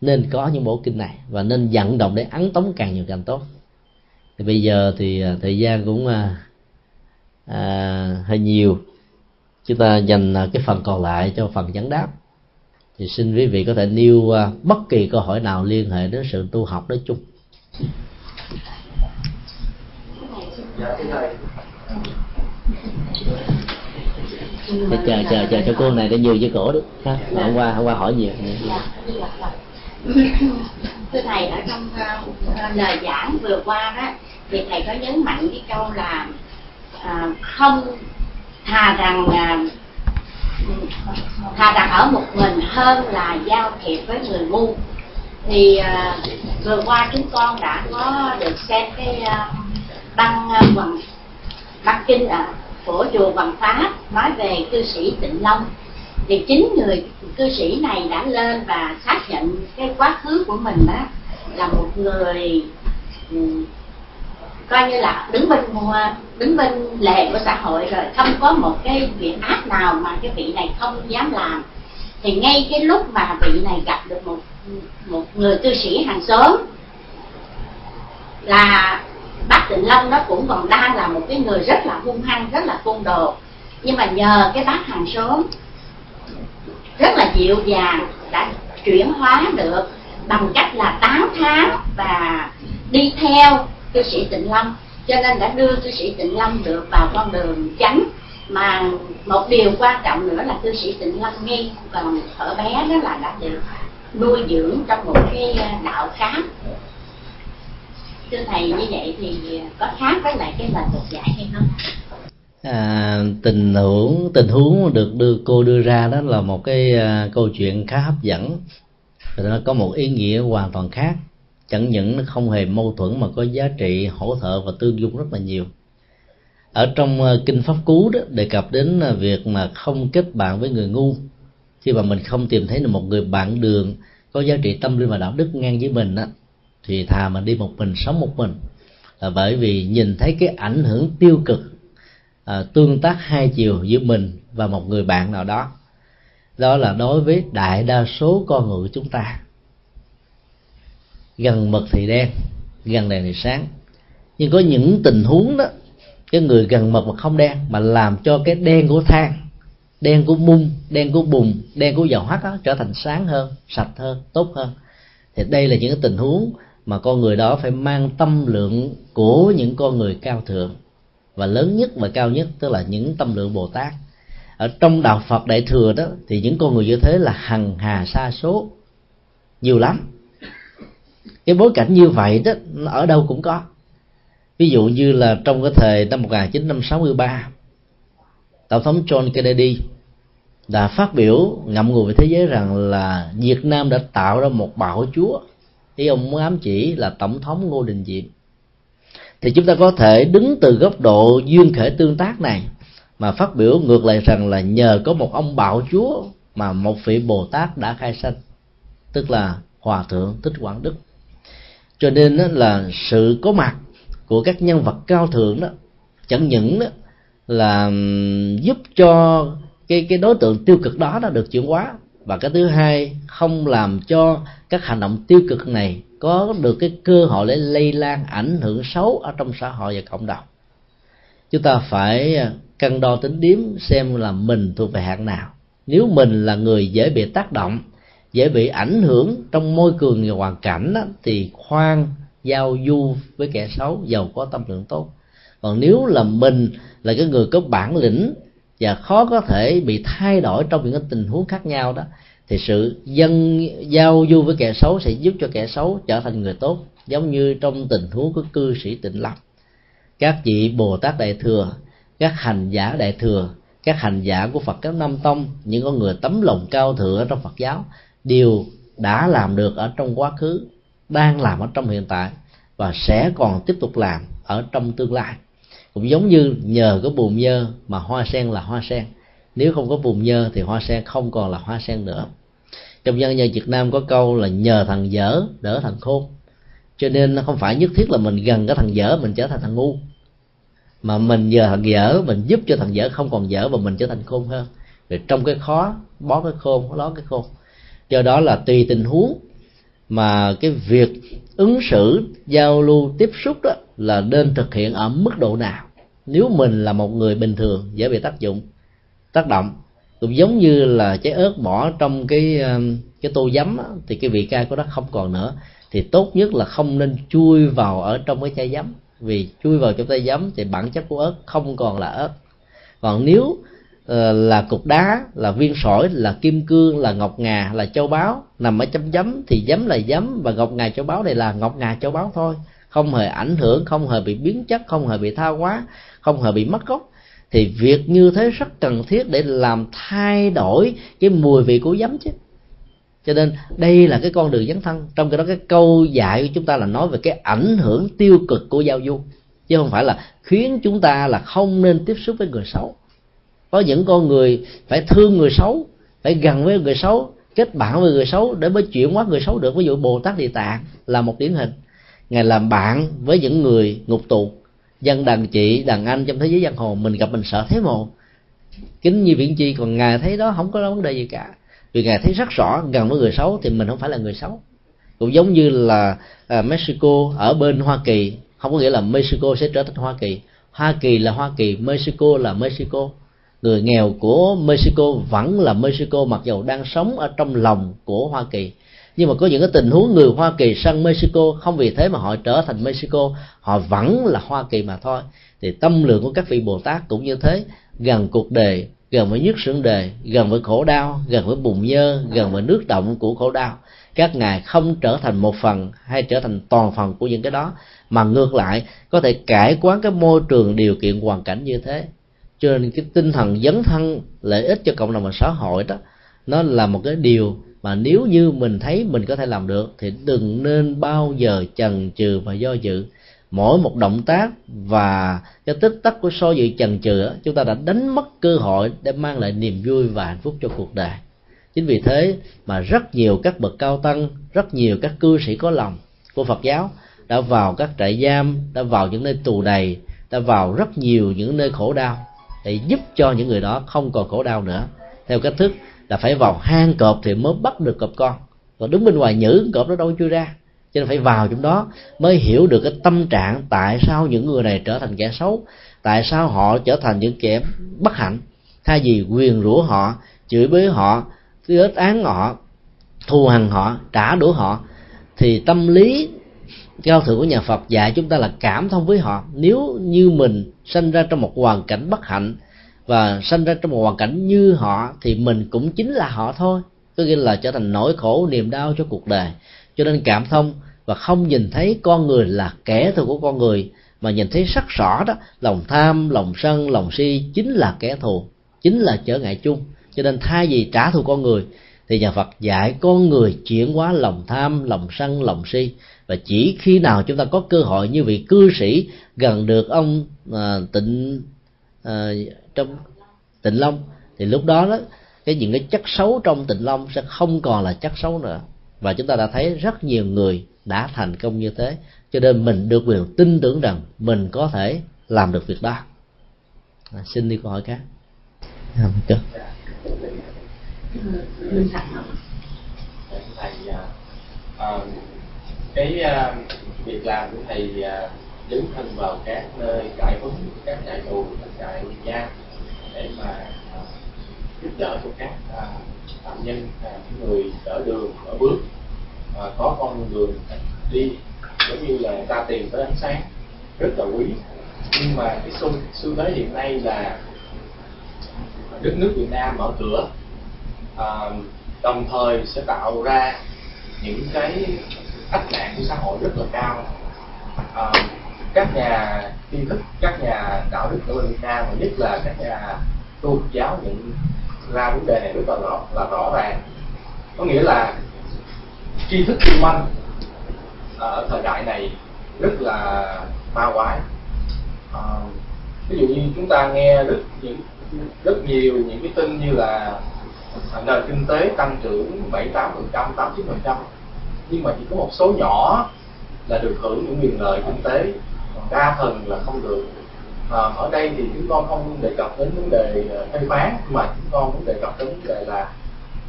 nên có những bộ kinh này và nên vận động để ấn tống càng nhiều càng tốt. Thì bây giờ thì à, thời gian cũng à, à, hơi nhiều. Chúng ta dành à, cái phần còn lại cho phần vấn đáp. Thì xin quý vị có thể nêu à, bất kỳ câu hỏi nào liên hệ đến sự tu học nói chung. Dạ thưa thầy chờ chờ chờ cho cô này để nhiều với cổ đi ha? Hôm qua hôm qua hỏi nhiều. Thưa thầy ở trong uh, lời giảng vừa qua đó thì thầy có nhấn mạnh cái câu là uh, không thà rằng uh, thà rằng ở một mình hơn là giao thiệp với người ngu. Thì uh, vừa qua chúng con đã có được xem cái uh, băng uh, bằng Bắc kinh ở của chùa Hoàng Pháp nói về cư sĩ Tịnh Long. Thì chính người cư sĩ này đã lên và xác nhận cái quá khứ của mình đó là một người ừ, coi như là đứng bên đứng bên lề của xã hội rồi không có một cái việc ác nào mà cái vị này không dám làm. Thì ngay cái lúc mà vị này gặp được một một người cư sĩ hàng xóm, là bác tịnh long đó cũng còn đang là một cái người rất là hung hăng, rất là côn đồ. Nhưng mà nhờ cái bác hàng xóm rất là dịu dàng, đã chuyển hóa được bằng cách là 8 tháng và đi theo cư sĩ tịnh long. Cho nên đã đưa cư sĩ tịnh long được vào con đường chánh. Mà một điều quan trọng nữa là cư sĩ tịnh long ngay còn ở bé đó là đã được nuôi dưỡng trong một cái đạo khác thưa thầy như vậy thì có khác với lại cái lời Phật dạy hay không? À, tình huống tình huống được đưa cô đưa ra đó là một cái uh, câu chuyện khá hấp dẫn. Nó có một ý nghĩa hoàn toàn khác. Chẳng những nó không hề mâu thuẫn mà có giá trị hỗ trợ và tương dung rất là nhiều. Ở trong uh, kinh pháp cú đó đề cập đến uh, việc mà không kết bạn với người ngu. Khi mà mình không tìm thấy được một người bạn đường có giá trị tâm linh và đạo đức ngang với mình á thì thà mình đi một mình sống một mình. Là bởi vì nhìn thấy cái ảnh hưởng tiêu cực à, tương tác hai chiều giữa mình và một người bạn nào đó đó là đối với đại đa số con người của chúng ta. Gần mực thì đen gần đèn thì sáng. Nhưng có những tình huống đó cái người gần mực mà không đen mà làm cho cái đen của than đen của mung đen của bùn đen của dầu hắt đó, trở thành sáng hơn sạch hơn tốt hơn. Thì đây là những tình huống mà con người đó phải mang tâm lượng của những con người cao thượng. Và lớn nhất và cao nhất, tức là những tâm lượng bồ tát. Ở trong đạo phật đại thừa đó, thì những con người như thế là hằng hà sa số. Nhiều lắm. Cái bối cảnh như vậy đó ở đâu cũng có. Ví dụ như là trong cái thời năm 1963 tổng thống John Kennedy đã phát biểu ngậm ngùi với thế giới rằng là Việt Nam đã tạo ra một bảo chúa ý ông muốn ám chỉ là tổng thống Ngô Đình Diệm. Thì chúng ta có thể đứng từ góc độ duyên khởi tương tác này, mà phát biểu ngược lại rằng là nhờ có một ông bảo chúa mà một vị bồ tát đã khai sanh, tức là hòa thượng thích quảng đức. Cho nên đó là sự có mặt của các nhân vật cao thượng đó, chẳng những đó là giúp cho cái cái đối tượng tiêu cực đó nó được chuyển hóa và cái thứ hai không làm cho các hành động tiêu cực này có được cái cơ hội để lây lan ảnh hưởng xấu ở trong xã hội và cộng đồng. Chúng ta phải à, cân đo tính điếm xem là mình thuộc về hạng nào. Nếu mình là người dễ bị tác động dễ bị ảnh hưởng trong môi trường và hoàn cảnh đó, thì khoan giao du với kẻ xấu giàu có tâm lượng tốt. Còn nếu là mình là cái người có bản lĩnh và khó có thể bị thay đổi trong những cái tình huống khác nhau đó, thì sự dân giao du với kẻ xấu sẽ giúp cho kẻ xấu trở thành người tốt, giống như trong tình huống của cư sĩ tịnh lập các vị bồ tát đại thừa, các hành giả đại thừa, các hành giả của phật các nam tông, những con người tấm lòng cao thượng ở trong phật giáo, đều đã làm được ở trong quá khứ, đang làm ở trong hiện tại và sẽ còn tiếp tục làm ở trong tương lai cũng giống như nhờ có bùn nhơ mà hoa sen là hoa sen. Nếu không có bùn nhơ thì hoa sen không còn là hoa sen nữa. Trong dân gian Việt Nam có câu là nhờ thằng dở, đỡ thằng khôn. Cho nên nó không phải nhất thiết là mình gần cái thằng dở, mình trở thành thằng ngu. Mà mình nhờ thằng dở, mình giúp cho thằng dở không còn dở và mình trở thành khôn hơn. Rồi trong cái khó, bó cái khôn ló cái khôn. Do đó là tùy tình huống mà cái việc ứng xử giao lưu tiếp xúc đó là nên thực hiện ở mức độ nào? Nếu mình là một người bình thường dễ bị tác dụng tác động cũng giống như là trái ớt bỏ trong cái um, cái tô giấm á, thì cái vị cay của nó không còn nữa. Thì tốt nhất là không nên chui vào ở trong cái chai giấm. Vì chui vào trong tay giấm thì bản chất của ớt không còn là ớt. Còn nếu Ờ, là cục đá, là viên sỏi, là kim cương, là ngọc ngà, là châu báu. Nằm ở chấm chấm thì giấm là giấm và ngọc ngà châu báu này là ngọc ngà châu báu thôi. Không hề ảnh hưởng, không hề bị biến chất, không hề bị tha hóa, không hề bị mất gốc. Thì việc như thế rất cần thiết để làm thay đổi cái mùi vị của giấm chứ. Cho nên đây là cái con đường dấn thân. Trong cái đó cái câu dạy của chúng ta là nói về cái ảnh hưởng tiêu cực của giao du. Chứ không phải là khiến chúng ta là không nên tiếp xúc với người xấu có những con người phải thương người xấu phải gần với người xấu kết bạn với người xấu để mới chuyển hóa người xấu được. Ví dụ bồ tát địa tạng là một điển hình. Ngài làm bạn với những người ngục tù. Dân đàn chị đàn anh trong thế giới giang hồ mình gặp mình sợ thế mồ kính như viễn chi còn ngài thấy đó không có vấn đề gì cả. Vì ngài thấy rất rõ gần với người xấu thì mình không phải là người xấu. Cũng giống như là à, Mexico ở bên Hoa Kỳ không có nghĩa là Mexico sẽ trở thành Hoa Kỳ. Hoa Kỳ là Hoa Kỳ Mexico là Mexico người nghèo của Mexico vẫn là Mexico mặc dù đang sống ở trong lòng của Hoa Kỳ. Nhưng mà có những cái tình huống người Hoa Kỳ sang Mexico không vì thế mà họ trở thành Mexico, họ vẫn là Hoa Kỳ mà thôi. Thì tâm lượng của các vị Bồ Tát cũng như thế, gần cuộc đời, gần với nhất sưởng đề gần với khổ đau, gần với bùn nhơ, gần với nước động của khổ đau. Các ngài không trở thành một phần hay trở thành toàn phần của những cái đó, mà ngược lại, có thể cải quán cái môi trường điều kiện hoàn cảnh như thế cho nên cái tinh thần dấn thân, lợi ích cho cộng đồng và xã hội đó, nó là một cái điều mà nếu như mình thấy mình có thể làm được thì đừng nên bao giờ chần chừ và do dự. Mỗi một động tác và cái tích tắc của so dự chần chừ chúng ta đã đánh mất cơ hội để mang lại niềm vui và hạnh phúc cho cuộc đời. Chính vì thế mà rất nhiều các bậc cao tăng, rất nhiều các cư sĩ có lòng của phật giáo đã vào các trại giam, đã vào những nơi tù đầy, đã vào rất nhiều những nơi khổ đau để giúp cho những người đó không còn khổ đau nữa. Theo cách thức là phải vào hang cọp thì mới bắt được cọp con. Còn đứng bên ngoài nhử cọp nó đâu chui ra. Cho nên phải vào trong đó mới hiểu được cái tâm trạng tại sao những người này trở thành kẻ xấu, tại sao họ trở thành những kẻ bất hạnh. Thay vì quyền rủa họ, chửi bới họ kết án họ, thù hằn họ, trả đũa họ, thì tâm lý cao thượng của nhà Phật dạy chúng ta là cảm thông với họ. Nếu như mình sinh ra trong một hoàn cảnh bất hạnh. Và sinh ra trong một hoàn cảnh như họ thì mình cũng chính là họ thôi. Có nghĩa là trở thành nỗi khổ, niềm đau cho cuộc đời. Cho nên cảm thông và không nhìn thấy con người là kẻ thù của con người, mà nhìn thấy sắc rõ đó, lòng tham, lòng sân, lòng si chính là kẻ thù, chính là trở ngại chung. Cho nên thay vì trả thù con người, thì nhà Phật dạy con người chuyển hóa lòng tham, lòng sân, lòng si và chỉ khi nào chúng ta có cơ hội như vị cư sĩ gần được ông à, tịnh à, trong tịnh long thì lúc đó đó cái những cái chất xấu trong tịnh long sẽ không còn là chất xấu nữa. Và chúng ta đã thấy rất nhiều người đã thành công như thế. Cho nên mình được quyền tin tưởng rằng mình có thể làm được việc đó. À, xin đi câu hỏi khác. À, thầy à, cái uh, việc làm của thầy uh, đứng thân vào các nơi cải huấn các trại tù các trại giam để mà uh, giúp đỡ cho các uh, phạm nhân những người đỡ đường ở bước uh, có con đường đi giống như là ta tìm tới ánh sáng rất là quý. Nhưng mà cái xu, xu thế hiện nay là đất nước Việt Nam mở cửa à, đồng thời sẽ tạo ra những cái ách nạn của xã hội rất là cao. À, các nhà tri thức các nhà đạo đức ở Việt Nam và nhất là các nhà tu giáo nhận ra vấn đề này rất là rõ là rõ ràng. Có nghĩa là tri thức chuyên môn ở thời đại này rất là ma quái. À, ví dụ như chúng ta nghe rất những rất nhiều những cái tin như là nền kinh tế tăng trưởng 7 8 phần trăm 8 9 phần trăm nhưng mà chỉ có một số nhỏ là được hưởng những quyền lợi kinh tế. Còn đa phần là không được. À, ở đây thì chúng con không đề cập đến vấn đề à, thanh phê phán mà chúng con muốn đề cập đến vấn đề là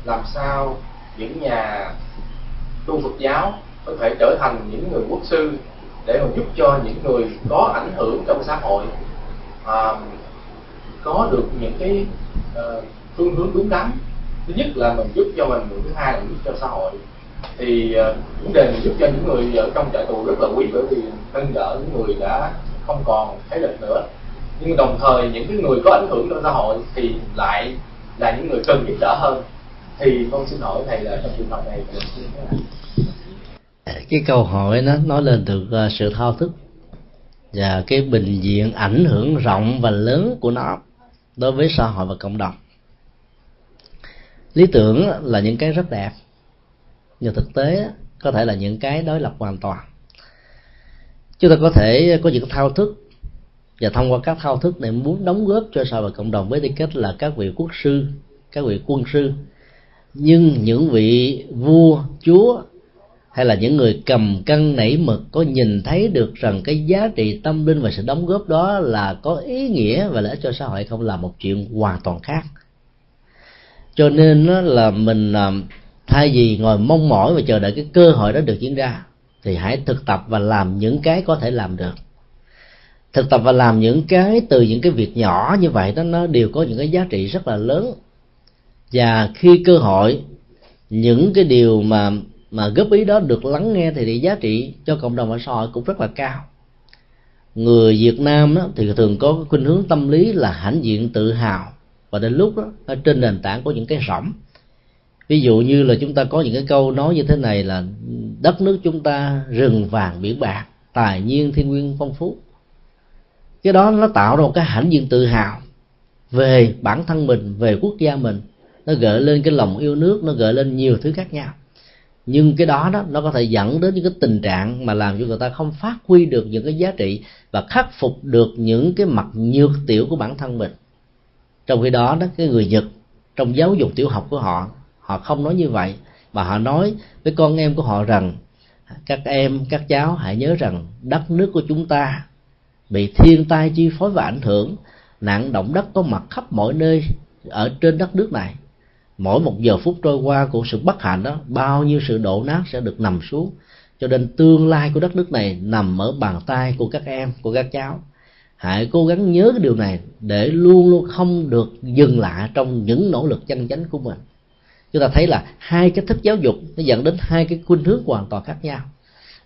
làm sao những nhà tu Phật giáo có thể trở thành những người quốc sư để mà giúp cho những người có ảnh hưởng trong xã hội. À, có được những cái uh, phương hướng đúng đắn. Thứ nhất là mình giúp cho mình thứ hai là giúp cho xã hội thì ờ, vấn đề này giúp cho những người ở trong trại tù rất là quý, bởi vì nâng đỡ những người đã không còn thấy lực nữa. Nhưng đồng thời những cái người có ảnh hưởng trong xã hội thì lại là những người cần giúp đỡ hơn. Thì con xin hỏi thầy là trong trường hợp này cái câu hỏi nó nói lên được ờ, sự thao thức và cái bình diện ảnh hưởng rộng và lớn của nó đối với xã hội và cộng đồng. Lý tưởng là những cái rất đẹp nhưng thực tế có thể là những cái đối lập hoàn toàn. Chúng ta có thể có những thao thức và thông qua các thao thức để muốn đóng góp cho xã hội cộng đồng với tư cách là các vị quốc sư, các vị quân sư. Nhưng những vị vua, chúa hay là những người cầm cân nảy mực có nhìn thấy được rằng cái giá trị tâm linh và sự đóng góp đó là có ý nghĩa và lợi cho xã hội không là một chuyện hoàn toàn khác. Cho nên là mình à, thay vì ngồi mong mỏi và chờ đợi cái cơ hội đó được diễn ra thì hãy thực tập và làm những cái có thể làm được. Thực tập và làm những cái từ những cái việc nhỏ như vậy đó nó đều có những cái giá trị rất là lớn. Và khi cơ hội những cái điều mà mà góp ý đó được lắng nghe thì giá trị cho cộng đồng và xã hội cũng rất là cao. Người Việt Nam đó, thì thường có khuynh hướng tâm lý là hãnh diện tự hào. Và đến lúc đó trên nền tảng của những cái rỗng ví dụ như là chúng ta có những cái câu nói như thế này là đất nước chúng ta rừng vàng biển bạc, tài nhiên thiên nguyên phong phú. Cái đó nó tạo ra một cái hãnh diện tự hào về bản thân mình, về quốc gia mình. Nó gợi lên cái lòng yêu nước, nó gợi lên nhiều thứ khác nhau. Nhưng cái đó đó, nó có thể dẫn đến những cái tình trạng mà làm cho người ta không phát huy được những cái giá trị và khắc phục được những cái mặt nhược tiểu của bản thân mình. Trong khi đó đó, cái người nhật, trong giáo dục tiểu học của họ họ không nói như vậy, mà họ nói với con em của họ rằng, các em, các cháu hãy nhớ rằng đất nước của chúng ta bị thiên tai chi phối và ảnh hưởng, nạn động đất có mặt khắp mọi nơi ở trên đất nước này. Mỗi một giờ phút trôi qua của sự bất hạnh đó, bao nhiêu sự đổ nát sẽ được nằm xuống, cho nên tương lai của đất nước này nằm ở bàn tay của các em, của các cháu. Hãy cố gắng nhớ cái điều này để luôn luôn không được dừng lại trong những nỗ lực chân chánh của mình chúng ta thấy là hai cách thức giáo dục nó dẫn đến hai cái khuynh hướng hoàn toàn khác nhau.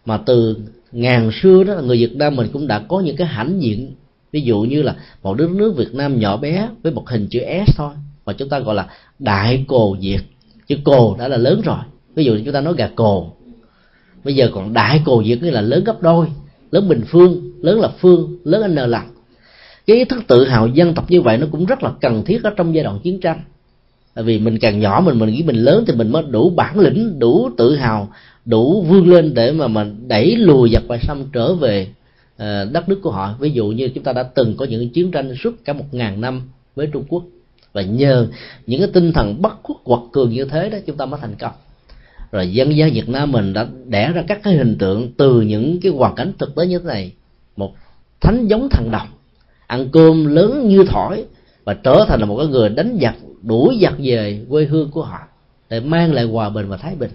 Mà từ ngàn xưa đó là người Việt Nam mình cũng đã có những cái hãnh diện. Ví dụ như là một đất nước Việt Nam nhỏ bé với một hình chữ S thôi, mà chúng ta gọi là đại cồ Việt, chữ cồ đã là lớn rồi. Ví dụ chúng ta nói gà cồ. Bây giờ còn đại cồ Việt nghĩa là lớn gấp đôi, lớn bình phương, lớn lập phương, lớn n lần cái ý thức tự hào dân tộc như vậy nó cũng rất là cần thiết ở trong giai đoạn chiến tranh tại vì mình càng nhỏ, mình mình nghĩ mình lớn thì mình mới đủ bản lĩnh, đủ tự hào, đủ vươn lên để mà mình đẩy lùi giặc ngoại xâm trở về ờ, đất nước của họ. Ví dụ như chúng ta đã từng có những chiến tranh suốt cả một ngàn năm với trung quốc. Và nhờ những cái tinh thần bất khuất quật cường như thế đó, chúng ta mới thành công. Rồi dân gian Việt Nam mình đã đẻ ra các cái hình tượng từ những cái hoàn cảnh thực tế như thế này. Một thánh giống thằng đồng, ăn cơm lớn như thỏi và trở thành là một cái người đánh giặc đuổi giặc về quê hương của họ, để mang lại hòa bình và thái bình.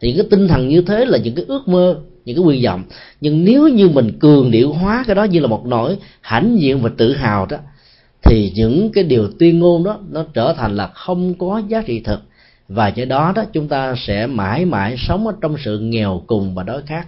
Thì cái tinh thần như thế là những cái ước mơ, những cái quy vọng. Nhưng nếu như mình cường điệu hóa cái đó như là một nỗi hãnh diện và tự hào đó, thì những cái điều tuyên ngôn đó, nó trở thành là không có giá trị thực và do đó đó, chúng ta sẽ mãi mãi sống ở trong sự nghèo cùng và đói khát.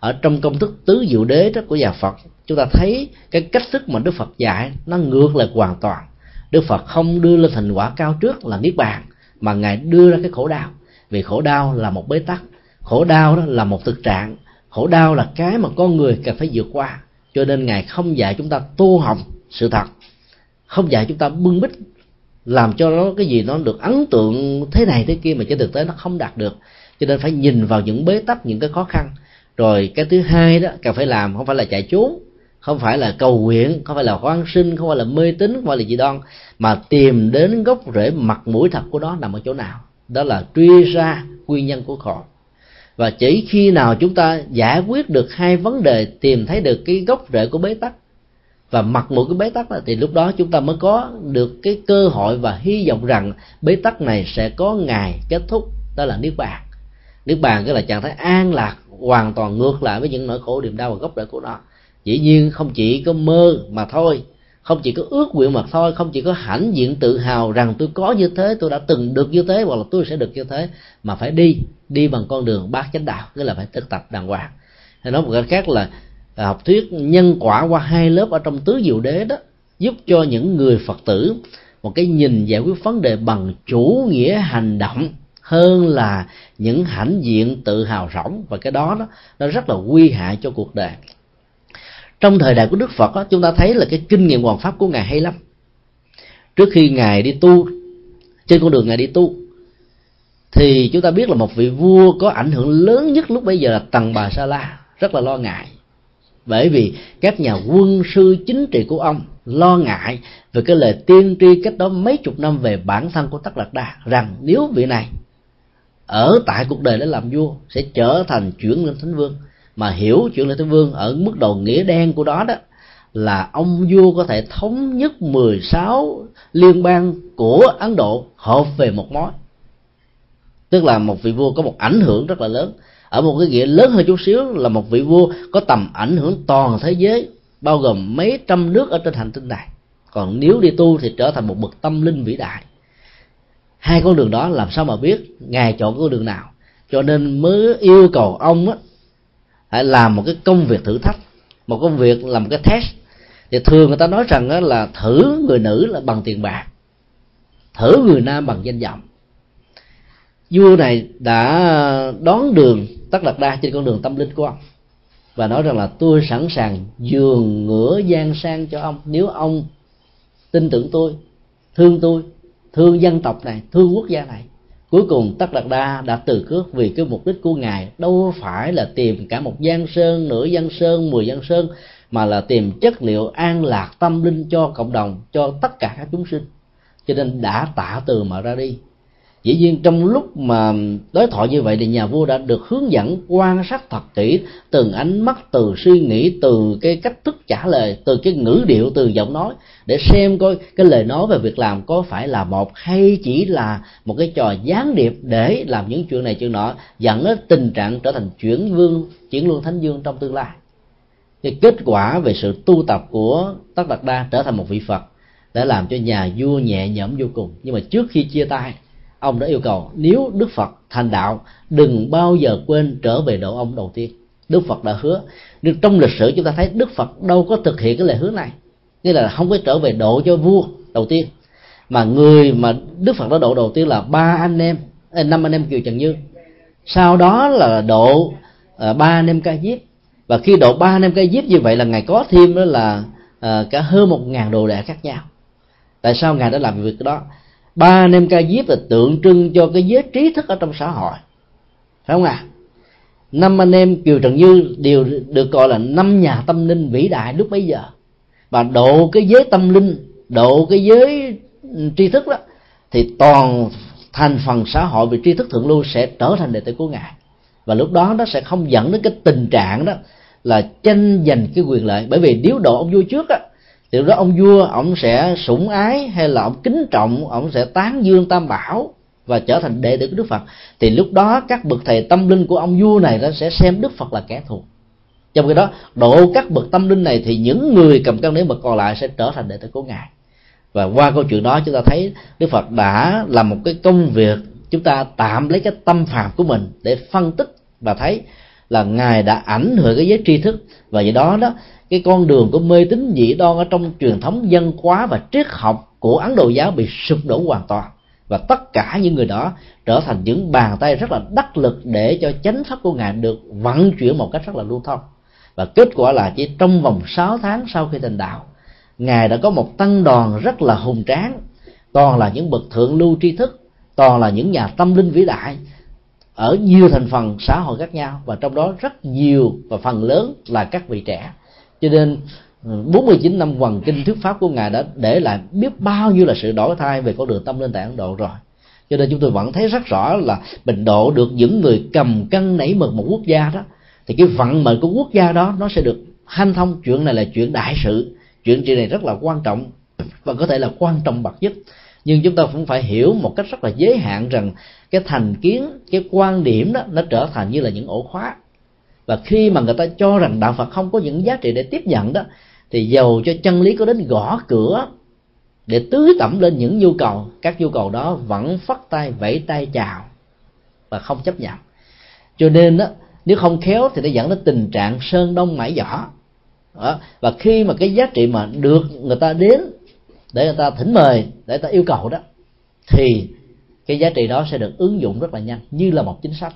Ở trong công thức tứ diệu đế đó của nhà Phật, chúng ta thấy cái cách thức mà Đức Phật dạy, nó ngược lại hoàn toàn. Đức Phật không đưa lên thành quả cao trước là niết bàn, mà ngài đưa ra cái khổ đau. Vì khổ đau là một bế tắc, khổ đau đó là một thực trạng, khổ đau là cái mà con người cần phải vượt qua. Cho nên ngài không dạy chúng ta tô hồng sự thật, không dạy chúng ta bưng bít, làm cho nó cái gì nó được ấn tượng thế này thế kia mà trên thực tế nó không đạt được. Cho nên phải nhìn vào những bế tắc, những cái khó khăn. Rồi cái thứ hai đó, cần phải làm không phải là chạy trốn không phải là cầu nguyện không phải là hoan sinh không phải là mê tín không phải là gì đoan mà tìm đến gốc rễ mặt mũi thật của nó nằm ở chỗ nào? Đó là truy ra nguyên nhân của khổ. Và chỉ khi nào chúng ta giải quyết được hai vấn đề tìm thấy được cái gốc rễ của bế tắc và mặt mũi cái bế tắc đó, thì lúc đó chúng ta mới có được cái cơ hội và hy vọng rằng bế tắc này sẽ có ngày kết thúc. Đó là niết bàn. Niết bàn cái là trạng thái an lạc hoàn toàn ngược lại với những nỗi khổ niềm đau và gốc rễ của nó dĩ nhiên không chỉ có mơ mà thôi, không chỉ có ước nguyện mà thôi, không chỉ có hãnh diện tự hào rằng tôi có như thế, tôi đã từng được như thế hoặc là tôi sẽ được như thế, mà phải đi đi bằng con đường bát chánh đạo, nghĩa là phải thực tập đàng hoàng. Hay nói một cách khác là à, học thuyết nhân quả qua hai lớp ở trong tứ diệu đế đó, giúp cho những người phật tử một cái nhìn giải quyết vấn đề bằng chủ nghĩa hành động hơn là những hãnh diện tự hào rỗng. Và cái đó đó, nó rất là nguy hại cho cuộc đời trong thời đại của đức phật đó, chúng ta thấy là cái kinh nghiệm hoàn pháp của ngài hay lắm. Trước khi ngài đi tu trên con đường ngài đi tu thì chúng ta biết là một vị vua có ảnh hưởng lớn nhất lúc bây giờ là tần bà sa la rất là lo ngại. Bởi vì các nhà quân sư chính trị của ông lo ngại về cái lời tiên tri cách đó mấy chục năm về bản thân của tất lạc đa rằng nếu vị này ở tại cuộc đời để làm vua sẽ trở thành chuyển lên thánh vương mà hiểu chuyện lê thế vương ở mức độ nghĩa đen của đó đó, là ông vua có thể thống nhất 16 liên bang của Ấn Độ hợp về một mối. Tức là một vị vua có một ảnh hưởng rất là lớn. Ở một cái nghĩa lớn hơn chút xíu là một vị vua có tầm ảnh hưởng toàn thế giới, bao gồm mấy trăm nước ở trên hành tinh này. Còn nếu đi tu thì trở thành một bậc tâm linh vĩ đại. Hai con đường đó làm sao mà biết, ngài chọn con đường nào? Cho nên mới yêu cầu ông á hãy làm một cái công việc thử thách, một công việc làm một cái test. Thì thường người ta nói rằng là thử người nữ là bằng tiền bạc, thử người nam bằng danh vọng. Vua này đã đón đường tất đạt đa trên con đường tâm linh của ông và nói rằng là tôi sẵn sàng giường ngửa gian sang cho ông. Nếu ông tin tưởng tôi, thương tôi, thương dân tộc này, thương quốc gia này cuối cùng, tất đạt đa đã từ cước vì cái mục đích của ngài. Đâu phải là tìm cả một giang sơn, nửa giang sơn, mười giang sơn, mà là tìm chất liệu an lạc tâm linh cho cộng đồng, cho tất cả các chúng sinh. Cho nên đã tạ từ mà ra đi dĩ nhiên trong lúc mà đối thoại như vậy thì nhà vua đã được hướng dẫn quan sát thật kỹ từng ánh mắt, từ suy nghĩ, từ cái cách thức trả lời, từ cái ngữ điệu, từ giọng nói, để xem coi cái lời nói về việc làm có phải là một hay chỉ là một cái trò gián điệp để làm những chuyện này, chuyện nọ, dẫn đến tình trạng trở thành chuyển vương, chuyển luân thánh dương trong tương lai. Cái kết quả về sự tu tập của tất đạt đa trở thành một vị phật, đã làm cho nhà vua nhẹ nhõm vô cùng. Nhưng mà trước khi chia tay ông đã yêu cầu nếu đức phật thành đạo đừng bao giờ quên trở về độ ông đầu tiên. Đức phật đã hứa. Nhưng trong lịch sử chúng ta thấy đức phật đâu có thực hiện cái lời hứa này. Nghĩa là không có trở về độ cho vua đầu tiên. Mà người mà đức phật đã độ đầu tiên là ba anh em à, năm anh em kiều trần như. Sau đó là độ à, ba anh em ca diếp. Và khi độ ba anh em ca diếp như vậy là ngài có thêm đó là à, cả hơn một ngàn đồ đệ khác nhau. Tại sao ngài đã làm việc đó? Ba anh em ca diếp là tượng trưng cho cái giới trí thức ở trong xã hội. Phải không ạ? À? năm anh em kiều trần như đều được gọi là năm nhà tâm linh vĩ đại lúc bấy giờ. Và độ cái giới tâm linh, độ cái giới tri thức đó, thì toàn thành phần xã hội về tri thức thượng lưu sẽ trở thành đệ tử của ngài. Và lúc đó nó sẽ không dẫn đến cái tình trạng đó là tranh giành cái quyền lợi. Bởi vì nếu độ ông vua trước á thì đó ông vua, ông sẽ sủng ái hay là ông kính trọng, ông sẽ tán dương tam bảo và trở thành đệ tử của đức phật. Thì lúc đó các bậc thầy tâm linh của ông vua này nó sẽ xem đức phật là kẻ thù. Trong khi đó, độ các bậc tâm linh này thì những người cầm cân nếu bậc còn lại sẽ trở thành đệ tử của ngài. Và qua câu chuyện đó chúng ta thấy đức phật đã làm một cái công việc, chúng ta tạm lấy cái tâm phạm của mình để phân tích và thấy là ngài đã ảnh hưởng cái giới tri thức. Và do đó đó, cái con đường của mê tín dị đoan ở trong truyền thống dân hóa và triết học của ấn độ giáo bị sụp đổ hoàn toàn. Và tất cả những người đó trở thành những bàn tay rất là đắc lực để cho chánh pháp của ngài được vận chuyển một cách rất là lưu thông. Và kết quả là chỉ trong vòng 6 tháng sau khi thành đạo, ngài đã có một tăng đoàn rất là hùng tráng. Toàn là những bậc thượng lưu tri thức, toàn là những nhà tâm linh vĩ đại ở nhiều thành phần xã hội khác nhau, và trong đó rất nhiều và phần lớn là các vị trẻ. Cho nên ừ, 49 năm hoàng kinh thuyết pháp của ngài đã để lại biết bao nhiêu là sự đổi thay về con đường tâm linh tại Ấn Độ rồi. Cho nên chúng tôi vẫn thấy rất rõ là bình độ được những người cầm cân nảy mực một quốc gia đó, thì cái vận mệnh của quốc gia đó nó sẽ được hanh thông. Chuyện này là chuyện đại sự, chuyện chuyện này rất là quan trọng và có thể là quan trọng bậc nhất nhưng chúng ta cũng phải hiểu một cách rất là giới hạn rằng cái thành kiến, cái quan điểm đó, nó trở thành như là những ổ khóa và khi mà người ta cho rằng đạo phật không có những giá trị để tiếp nhận đó, thì dầu cho chân lý có đến gõ cửa để tưới tẩm lên những nhu cầu, các nhu cầu đó vẫn phất tay, vẫy tay chào và không chấp nhận cho nên đó, nếu không khéo thì nó dẫn đến tình trạng sơn đông mãi giỏ đó. và khi mà cái giá trị mà được người ta đến để người ta thỉnh mời, để người ta yêu cầu đó, thì cái giá trị đó sẽ được ứng dụng rất là nhanh, như là một chính sách.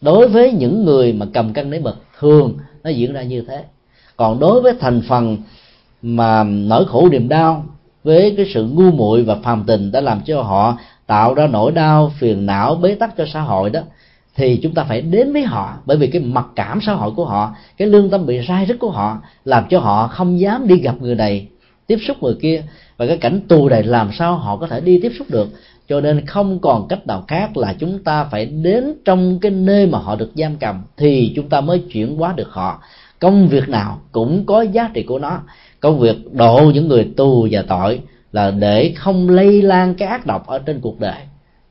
Đối với những người mà cầm cân nảy mực thường nó diễn ra như thế. Còn đối với thành phần mà nỗi khổ niềm đau, với cái sự ngu muội và phàm tình đã làm cho họ tạo ra nỗi đau, phiền não, bế tắc cho xã hội đó, thì chúng ta phải đến với họ. Bởi vì cái mặc cảm xã hội của họ, cái lương tâm bị sai rứt của họ, làm cho họ không dám đi gặp người này tiếp xúc người kia. Và cái cảnh tù này làm sao họ có thể đi tiếp xúc được. Cho nên không còn cách nào khác là chúng ta phải đến trong cái nơi mà họ được giam cầm thì chúng ta mới chuyển hóa được họ. Công việc nào cũng có giá trị của nó. Công việc độ những người tù và tội là để không lây lan cái ác độc ở trên cuộc đời.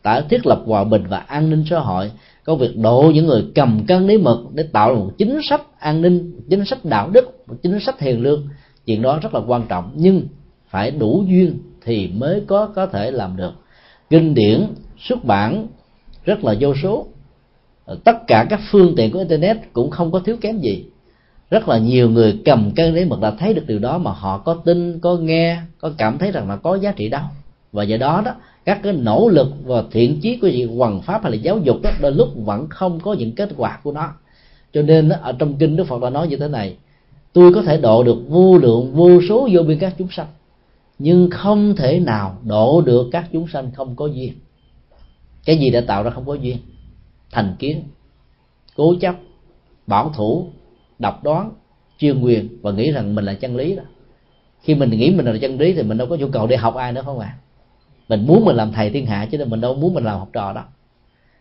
Đã thiết lập hòa bình và an ninh xã hội. Có việc độ những người cầm cân lý mực để tạo một chính sách an ninh, chính sách đạo đức, một chính sách hiền lương chuyện đó rất là quan trọng nhưng phải đủ duyên thì mới có có thể làm được. Kinh điển xuất bản rất là vô số. Ờ, tất cả các phương tiện của internet cũng không có thiếu kém gì. Rất là nhiều người cầm cân đấy mực đã thấy được điều đó mà họ có tin có nghe có cảm thấy rằng là có giá trị đâu. Và do đó đó các cái nỗ lực và thiện chí của gì hoằng pháp hay là giáo dục đó đôi lúc vẫn không có những kết quả của nó. Cho nên đó, ở trong kinh đức phật đã nói như thế này tôi có thể độ được vô lượng, vô số vô biên các chúng sanh. Nhưng không thể nào độ được các chúng sanh không có duyên. Cái gì đã tạo ra không có duyên? Thành kiến, cố chấp, bảo thủ, độc đoán chuyên quyền và nghĩ rằng mình là chân lý đó. Khi mình nghĩ mình là chân lý thì mình đâu có nhu cầu để học ai nữa không ạ à? mình muốn mình làm thầy thiên hạ chứ mình đâu muốn mình làm học trò đó.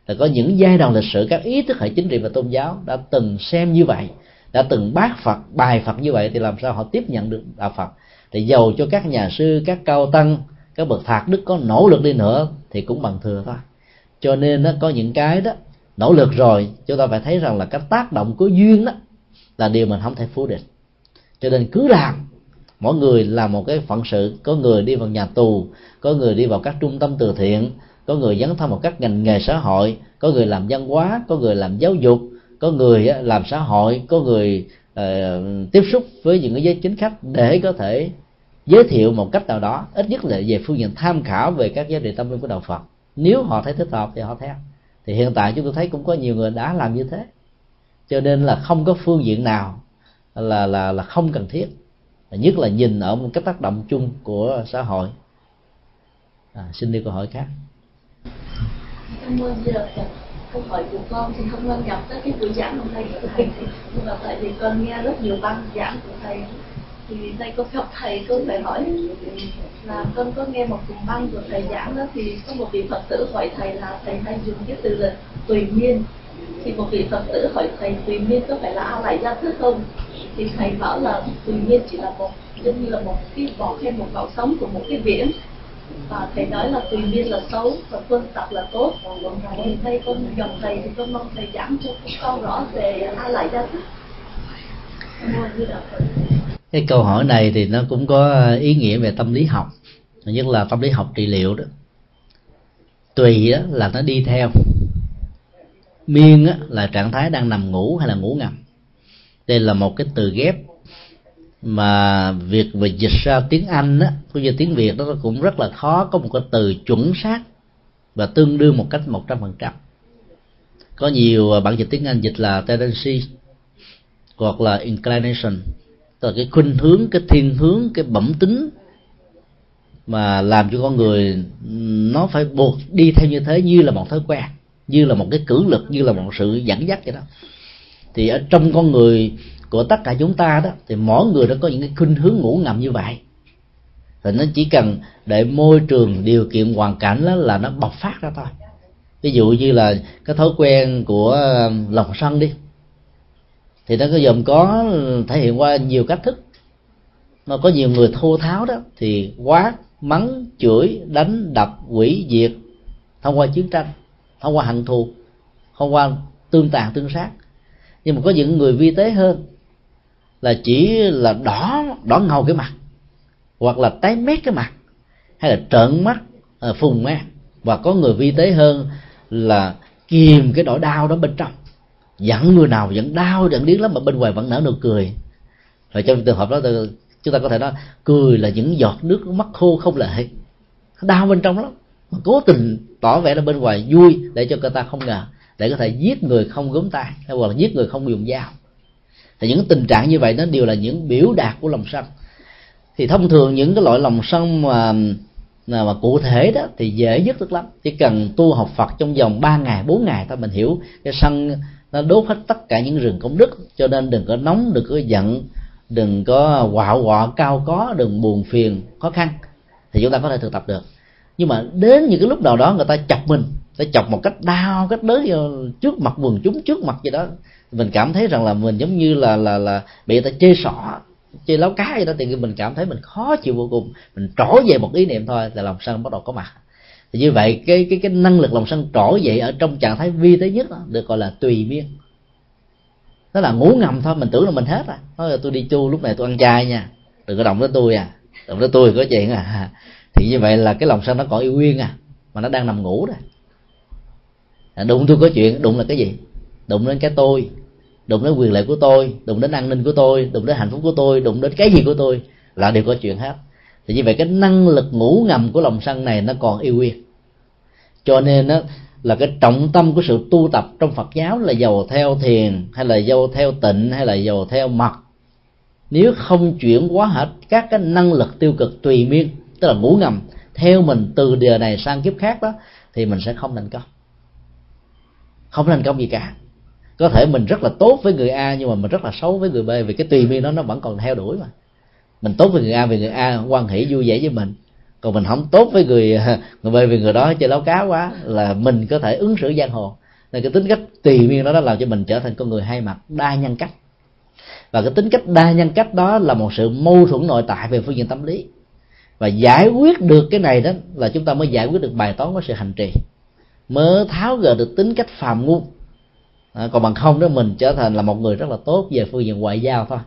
Là có những giai đoạn lịch sử các ý thức hệ chính trị và tôn giáo đã từng xem như vậy đã từng bác phật, bài phật như vậy thì làm sao họ tiếp nhận được đạo phật? Thì giàu cho các nhà sư, các cao tăng, các bậc thạc đức có nỗ lực đi nữa thì cũng bằng thừa thôi. Cho nên nó có những cái đó, nỗ lực rồi, chúng ta phải thấy rằng là cái tác động của duyên đó là điều mình không thể phủ định. Cho nên cứ làm, mỗi người làm một cái phận sự. Có người đi vào nhà tù, có người đi vào các trung tâm từ thiện, có người dấn thân vào các ngành nghề xã hội, có người làm văn hóa, có người làm giáo dục có người làm xã hội có người uh, tiếp xúc với những cái giới chính khách để có thể giới thiệu một cách nào đó ít nhất là về phương diện tham khảo về các giá trị tâm linh của đạo phật. Nếu họ thấy thích hợp thì họ theo. Thì hiện tại chúng tôi thấy cũng có nhiều người đã làm như thế. Cho nên là không có phương diện nào là là là không cần thiết. Nhất là nhìn ở một cái tác động chung của xã hội. À, xin đi câu hỏi khác. Cảm ơn câu hỏi của con thì không quan nhập tới cái buổi giảng hôm nay của thầy. Nhưng mà tại vì con nghe rất nhiều băng giảng của thầy. Thì nay con gặp thầy con phải hỏi là con có nghe một cùng băng của thầy giảng đó thì có một vị phật tử hỏi thầy là thầy hay dùng cái từ là tùy miên. Thì một vị phật tử hỏi thầy tùy miên có phải là a lại gia thức không? Thì thầy bảo là tùy miên chỉ là một, giống như là một cái vỏ hay một cọng sống của một cái biển và thầy nói là tùy biên là xấu và quân tập là tốt. Thì đây con gặp thầy thì con mong thầy giảng cho con rõ về a lại gia thức cái câu hỏi này thì nó cũng có ý nghĩa về tâm lý học. Nhất là tâm lý học trị liệu đó. Tùy đó là nó đi theo. Miên á, là trạng thái đang nằm ngủ hay là ngủ ngầm. Đây là một cái từ ghép mà việc về dịch ra tiếng anh á, cũng như tiếng việt đó cũng rất là khó có một cái từ chuẩn xác và tương đương một cách một trăm phần trăm. Có nhiều à, bản dịch tiếng anh dịch là tendency hoặc là inclination, tức là cái khuynh hướng, cái thiên hướng, cái bẩm tính mà làm cho con người nó phải buộc đi theo như thế như là một thói quen, như là một cái cử lực, như là một sự dẫn dắt vậy đó. Thì ở trong con người của tất cả chúng ta đó, thì mỗi người đã có những cái khuynh hướng ngủ ngầm như vậy. Thì nó chỉ cần để môi trường điều kiện hoàn cảnh đó là nó bộc phát ra thôi. Ví dụ như là cái thói quen của um, lòng sân đi. Thì nó có gồm có thể hiện qua nhiều cách thức. Mà có nhiều người thô tháo đó, thì quát, mắng, chửi, đánh, đập, quỷ, diệt, thông qua chiến tranh, thông qua hận thù, thông qua tương tàn, tương sát. Nhưng mà có những người vi tế hơn là chỉ là đỏ đỏ ngầu cái mặt, hoặc là tái mét cái mặt, hay là trợn mắt à, phùng mát và có người vi tế hơn là kìm cái nỗi đau đó bên trong. Dẫn người nào vẫn đau dẫn điếc lắm, mà bên ngoài vẫn nở nụ cười. Rồi trong trường hợp đó chúng ta có thể nói, cười là những giọt nước mắt khô không lệ. Đau bên trong lắm. Mà cố tình tỏ vẻ là bên ngoài vui để cho người ta không ngờ, để có thể giết người không gớm tay, hay hoặc là giết người không dùng dao thì những tình trạng như vậy nó đều là những biểu đạt của lòng sân. Thì thông thường những cái loại lòng sân mà mà cụ thể đó thì dễ nhất được lắm. Chỉ cần tu học Phật trong vòng 3 ngày 4 ngày thôi mình hiểu cái sân nó đốt hết tất cả những rừng công đức. Cho nên đừng có nóng, đừng có giận, đừng có quạo quọ, cao có, đừng buồn phiền, khó khăn. Thì chúng ta có thể thực tập được. Nhưng mà đến những cái lúc nào đó người ta chọc mình để chọc một cách đau, cách đớn ờ, trước mặt quần chúng, trước mặt gì đó mình cảm thấy rằng là mình giống như là là là bị người ta chê sọ chê láo cá gì đó thì mình cảm thấy mình khó chịu vô cùng. Mình trổ về một ý niệm thôi là lòng sân bắt đầu có mặt. Thì như vậy cái cái cái năng lực lòng sân trổ dậy ở trong trạng thái vi tế nhất đó, được gọi là tùy miên đó là ngủ ngầm thôi mình tưởng là mình hết rồi. Thôi là tôi đi chu lúc này tôi ăn chay nha. Đừng có động tới tôi à. Động tới tôi có chuyện à. Thì như vậy là cái lòng sân nó còn yêu nguyên à mà nó đang nằm ngủ rồi. À, đụng tôi có chuyện đụng là cái gì? Đụng đến cái tôi đụng đến quyền lợi của tôi đụng đến an ninh của tôi đụng đến hạnh phúc của tôi đụng đến cái gì của tôi là đều có chuyện hết. Thì như vậy cái năng lực ngủ ngầm của lòng sân này nó còn yêu nguyên. Cho nên đó, là cái trọng tâm của sự tu tập trong Phật giáo là giàu theo thiền hay là giàu theo tịnh hay là giàu theo mật nếu không chuyển hóa hết các cái năng lực tiêu cực tùy miên tức là ngủ ngầm theo mình từ đời này sang kiếp khác đó thì mình sẽ không thành công. Không thành công gì cả có thể mình rất là tốt với người a, nhưng mà mình rất là xấu với người b, vì cái tùy miên đó nó vẫn còn theo đuổi mà. Mình tốt với người a vì người a quan hệ vui vẻ với mình. Còn mình không tốt với người người b vì người đó chơi láo cá quá, là mình có thể ứng xử giang hồ. Nên cái tính cách tùy miên đó nó làm cho mình trở thành con người hai mặt, đa nhân cách. Và cái tính cách đa nhân cách đó là một sự mâu thuẫn nội tại về phương diện tâm lý. Và giải quyết được cái này đó là chúng ta mới giải quyết được bài toán của sự hành trì. Mới tháo gỡ được tính cách phàm ngu à, còn bằng không đó mình trở thành là một người rất là tốt về phương diện ngoại giao thôi.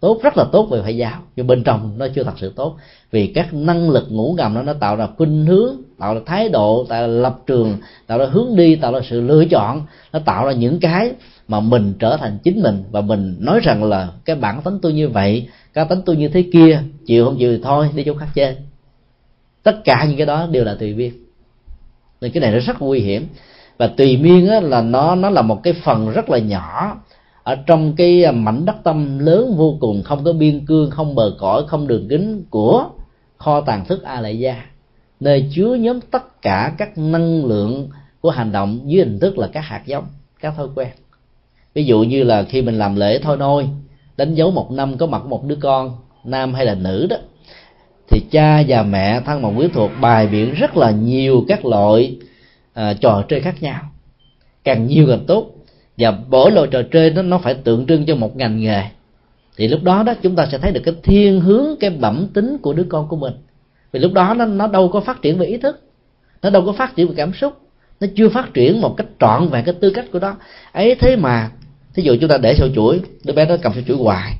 Tốt rất là tốt về ngoại giao nhưng bên trong nó chưa thật sự tốt. Vì các năng lực ngủ ngầm nó nó tạo ra khuynh hướng tạo ra thái độ tạo ra lập trường tạo ra hướng đi tạo ra sự lựa chọn. Nó tạo ra những cái mà mình trở thành chính mình. Và mình nói rằng là cái bản tính tôi như vậy cá tính tôi như thế kia chịu không chịu thì thôi đi chỗ khác chơi. Tất cả những cái đó đều là tùy biên nên cái này nó rất nguy hiểm và tùy miên á, là nó nó là một cái phần rất là nhỏ. Ở trong cái à, mảnh đất tâm lớn vô cùng không có biên cương không bờ cõi không đường kính của kho tàng thức a lại gia nơi chứa nhóm tất cả các năng lượng của hành động dưới hình thức là các hạt giống các thói quen. Ví dụ như là khi mình làm lễ thôi nôi đánh dấu một năm có mặt một đứa con nam hay là nữ đó thì cha và mẹ thân bằng quyến thuộc bài biện rất là nhiều các loại à, trò chơi khác nhau. Càng nhiều càng tốt. Và mỗi loại trò chơi nó nó phải tượng trưng cho một ngành nghề. Thì lúc đó đó chúng ta sẽ thấy được cái thiên hướng cái bẩm tính của đứa con của mình. Vì lúc đó nó nó đâu có phát triển về ý thức. Nó đâu có phát triển về cảm xúc. Nó chưa phát triển một cách trọn vẹn cái tư cách của đó ấy thế mà thí dụ chúng ta để sâu chuỗi đứa bé nó cầm sâu chuỗi hoài.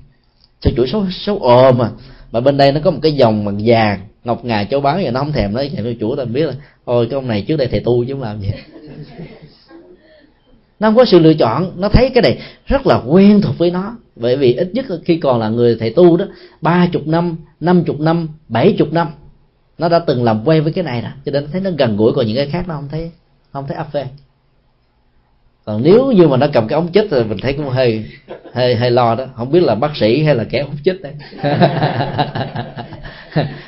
Sâu chuỗi xấu xấu ồ mà mà bên đây nó có một cái dòng bằng vàng ngọc ngà châu báu vậy nó không thèm nó thèm sâu chuỗi ta biết là ôi, cái ông này trước đây thầy tu chứ không làm gì. Nó không có sự lựa chọn. Nó thấy cái này rất là quen thuộc với nó. Bởi vì ít nhất khi còn là người thầy tu đó, ba chục năm năm chục năm, bảy chục năm, nó đã từng làm quen với cái này rồi. Cho nên thấy nó gần gũi còn những cái khác nó không thấy không thấy áp phê. Còn nếu như mà nó cầm cái ống chích thì mình thấy cũng hơi hơi hơi lo đó. Không biết là bác sĩ hay là kẻ hút chích đấy.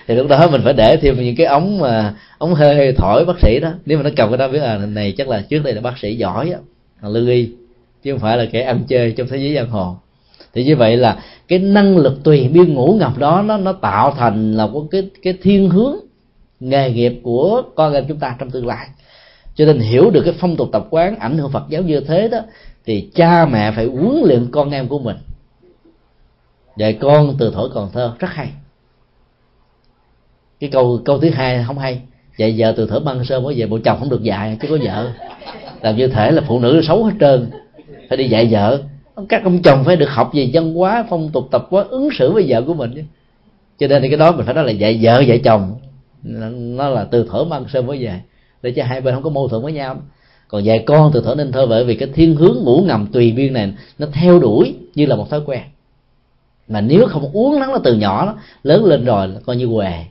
Thì lúc đó mình phải để thêm những cái ống mà ống hơi, thổi bác sĩ đó. Nếu mà nó cầm cái đó biết là này chắc là trước đây là bác sĩ giỏi á lưu y chứ không phải là kẻ ăn chơi trong thế giới giang hồ. Thì như vậy là cái năng lực tùy biên ngũ ngập đó nó nó tạo thành là có cái cái thiên hướng nghề nghiệp của con em chúng ta trong tương lai. Cho nên hiểu được cái phong tục tập quán ảnh hưởng Phật giáo như thế đó thì cha mẹ phải huấn luyện con em của mình. Dạy con từ thổi còn thơ rất hay. Cái câu câu thứ hai không hay dạy vợ từ thở băng sơ mới về bộ chồng không được dạy chứ có vợ. Làm như thể là phụ nữ xấu hết trơn. Phải đi dạy vợ. Các ông chồng phải được học về văn hóa phong tục tập quán ứng xử với vợ của mình chứ. Cho nên thì cái đó mình phải nói là dạy vợ dạy chồng. Nó là từ thở băng sơ mới về. Để cho hai bên không có mâu thuẫn với nhau. Còn dạy con từ thở nên thơ bởi vì cái thiên hướng ngủ ngầm tùy biên này nó theo đuổi như là một thói quen. Mà nếu không uống nó từ nhỏ đó, lớn lên rồi là coi như què.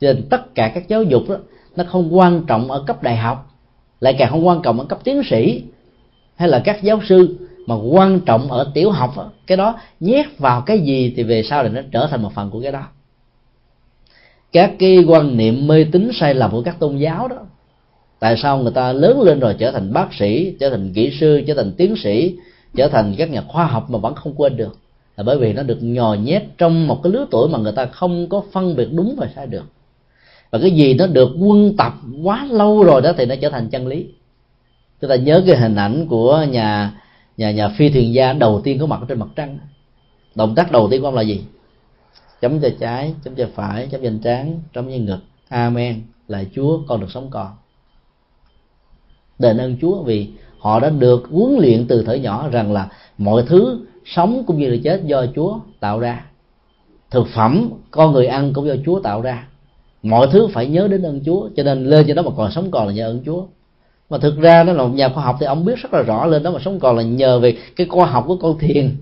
Cho nên tất cả các giáo dục đó nó không quan trọng ở cấp đại học lại càng không quan trọng ở cấp tiến sĩ hay là các giáo sư mà quan trọng ở tiểu học đó, cái đó nhét vào cái gì thì về sau thì nó trở thành một phần của cái đó. Các cái quan niệm mê tín sai lầm của các tôn giáo đó tại sao người ta lớn lên rồi trở thành bác sĩ trở thành kỹ sư trở thành tiến sĩ trở thành các nhà khoa học mà vẫn không quên được? Là bởi vì nó được nhò nhét trong một cái lứa tuổi mà người ta không có phân biệt đúng và sai được và cái gì nó được quân tập quá lâu rồi đó thì nó trở thành chân lý. Chúng ta nhớ cái hình ảnh của nhà nhà nhà phi thuyền gia đầu tiên có mặt trên mặt trăng. Động tác đầu tiên của ông là gì? Chấm cho trái, chấm cho phải, chấm trên trán, chấm trên ngực. Amen. Là chúa, con được sống còn. Đền ơn chúa vì họ đã được huấn luyện từ thời nhỏ rằng là mọi thứ sống cũng như là chết do chúa tạo ra. Thực phẩm con người ăn cũng do chúa tạo ra mọi thứ phải nhớ đến ơn chúa, cho nên lên trên đó mà còn sống còn là nhờ ơn chúa. Mà thực ra nó là một nhà khoa học thì ông biết rất là rõ lên đó mà sống còn là nhờ về cái khoa học của con thiền.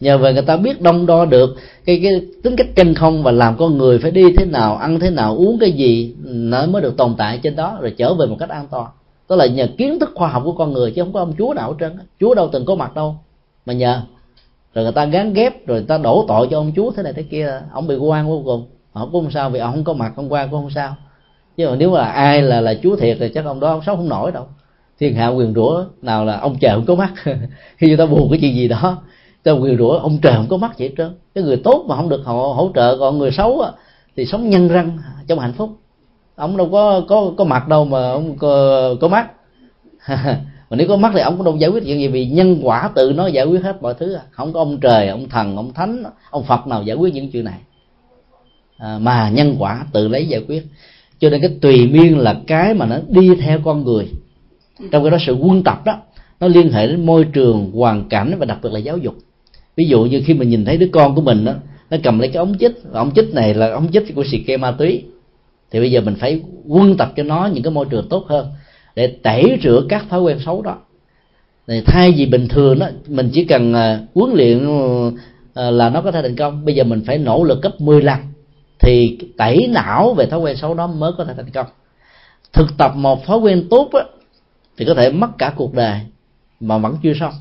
Nhờ về người ta biết đông đo được cái cái tính cách chân không và làm con người phải đi thế nào, ăn thế nào, uống cái gì, nó mới được tồn tại trên đó rồi trở về một cách an toàn. Đó là nhờ kiến thức khoa học của con người chứ không có ông chúa nào hết trơn chúa đâu từng có mặt đâu mà nhờ. Rồi người ta gán ghép, rồi người ta đổ tội cho ông chúa thế này thế kia, ông bị quan vô cùng họ cũng không sao vì ông không có mặt hôm qua cũng không sao. Chứ mà nếu mà ai là là chúa thiệt thì chắc ông đó ông sống không nổi đâu. Thiên hạ quyền rủa nào là ông trời không có mắt. Khi người ta buồn cái chuyện gì đó ta quyền rủa ông trời không có mắt vậy trơn. Cái người tốt mà không được họ hỗ trợ còn người xấu á, thì sống nhân răng trong hạnh phúc. Ông đâu có có có mặt đâu mà ông có, có mắt. Mà nếu có mắt thì ông cũng đâu giải quyết chuyện gì vì nhân quả tự nó giải quyết hết mọi thứ à. không có ông trời ông thần ông thánh ông phật nào giải quyết những chuyện này. À, mà nhân quả tự lấy giải quyết. Cho nên cái tùy miên là cái mà nó đi theo con người. Trong cái đó sự quân tập đó, nó liên hệ đến môi trường, hoàn cảnh và đặc biệt là giáo dục. Ví dụ như khi mình nhìn thấy đứa con của mình đó, nó cầm lấy cái ống chích và ống chích này là ống chích của xì ke ma túy. Thì bây giờ mình phải quân tập cho nó những cái môi trường tốt hơn để tẩy rửa các thói quen xấu đó. Thì thay vì bình thường đó, mình chỉ cần à, huấn luyện à, là nó có thể thành công. Bây giờ mình phải nỗ lực gấp 10 lần thì tẩy não về thói quen xấu đó mới có thể thành công. Thực tập một thói quen tốt á, thì có thể mất cả cuộc đời mà vẫn chưa xong.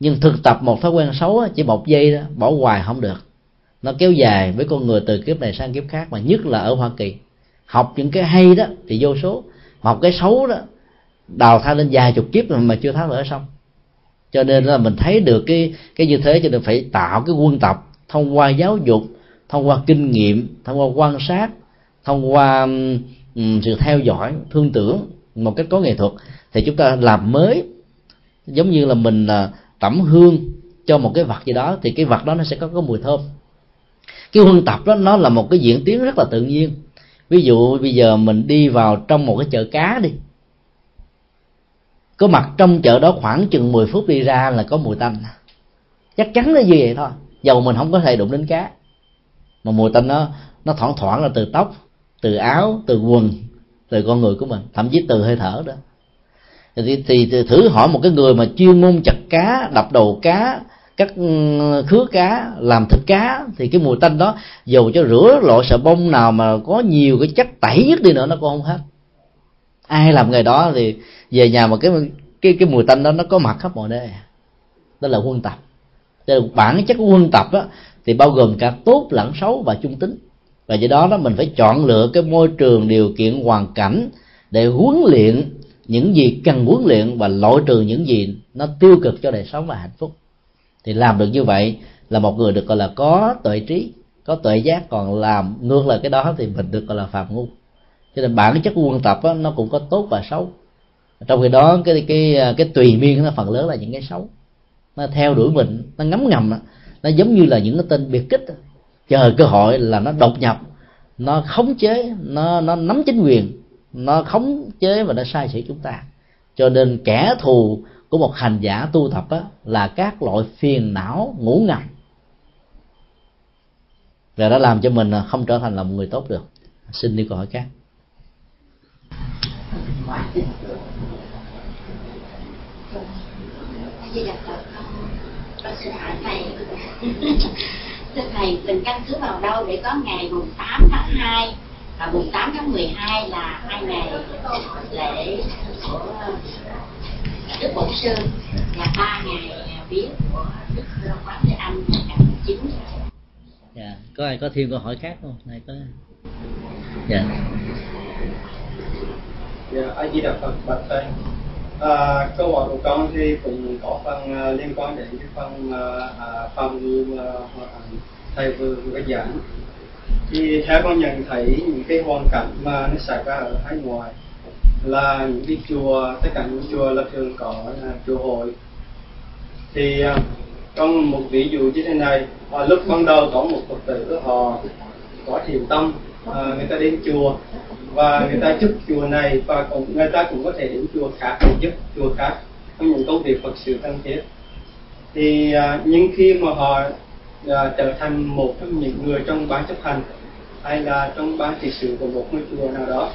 Nhưng thực tập một thói quen xấu á, chỉ một giây đó bỏ hoài không được. Nó kéo dài với con người từ kiếp này sang kiếp khác mà nhất là ở hoa kỳ. Học những cái hay đó thì vô số. Học cái xấu đó đào thai lên vài chục kiếp mà chưa tháo gỡ xong. Cho nên là mình thấy được cái cái như thế cho nên phải tạo cái quân tập thông qua giáo dục thông qua kinh nghiệm thông qua quan sát thông qua um, sự theo dõi thương tưởng một cách có nghệ thuật thì chúng ta làm mới. Giống như là mình à, uh, tẩm hương cho một cái vật gì đó thì cái vật đó nó sẽ có cái mùi thơm. Cái huân tập đó nó là một cái diễn tiến rất là tự nhiên. Ví dụ bây giờ mình đi vào trong một cái chợ cá đi. Có mặt trong chợ đó khoảng chừng 10 phút đi ra là có mùi tanh. Chắc chắn là như vậy thôi dầu mình không có thể đụng đến cá mà mùi tanh nó nó thoảng thoảng là từ tóc từ áo từ quần từ con người của mình thậm chí từ hơi thở đó. Thì, thì, thì thử hỏi một cái người mà chuyên môn chặt cá đập đầu cá cắt ừ, khứa cá làm thịt cá thì cái mùi tanh đó dù cho rửa loại sợi bông nào mà có nhiều cái chất tẩy nhất đi nữa nó cũng không hết. Ai làm nghề đó thì về nhà mà cái cái cái mùi tanh đó nó có mặt khắp mọi nơi. Đó là quân tập. Cho bản chất của quân tập đó, thì bao gồm cả tốt lẫn xấu và trung tính. Và do đó đó mình phải chọn lựa cái môi trường điều kiện hoàn cảnh để huấn luyện những gì cần huấn luyện và loại trừ những gì nó tiêu cực cho đời sống và hạnh phúc. Thì làm được như vậy là một người được gọi là có tuệ trí có tuệ giác. Còn làm ngược lại cái đó thì mình được gọi là phạm ngu. Cho nên bản chất quân tập đó, nó cũng có tốt và xấu. Trong khi đó cái cái cái tùy miên nó phần lớn là những cái xấu. Nó theo đuổi mình nó ngấm ngầm nó giống như là những cái tên biệt kích. Chờ cơ hội là nó đột nhập nó khống chế nó nó nắm chính quyền nó khống chế và nó sai sử chúng ta. Cho nên kẻ thù của một hành giả tu tập á, là các loại phiền não ngủ ngầm. Và đã làm cho mình không trở thành là một người tốt được. Xin đi câu hỏi khác. Dạ, dạ. thưa thầy mình căn cứ vào đâu để có ngày mùng 8 tháng 2 và mùng 8 tháng 12 là hai ngày lễ của Đức Bổn Sư và ba ngày viết của Đức Quán Thế Âm ngày mùng 9 dạ có ai có thêm câu hỏi khác không? Này có dạ. Dạ a di đà phật bạch thầy à, câu hỏi của con thì cũng có phần uh, liên quan đến cái phần uh, phần uh, thầy vừa vừa giảng. Thì theo con nhận thấy những cái hoàn cảnh mà nó xảy ra ở hải ngoại là những cái chùa tất cả những chùa là thường có uh, chùa hội. Thì à, uh, con một ví dụ như thế này à, lúc ban đầu có một phật tử họ có thiền tâm à, người ta đến chùa và người ta giúp chùa này và cũng người ta cũng có thể đến chùa khác để giúp chùa khác trong những công việc phật sự thân thiết. Thì à, nhưng khi mà họ à, trở thành một trong những người trong ban chấp hành hay là trong ban trị sự của một ngôi chùa nào đó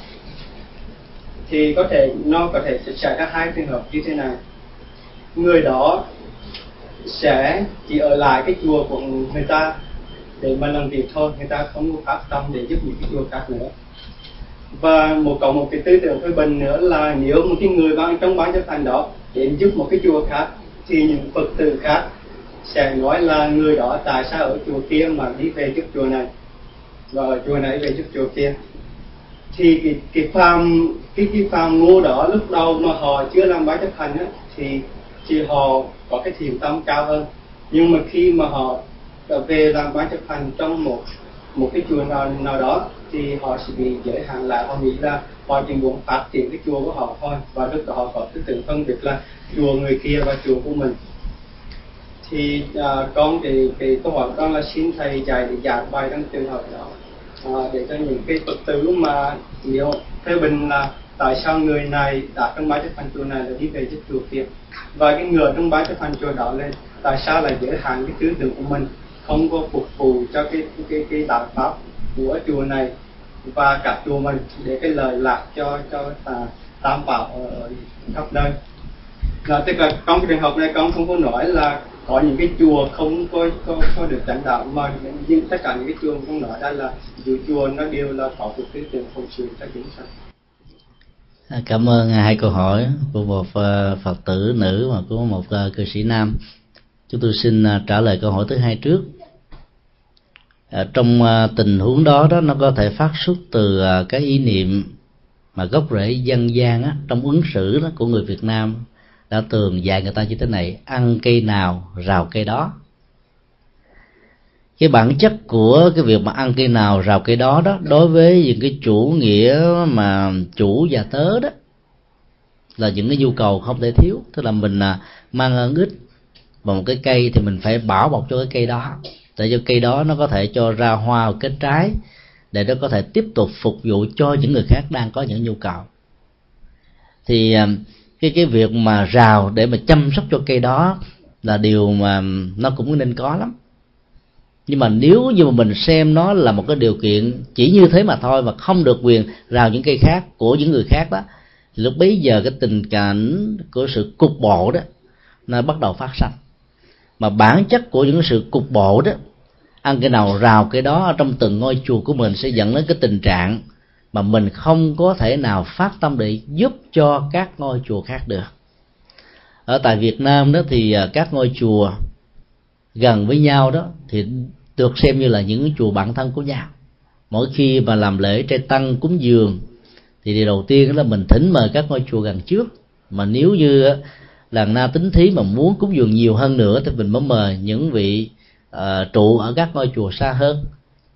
thì có thể nó có thể xảy ra hai trường hợp như thế này. Người đó sẽ chỉ ở lại cái chùa của người ta để mà làm việc thôi người ta không có phát tâm để giúp những cái chùa khác nữa và một cộng một cái tư tưởng hơi bình nữa là nếu một cái người ban trong ban chấp hành đó đến giúp một cái chùa khác thì những phật tử khác sẽ nói là người đó tại sao ở chùa kia mà đi về giúp chùa này? Và ở chùa này về giúp chùa kia. Thì cái cái phàm cái cái phàm ngu đó lúc đầu mà họ chưa làm bái chấp hành á, thì thì họ có cái thiền tâm cao hơn. Nhưng mà khi mà họ về làm bái chấp hành trong một một cái chùa nào nào đó thì họ sẽ bị giới hạn lại họ nghĩ là họ chỉ muốn phát triển cái chùa của họ thôi và lúc đó họ có cái tưởng phân biệt là chùa người kia và chùa của mình. Thì à, con thì thì câu hỏi con là xin thầy dạy để giảng bài trong trường hợp đó à, để cho những cái phật tử mà hiểu theo bình là tại sao người này đã trong bài chấp hành chùa này là đi về chấp chùa kia? Và cái người trong bài chấp hành chùa đó lên tại sao lại giới hạn cái tư tưởng của mình không có phục vụ cho cái cái cái đạo pháp của chùa này? Và cả chùa mình để cái lời lạc cho cho à, tam bảo ở khắp nơi. Là tức là trong trường hợp này con không có nói là có những cái chùa không có có, có được chánh đạo mà nhưng tất cả những cái chùa không nói đây là dù chùa nó đều là có được cái tiền phong sự cho chúng sanh. À, cảm ơn à, hai câu hỏi của một à, phật tử nữ và của một cư sĩ nam. Chúng tôi xin trả lời câu hỏi thứ hai trước ở trong ờ, tình huống đó đó nó có thể phát xuất từ ờ, cái ý niệm mà gốc rễ dân gian á, trong ứng xử đó của người Việt Nam đã thường dạy người ta như thế này ăn cây nào rào cây đó. Cái bản chất của cái việc mà ăn cây nào rào cây đó đó đối với những cái chủ nghĩa mà chủ và tớ đó là những cái nhu cầu không thể thiếu. Tức là mình à, mang ơn ít và một cái cây thì mình phải bảo bọc cho cái cây đó tại do cây đó nó có thể cho ra hoa kết trái, để nó có thể tiếp tục phục vụ cho những người khác đang có những nhu cầu. Thì à, cái cái việc mà rào để mà chăm sóc cho cây đó là điều mà nó cũng nên có lắm. Nhưng mà nếu như mà mình xem nó là một cái điều kiện chỉ như thế mà thôi mà không được quyền rào những cây khác của những người khác đó lúc bấy giờ cái tình cảnh của sự cục bộ đó, nó bắt đầu phát sinh mà bản chất của những sự cục bộ đó, ăn cái nào rào cái đó trong từng ngôi chùa của mình sẽ dẫn đến cái tình trạng mà mình không có thể nào phát tâm để giúp cho các ngôi chùa khác được. Ở tại Việt Nam đó thì à, các ngôi chùa gần với nhau đó thì được xem như là những chùa bạn thân của nhau. Mỗi khi mà làm lễ trai tăng cúng dường, thì điều đầu tiên là mình thỉnh mời các ngôi chùa gần trước. Mà nếu như làng na tính thí mà muốn cúng dường nhiều hơn nữa thì mình mới mời những vị uh, trụ ở các ngôi chùa xa hơn.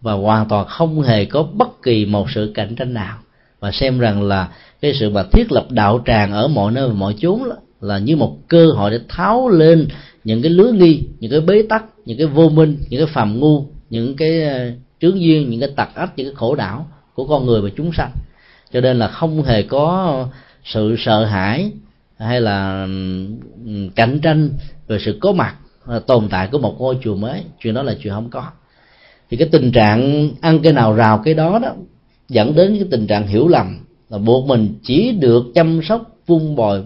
Và hoàn toàn không hề có bất kỳ một sự cạnh tranh nào. Và xem rằng là cái sự mà thiết lập đạo tràng ở mọi nơi và mọi chốn là như một cơ hội để tháo lên những cái lứa nghi những cái bế tắc những cái vô minh những cái phàm ngu những cái ờ, trướng duyên những cái tặc ách những cái khổ đảo của con người và chúng sanh. Cho nên là không hề có sự sợ hãi hay là ừ, cạnh tranh về sự có mặt ờ, tồn tại của một ngôi chùa mới. Chuyện đó là chuyện không có. Thì cái tình trạng ăn cái nào rào cái đó đó dẫn đến cái tình trạng hiểu lầm, là buộc mình chỉ được chăm sóc, vun bồi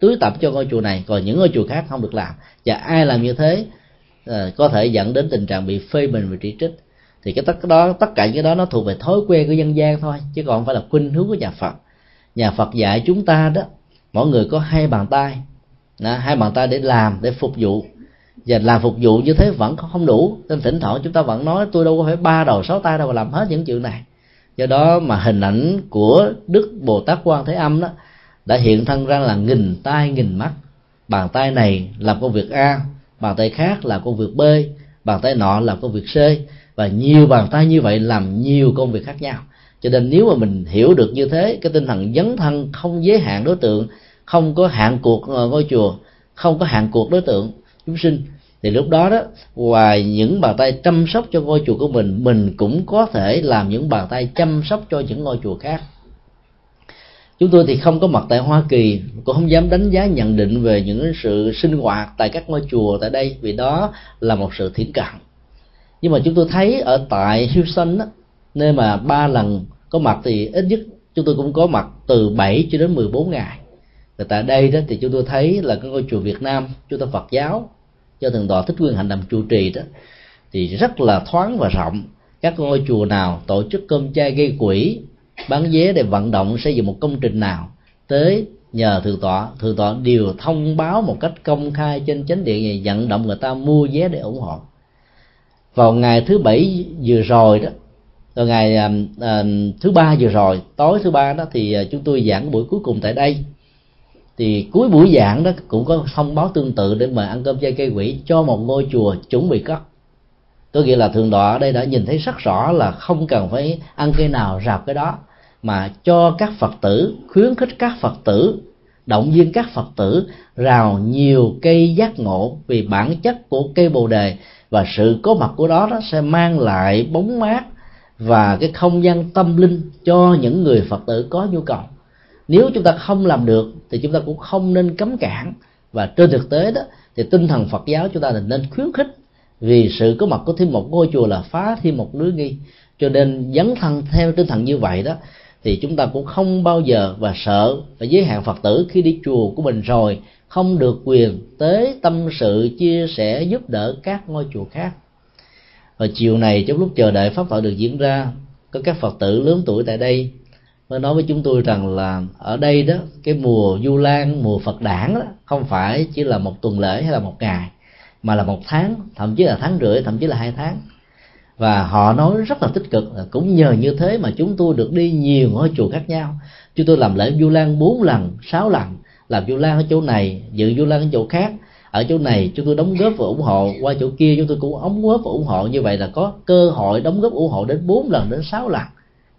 tưới tập cho ngôi chùa này, còn những ngôi chùa khác không được làm. Và ai làm như thế ờ, có thể dẫn đến tình trạng bị phê bình và chỉ trích. Thì cái tất đó, tất cả cái đó nó thuộc về thói quen của dân gian thôi, chứ còn không phải là khuynh hướng của nhà Phật. Nhà Phật dạy chúng ta đó mỗi người có hai bàn tay. Đó, hai bàn tay để làm để phục vụ. Và làm phục vụ như thế vẫn không đủ. Nên thỉnh thoảng chúng ta vẫn nói tôi đâu có phải ba đầu sáu tay đâu mà làm hết những chuyện này. Do đó mà hình ảnh của đức bồ tát quan thế âm đó đã hiện thân ra là nghìn tay nghìn mắt. Bàn tay này làm công việc a bàn tay khác làm công việc b bàn tay nọ làm công việc c. Và nhiều bàn tay như vậy làm nhiều công việc khác nhau cho nên nếu mà mình hiểu được như thế cái tinh thần dấn thân không giới hạn đối tượng không có hạn cuộc ờ, ngôi chùa không có hạn cuộc đối tượng chúng sinh thì lúc đó đó ngoài những bàn tay chăm sóc cho ngôi chùa của mình mình cũng có thể làm những bàn tay chăm sóc cho những ngôi chùa khác. Chúng tôi thì không có mặt tại hoa kỳ cũng không dám đánh giá nhận định về những sự sinh hoạt tại các ngôi chùa tại đây vì đó là một sự thiển cận. Nhưng mà chúng tôi thấy ở tại Houston đó, nơi mà ba lần có mặt thì ít nhất chúng tôi cũng có mặt từ 7 cho đến 14 ngày. Và tại đây đó thì chúng tôi thấy là cái ngôi chùa Việt Nam, chúng ta Phật giáo, do thượng tọa thích nguyên hạnh làm chủ trì đó, thì rất là thoáng và rộng. Các ngôi chùa nào tổ chức cơm chay gây quỹ, bán vé để vận động xây dựng một công trình nào tới nhờ thượng tọa thượng tọa đều thông báo một cách công khai trên chánh điện này, vận động người ta mua vé để ủng hộ. Vào ngày thứ bảy vừa rồi đó rồi ngày à, à, thứ ba vừa rồi tối thứ ba đó thì à, chúng tôi giảng buổi cuối cùng tại đây. Thì cuối buổi giảng đó cũng có thông báo tương tự để mời ăn cơm chay cây quỷ cho một ngôi chùa chuẩn bị cất có nghĩa là thượng đọa ở đây đã nhìn thấy rất rõ là không cần phải ăn cây nào rạp cái đó mà cho các phật tử khuyến khích các phật tử động viên các phật tử rào nhiều cây giác ngộ vì bản chất của cây bồ đề và sự có mặt của đó, đó sẽ mang lại bóng mát và cái không gian tâm linh cho những người phật tử có nhu cầu. Nếu chúng ta không làm được, thì chúng ta cũng không nên cấm cản. Và trên thực tế đó, thì tinh thần phật giáo chúng ta là nên khuyến khích, vì sự có mặt của thêm một ngôi chùa là phá thêm một lưới nghi. Cho nên dấn thân theo tinh thần như vậy đó, thì chúng ta cũng không bao giờ và sợ và giới hạn phật tử khi đi chùa của mình rồi không được quyền tới tâm sự chia sẻ giúp đỡ các ngôi chùa khác và chiều này, trong lúc chờ đợi pháp thoại được diễn ra, có các phật tử lớn tuổi tại đây. Mới nói với chúng tôi rằng là ở đây đó, cái mùa du lan, mùa phật đản đó, không phải chỉ là một tuần lễ hay là một ngày, mà là một tháng, thậm chí là tháng rưỡi, thậm chí là hai tháng. Và họ nói rất là tích cực cũng nhờ như thế mà chúng tôi được đi nhiều ngôi chùa khác nhau. Chúng tôi làm lễ du lan bốn lần, sáu lần, làm du lan ở chỗ này dự du lan ở chỗ khác ở chỗ này chúng tôi đóng góp và ủng hộ qua chỗ kia chúng tôi cũng đóng góp và ủng hộ. Như vậy là có cơ hội đóng góp ủng hộ đến bốn lần đến sáu lần.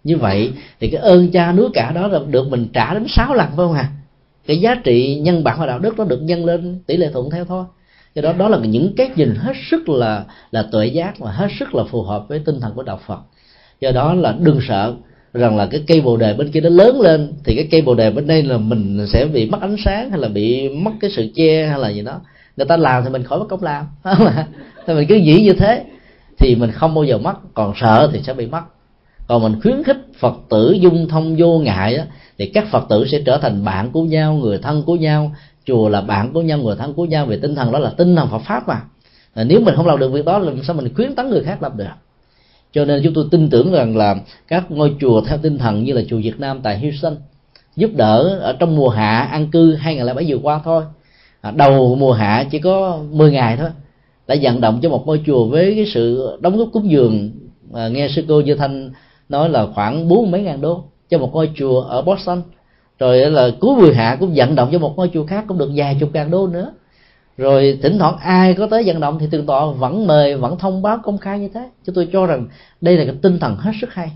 Như vậy thì cái ơn cha núi cả đó là được mình trả đến sáu lần phải không ạ? À? cái giá trị nhân bản và đạo đức nó được nhân lên tỷ lệ thuận theo thôi. Do đó đó là những cái nhìn hết sức là là tuệ giác và hết sức là phù hợp với tinh thần của đạo phật. Do đó là đừng sợ rằng là cái cây bồ đề bên kia nó lớn lên thì cái cây bồ đề bên đây là mình sẽ bị mất ánh sáng hay là bị mất cái sự che hay là gì đó người ta làm thì mình khỏi mất công làm. Thì mình cứ nghĩ như thế thì mình không bao giờ mất. Còn sợ thì sẽ bị mất. Còn mình khuyến khích phật tử dung thông vô ngại đó, thì các phật tử sẽ trở thành bạn của nhau người thân của nhau. Chùa là bạn của nhau người thân của nhau về tinh thần đó là tinh thần Phật pháp mà. Và nếu mình không làm được việc đó làm sao mình khuyến tấn người khác làm được? Cho nên chúng tôi tin tưởng rằng là các ngôi chùa theo tinh thần như là chùa Việt Nam tại Houston giúp đỡ ở trong mùa hạ an cư 2007 vừa qua thôi. À, đầu mùa hạ chỉ có 10 ngày thôi đã vận động cho một ngôi chùa với cái sự đóng góp cúng dường. À, nghe sư cô Như Thanh nói là khoảng bốn mấy ngàn đô cho một ngôi chùa ở Boston. Rồi là cuối mùa hạ cũng vận động cho một ngôi chùa khác cũng được vài chục ngàn đô nữa. Rồi thỉnh thoảng ai có tới vận động thì tường tọa vẫn mời vẫn thông báo công khai như thế. Chứ tôi cho rằng đây là cái tinh thần hết sức hay.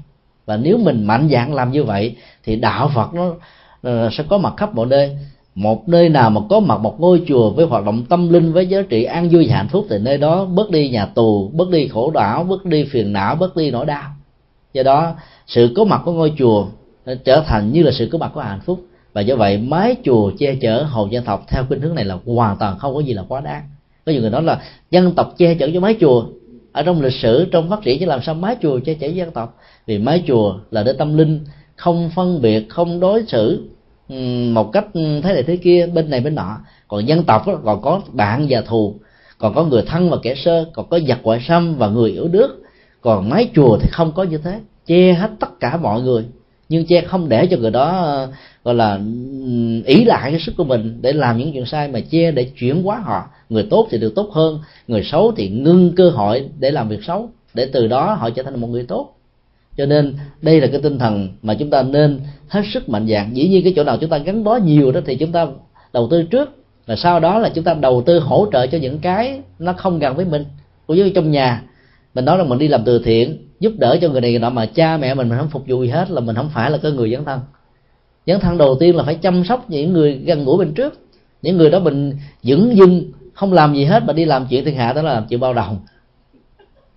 Và nếu mình mạnh dạn làm như vậy thì đạo phật nó ờ, sẽ có mặt khắp mọi nơi một nơi nào mà có mặt một ngôi chùa với hoạt động tâm linh với giá trị an vui và hạnh phúc thì nơi đó bớt đi nhà tù, bớt đi khổ đảo bớt đi phiền não, bớt đi nỗi đau. Do đó, sự có mặt của ngôi chùa trở thành như là sự có mặt của hạnh phúc. Và do vậy, mái chùa che chở hầu dân tộc theo khuynh hướng này là hoàn toàn không có gì là quá đáng. Có nhiều người nói là dân tộc che chở cho mái chùa. Ở trong lịch sử, trong phát triển, chứ làm sao mái chùa che chở dân tộc? Vì mái chùa là để tâm linh không phân biệt, không đối xử một cách thế này thế kia, bên này bên nọ. Còn dân tộc còn có bạn và thù, còn có người thân và kẻ sơ, còn có giặc ngoại xâm và người yếu nước còn mái chùa thì không có như thế, che hết tất cả mọi người. Nhưng che không để cho người đó ờ, gọi là ý lại cái sức của mình để làm những chuyện sai, mà che để chuyển hóa họ. Người tốt thì được tốt hơn, người xấu thì ngưng cơ hội để làm việc xấu, để từ đó họ trở thành một người tốt cho nên, đây là cái tinh thần mà chúng ta nên hết sức mạnh dạng dĩ nhiên cái chỗ nào chúng ta gắn bó nhiều đó thì chúng ta đầu tư trước và sau đó là chúng ta đầu tư hỗ trợ cho những cái nó không gần với mình. Cũng như trong nhà, mình nói là mình đi làm từ thiện, giúp đỡ cho người này người nọ mà cha mẹ mình mình không phục vụ gì hết là mình không phải là cái người dấn thân. Dấn thân đầu tiên là phải chăm sóc những người gần gũi mình trước. Những người đó mình dững dưng, không làm gì hết mà đi làm chuyện thiên hạ đó là làm chuyện bao đồng.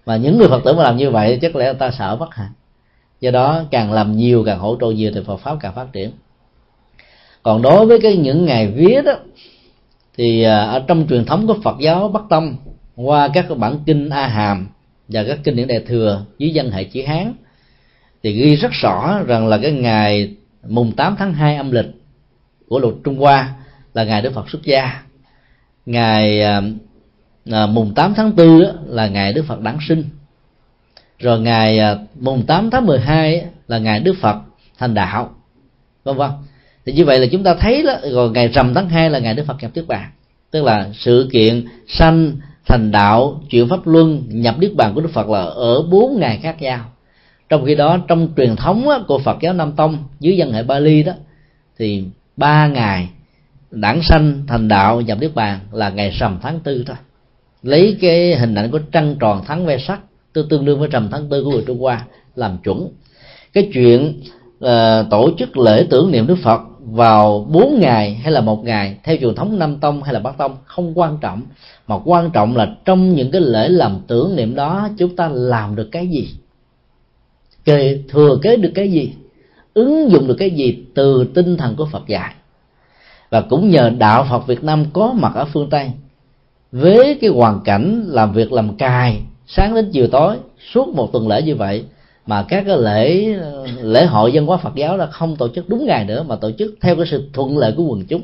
Mà những người phật tử mà làm như vậy chắc lẽ người ta sợ bất hạnh do đó càng làm nhiều càng hỗ trợ nhiều thì Phật pháp càng phát triển. Còn đối với cái những ngày vía đó thì à, ở trong truyền thống của Phật giáo Bắc Tông qua các bản kinh A Hàm và các kinh điển Đại thừa dưới danh hệ chữ Hán thì ghi rất rõ rằng là cái ngày mùng 8 tháng 2 âm lịch của luật Trung Hoa là ngày Đức Phật xuất gia. Ngày à, à mùng 8 tháng 4 là ngày Đức Phật đản sinh rồi ngày à, mùng 8 tháng 12 là ngày Đức Phật thành đạo. Vân vân thì như vậy là chúng ta thấy đó, rồi ngày rằm tháng 2 là ngày Đức Phật nhập Niết Bàn. Tức là sự kiện sanh, thành đạo, chuyển pháp luân, nhập Niết Bàn của Đức Phật là ở bốn ngày khác nhau. Trong khi đó, trong truyền thống của Phật giáo Nam Tông dưới dân hệ Bali đó, thì ba ngày đản sanh, thành đạo, nhập Niết Bàn là ngày rằm tháng tư thôi. Lấy cái hình ảnh của trăng tròn tháng ve sắc tương tương đương với rằm tháng tư của người Trung Hoa làm chuẩn. Cái chuyện uh, tổ chức lễ tưởng niệm Đức Phật vào bốn ngày hay là một ngày theo truyền thống Nam Tông hay là Bắc Tông không quan trọng. Mà quan trọng là trong những cái lễ làm tưởng niệm đó chúng ta làm được cái gì? Kề thừa kế được cái gì? Ứng dụng được cái gì từ tinh thần của Phật dạy? Và cũng nhờ đạo Phật Việt Nam có mặt ở phương Tây với cái hoàn cảnh làm việc làm cài sáng đến chiều tối, suốt một tuần lễ như vậy, mà các cái lễ lễ hội dân hóa Phật giáo là không tổ chức đúng ngày nữa, mà tổ chức theo cái sự thuận lợi của quần chúng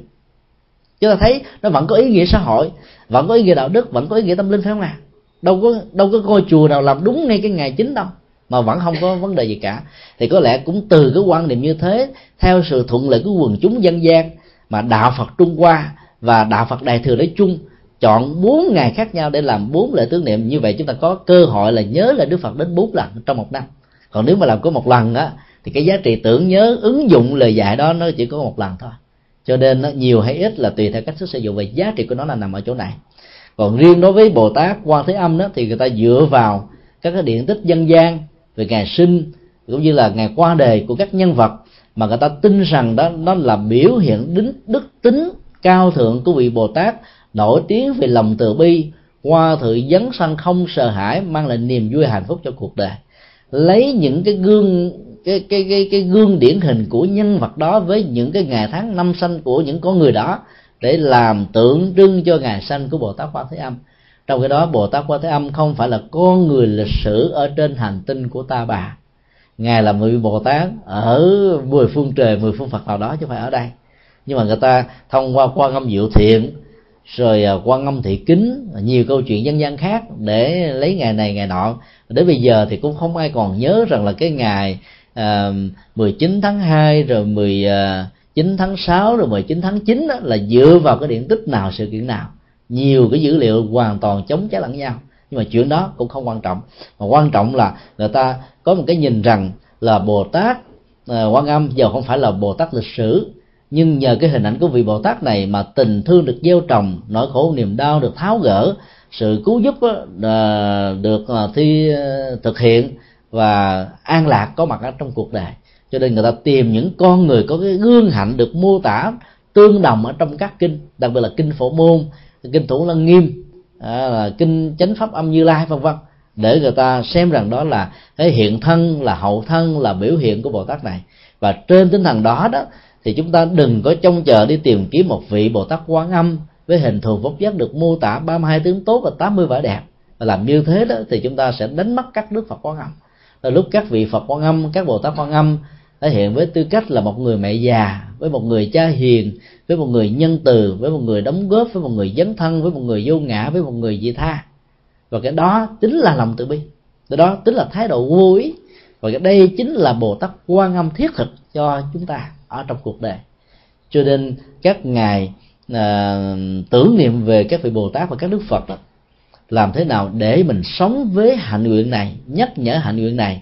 chúng ta thấy nó vẫn có ý nghĩa xã hội, vẫn có ý nghĩa đạo đức, vẫn có ý nghĩa tâm linh, phải không nào? đâu có đâu có ngôi chùa nào làm đúng ngay cái ngày chính đâu, mà vẫn không có vấn đề gì cả thì có lẽ cũng từ cái quan niệm như thế, theo sự thuận lợi của quần chúng dân gian, mà đạo Phật Trung Hoa và đạo Phật Đại thừa nói chung chọn bốn ngày khác nhau để làm bốn lễ tưởng niệm. Như vậy chúng ta có cơ hội là nhớ lại Đức Phật đến bốn lần trong một năm. Còn nếu mà làm có một lần á, thì cái giá trị tưởng nhớ, ứng dụng lời dạy đó nó chỉ có một lần thôi. Cho nên nó nhiều hay ít là tùy theo cách thức sử dụng và giá trị của nó là nằm ở chỗ này. Còn riêng đối với bồ tát quan thế âm đó, thì người ta dựa vào các cái điện tích dân gian về ngày sinh, cũng như là ngày qua đời của các nhân vật mà người ta tin rằng đó, nó là biểu hiện đến đức tính cao thượng của vị bồ tát nổi tiếng về lòng từ bi qua thượng dấn sanh không sợ hãi, mang lại niềm vui hạnh phúc cho cuộc đời. Lấy những cái gương, cái cái cái cái gương điển hình của nhân vật đó với những cái ngày tháng năm sanh của những con người đó để làm tượng trưng cho ngày sanh của Bồ Tát Quan Thế Âm. Trong cái đó, Bồ Tát Quan Thế Âm không phải là con người lịch sử ở trên hành tinh của ta bà. Ngài là người Bồ Tát ở mười phương trời, mười phương Phật nào đó chứ không phải ở đây nhưng mà người ta thông qua quan âm diệu thiện rồi à, quan âm thị kính nhiều câu chuyện dân gian khác để lấy ngày này ngày nọ. Đến bây giờ thì cũng không ai còn nhớ rằng là cái ngày à, 19 tháng 2 rồi 19 à, tháng 6 rồi 19 tháng 9 đó là dựa vào cái điện tích nào sự kiện nào. Nhiều cái dữ liệu hoàn toàn chống trái lẫn nhau. Nhưng mà chuyện đó cũng không quan trọng. Mà quan trọng là người ta có một cái nhìn rằng là bồ tát à, quan âm giờ không phải là bồ tát lịch sử nhưng nhờ cái hình ảnh của vị bồ tát này mà tình thương được gieo trồng, nỗi khổ niềm đau được tháo gỡ, sự cứu giúp ờ, được ờ, thi ờ, thực hiện và an lạc có mặt ở trong cuộc đời. Cho nên người ta tìm những con người có cái gương hạnh được mô tả tương đồng ở trong các kinh, đặc biệt là kinh phổ môn, kinh thủ lăng nghiêm à, là kinh chánh pháp âm như lai, vân vân. Để người ta xem rằng đó là cái hiện thân, là hậu thân, là biểu hiện của bồ tát này. Và trên tinh thần đó đó thì chúng ta đừng có trông chờ đi tìm kiếm một vị bồ tát quán âm với hình thù vóc dáng được mô tả 32 tướng tốt và 80 vẻ đẹp. Và làm như thế đó thì chúng ta sẽ đánh mất các đức Phật Quán Âm. Là lúc các vị Phật Quan Âm, các Bồ Tát Quan Âm thể hiện với tư cách là một người mẹ già, với một người cha hiền, với một người nhân từ, với một người đóng góp, với một người dấn thân, với một người vô ngã, với một người dị tha. Và cái đó chính là lòng từ bi. Cái đó chính là thái độ vô ý. Và cái đây chính là bồ tát quan âm thiết thực cho chúng ta ở trong cuộc đời. Cho nên các ngài à, tưởng niệm về các vị bồ tát và các đức phật đó, làm thế nào để mình sống với hạnh nguyện này nhắc nhở hạnh nguyện này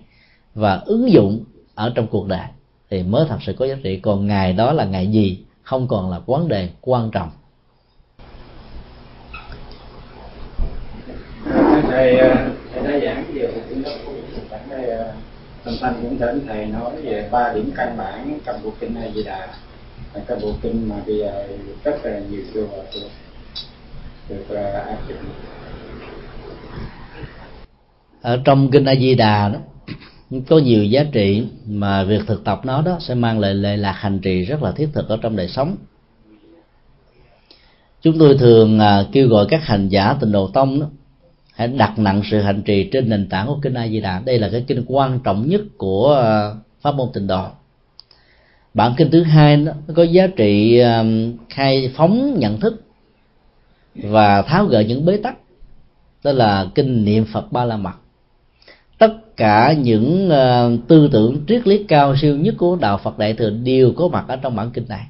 và ứng dụng ở trong cuộc đời thì mới thật sự có giá trị. Còn ngày đó là ngày gì? Không còn là vấn đề quan trọng. Thầy à, thầy đã giảng về một kinh đó Thanh cũng thỉnh thầy nói về ba điểm căn bản trong bộ kinh A Di Đà. Là cái bộ kinh mà bây giờ rất là nhiều chùa được, được áp dụng. Ở trong kinh A Di Đà đó có nhiều giá trị mà việc thực tập nó đó sẽ mang lại lệ lạc hành trì rất là thiết thực ở trong đời sống. Chúng tôi thường à, kêu gọi các hành giả tịnh độ tông đó hãy đặt nặng sự hành trì trên nền tảng của kinh A Di Đà. Đây là cái kinh quan trọng nhất của ờ, pháp môn tịnh độ. Bản kinh thứ hai nó có giá trị ờ, khai phóng nhận thức và tháo gỡ những bế tắc. Đó là kinh niệm phật ba la mật. Tất cả những ờ, tư tưởng triết lý cao siêu nhất của đạo phật đại thừa đều có mặt ở trong bản kinh này.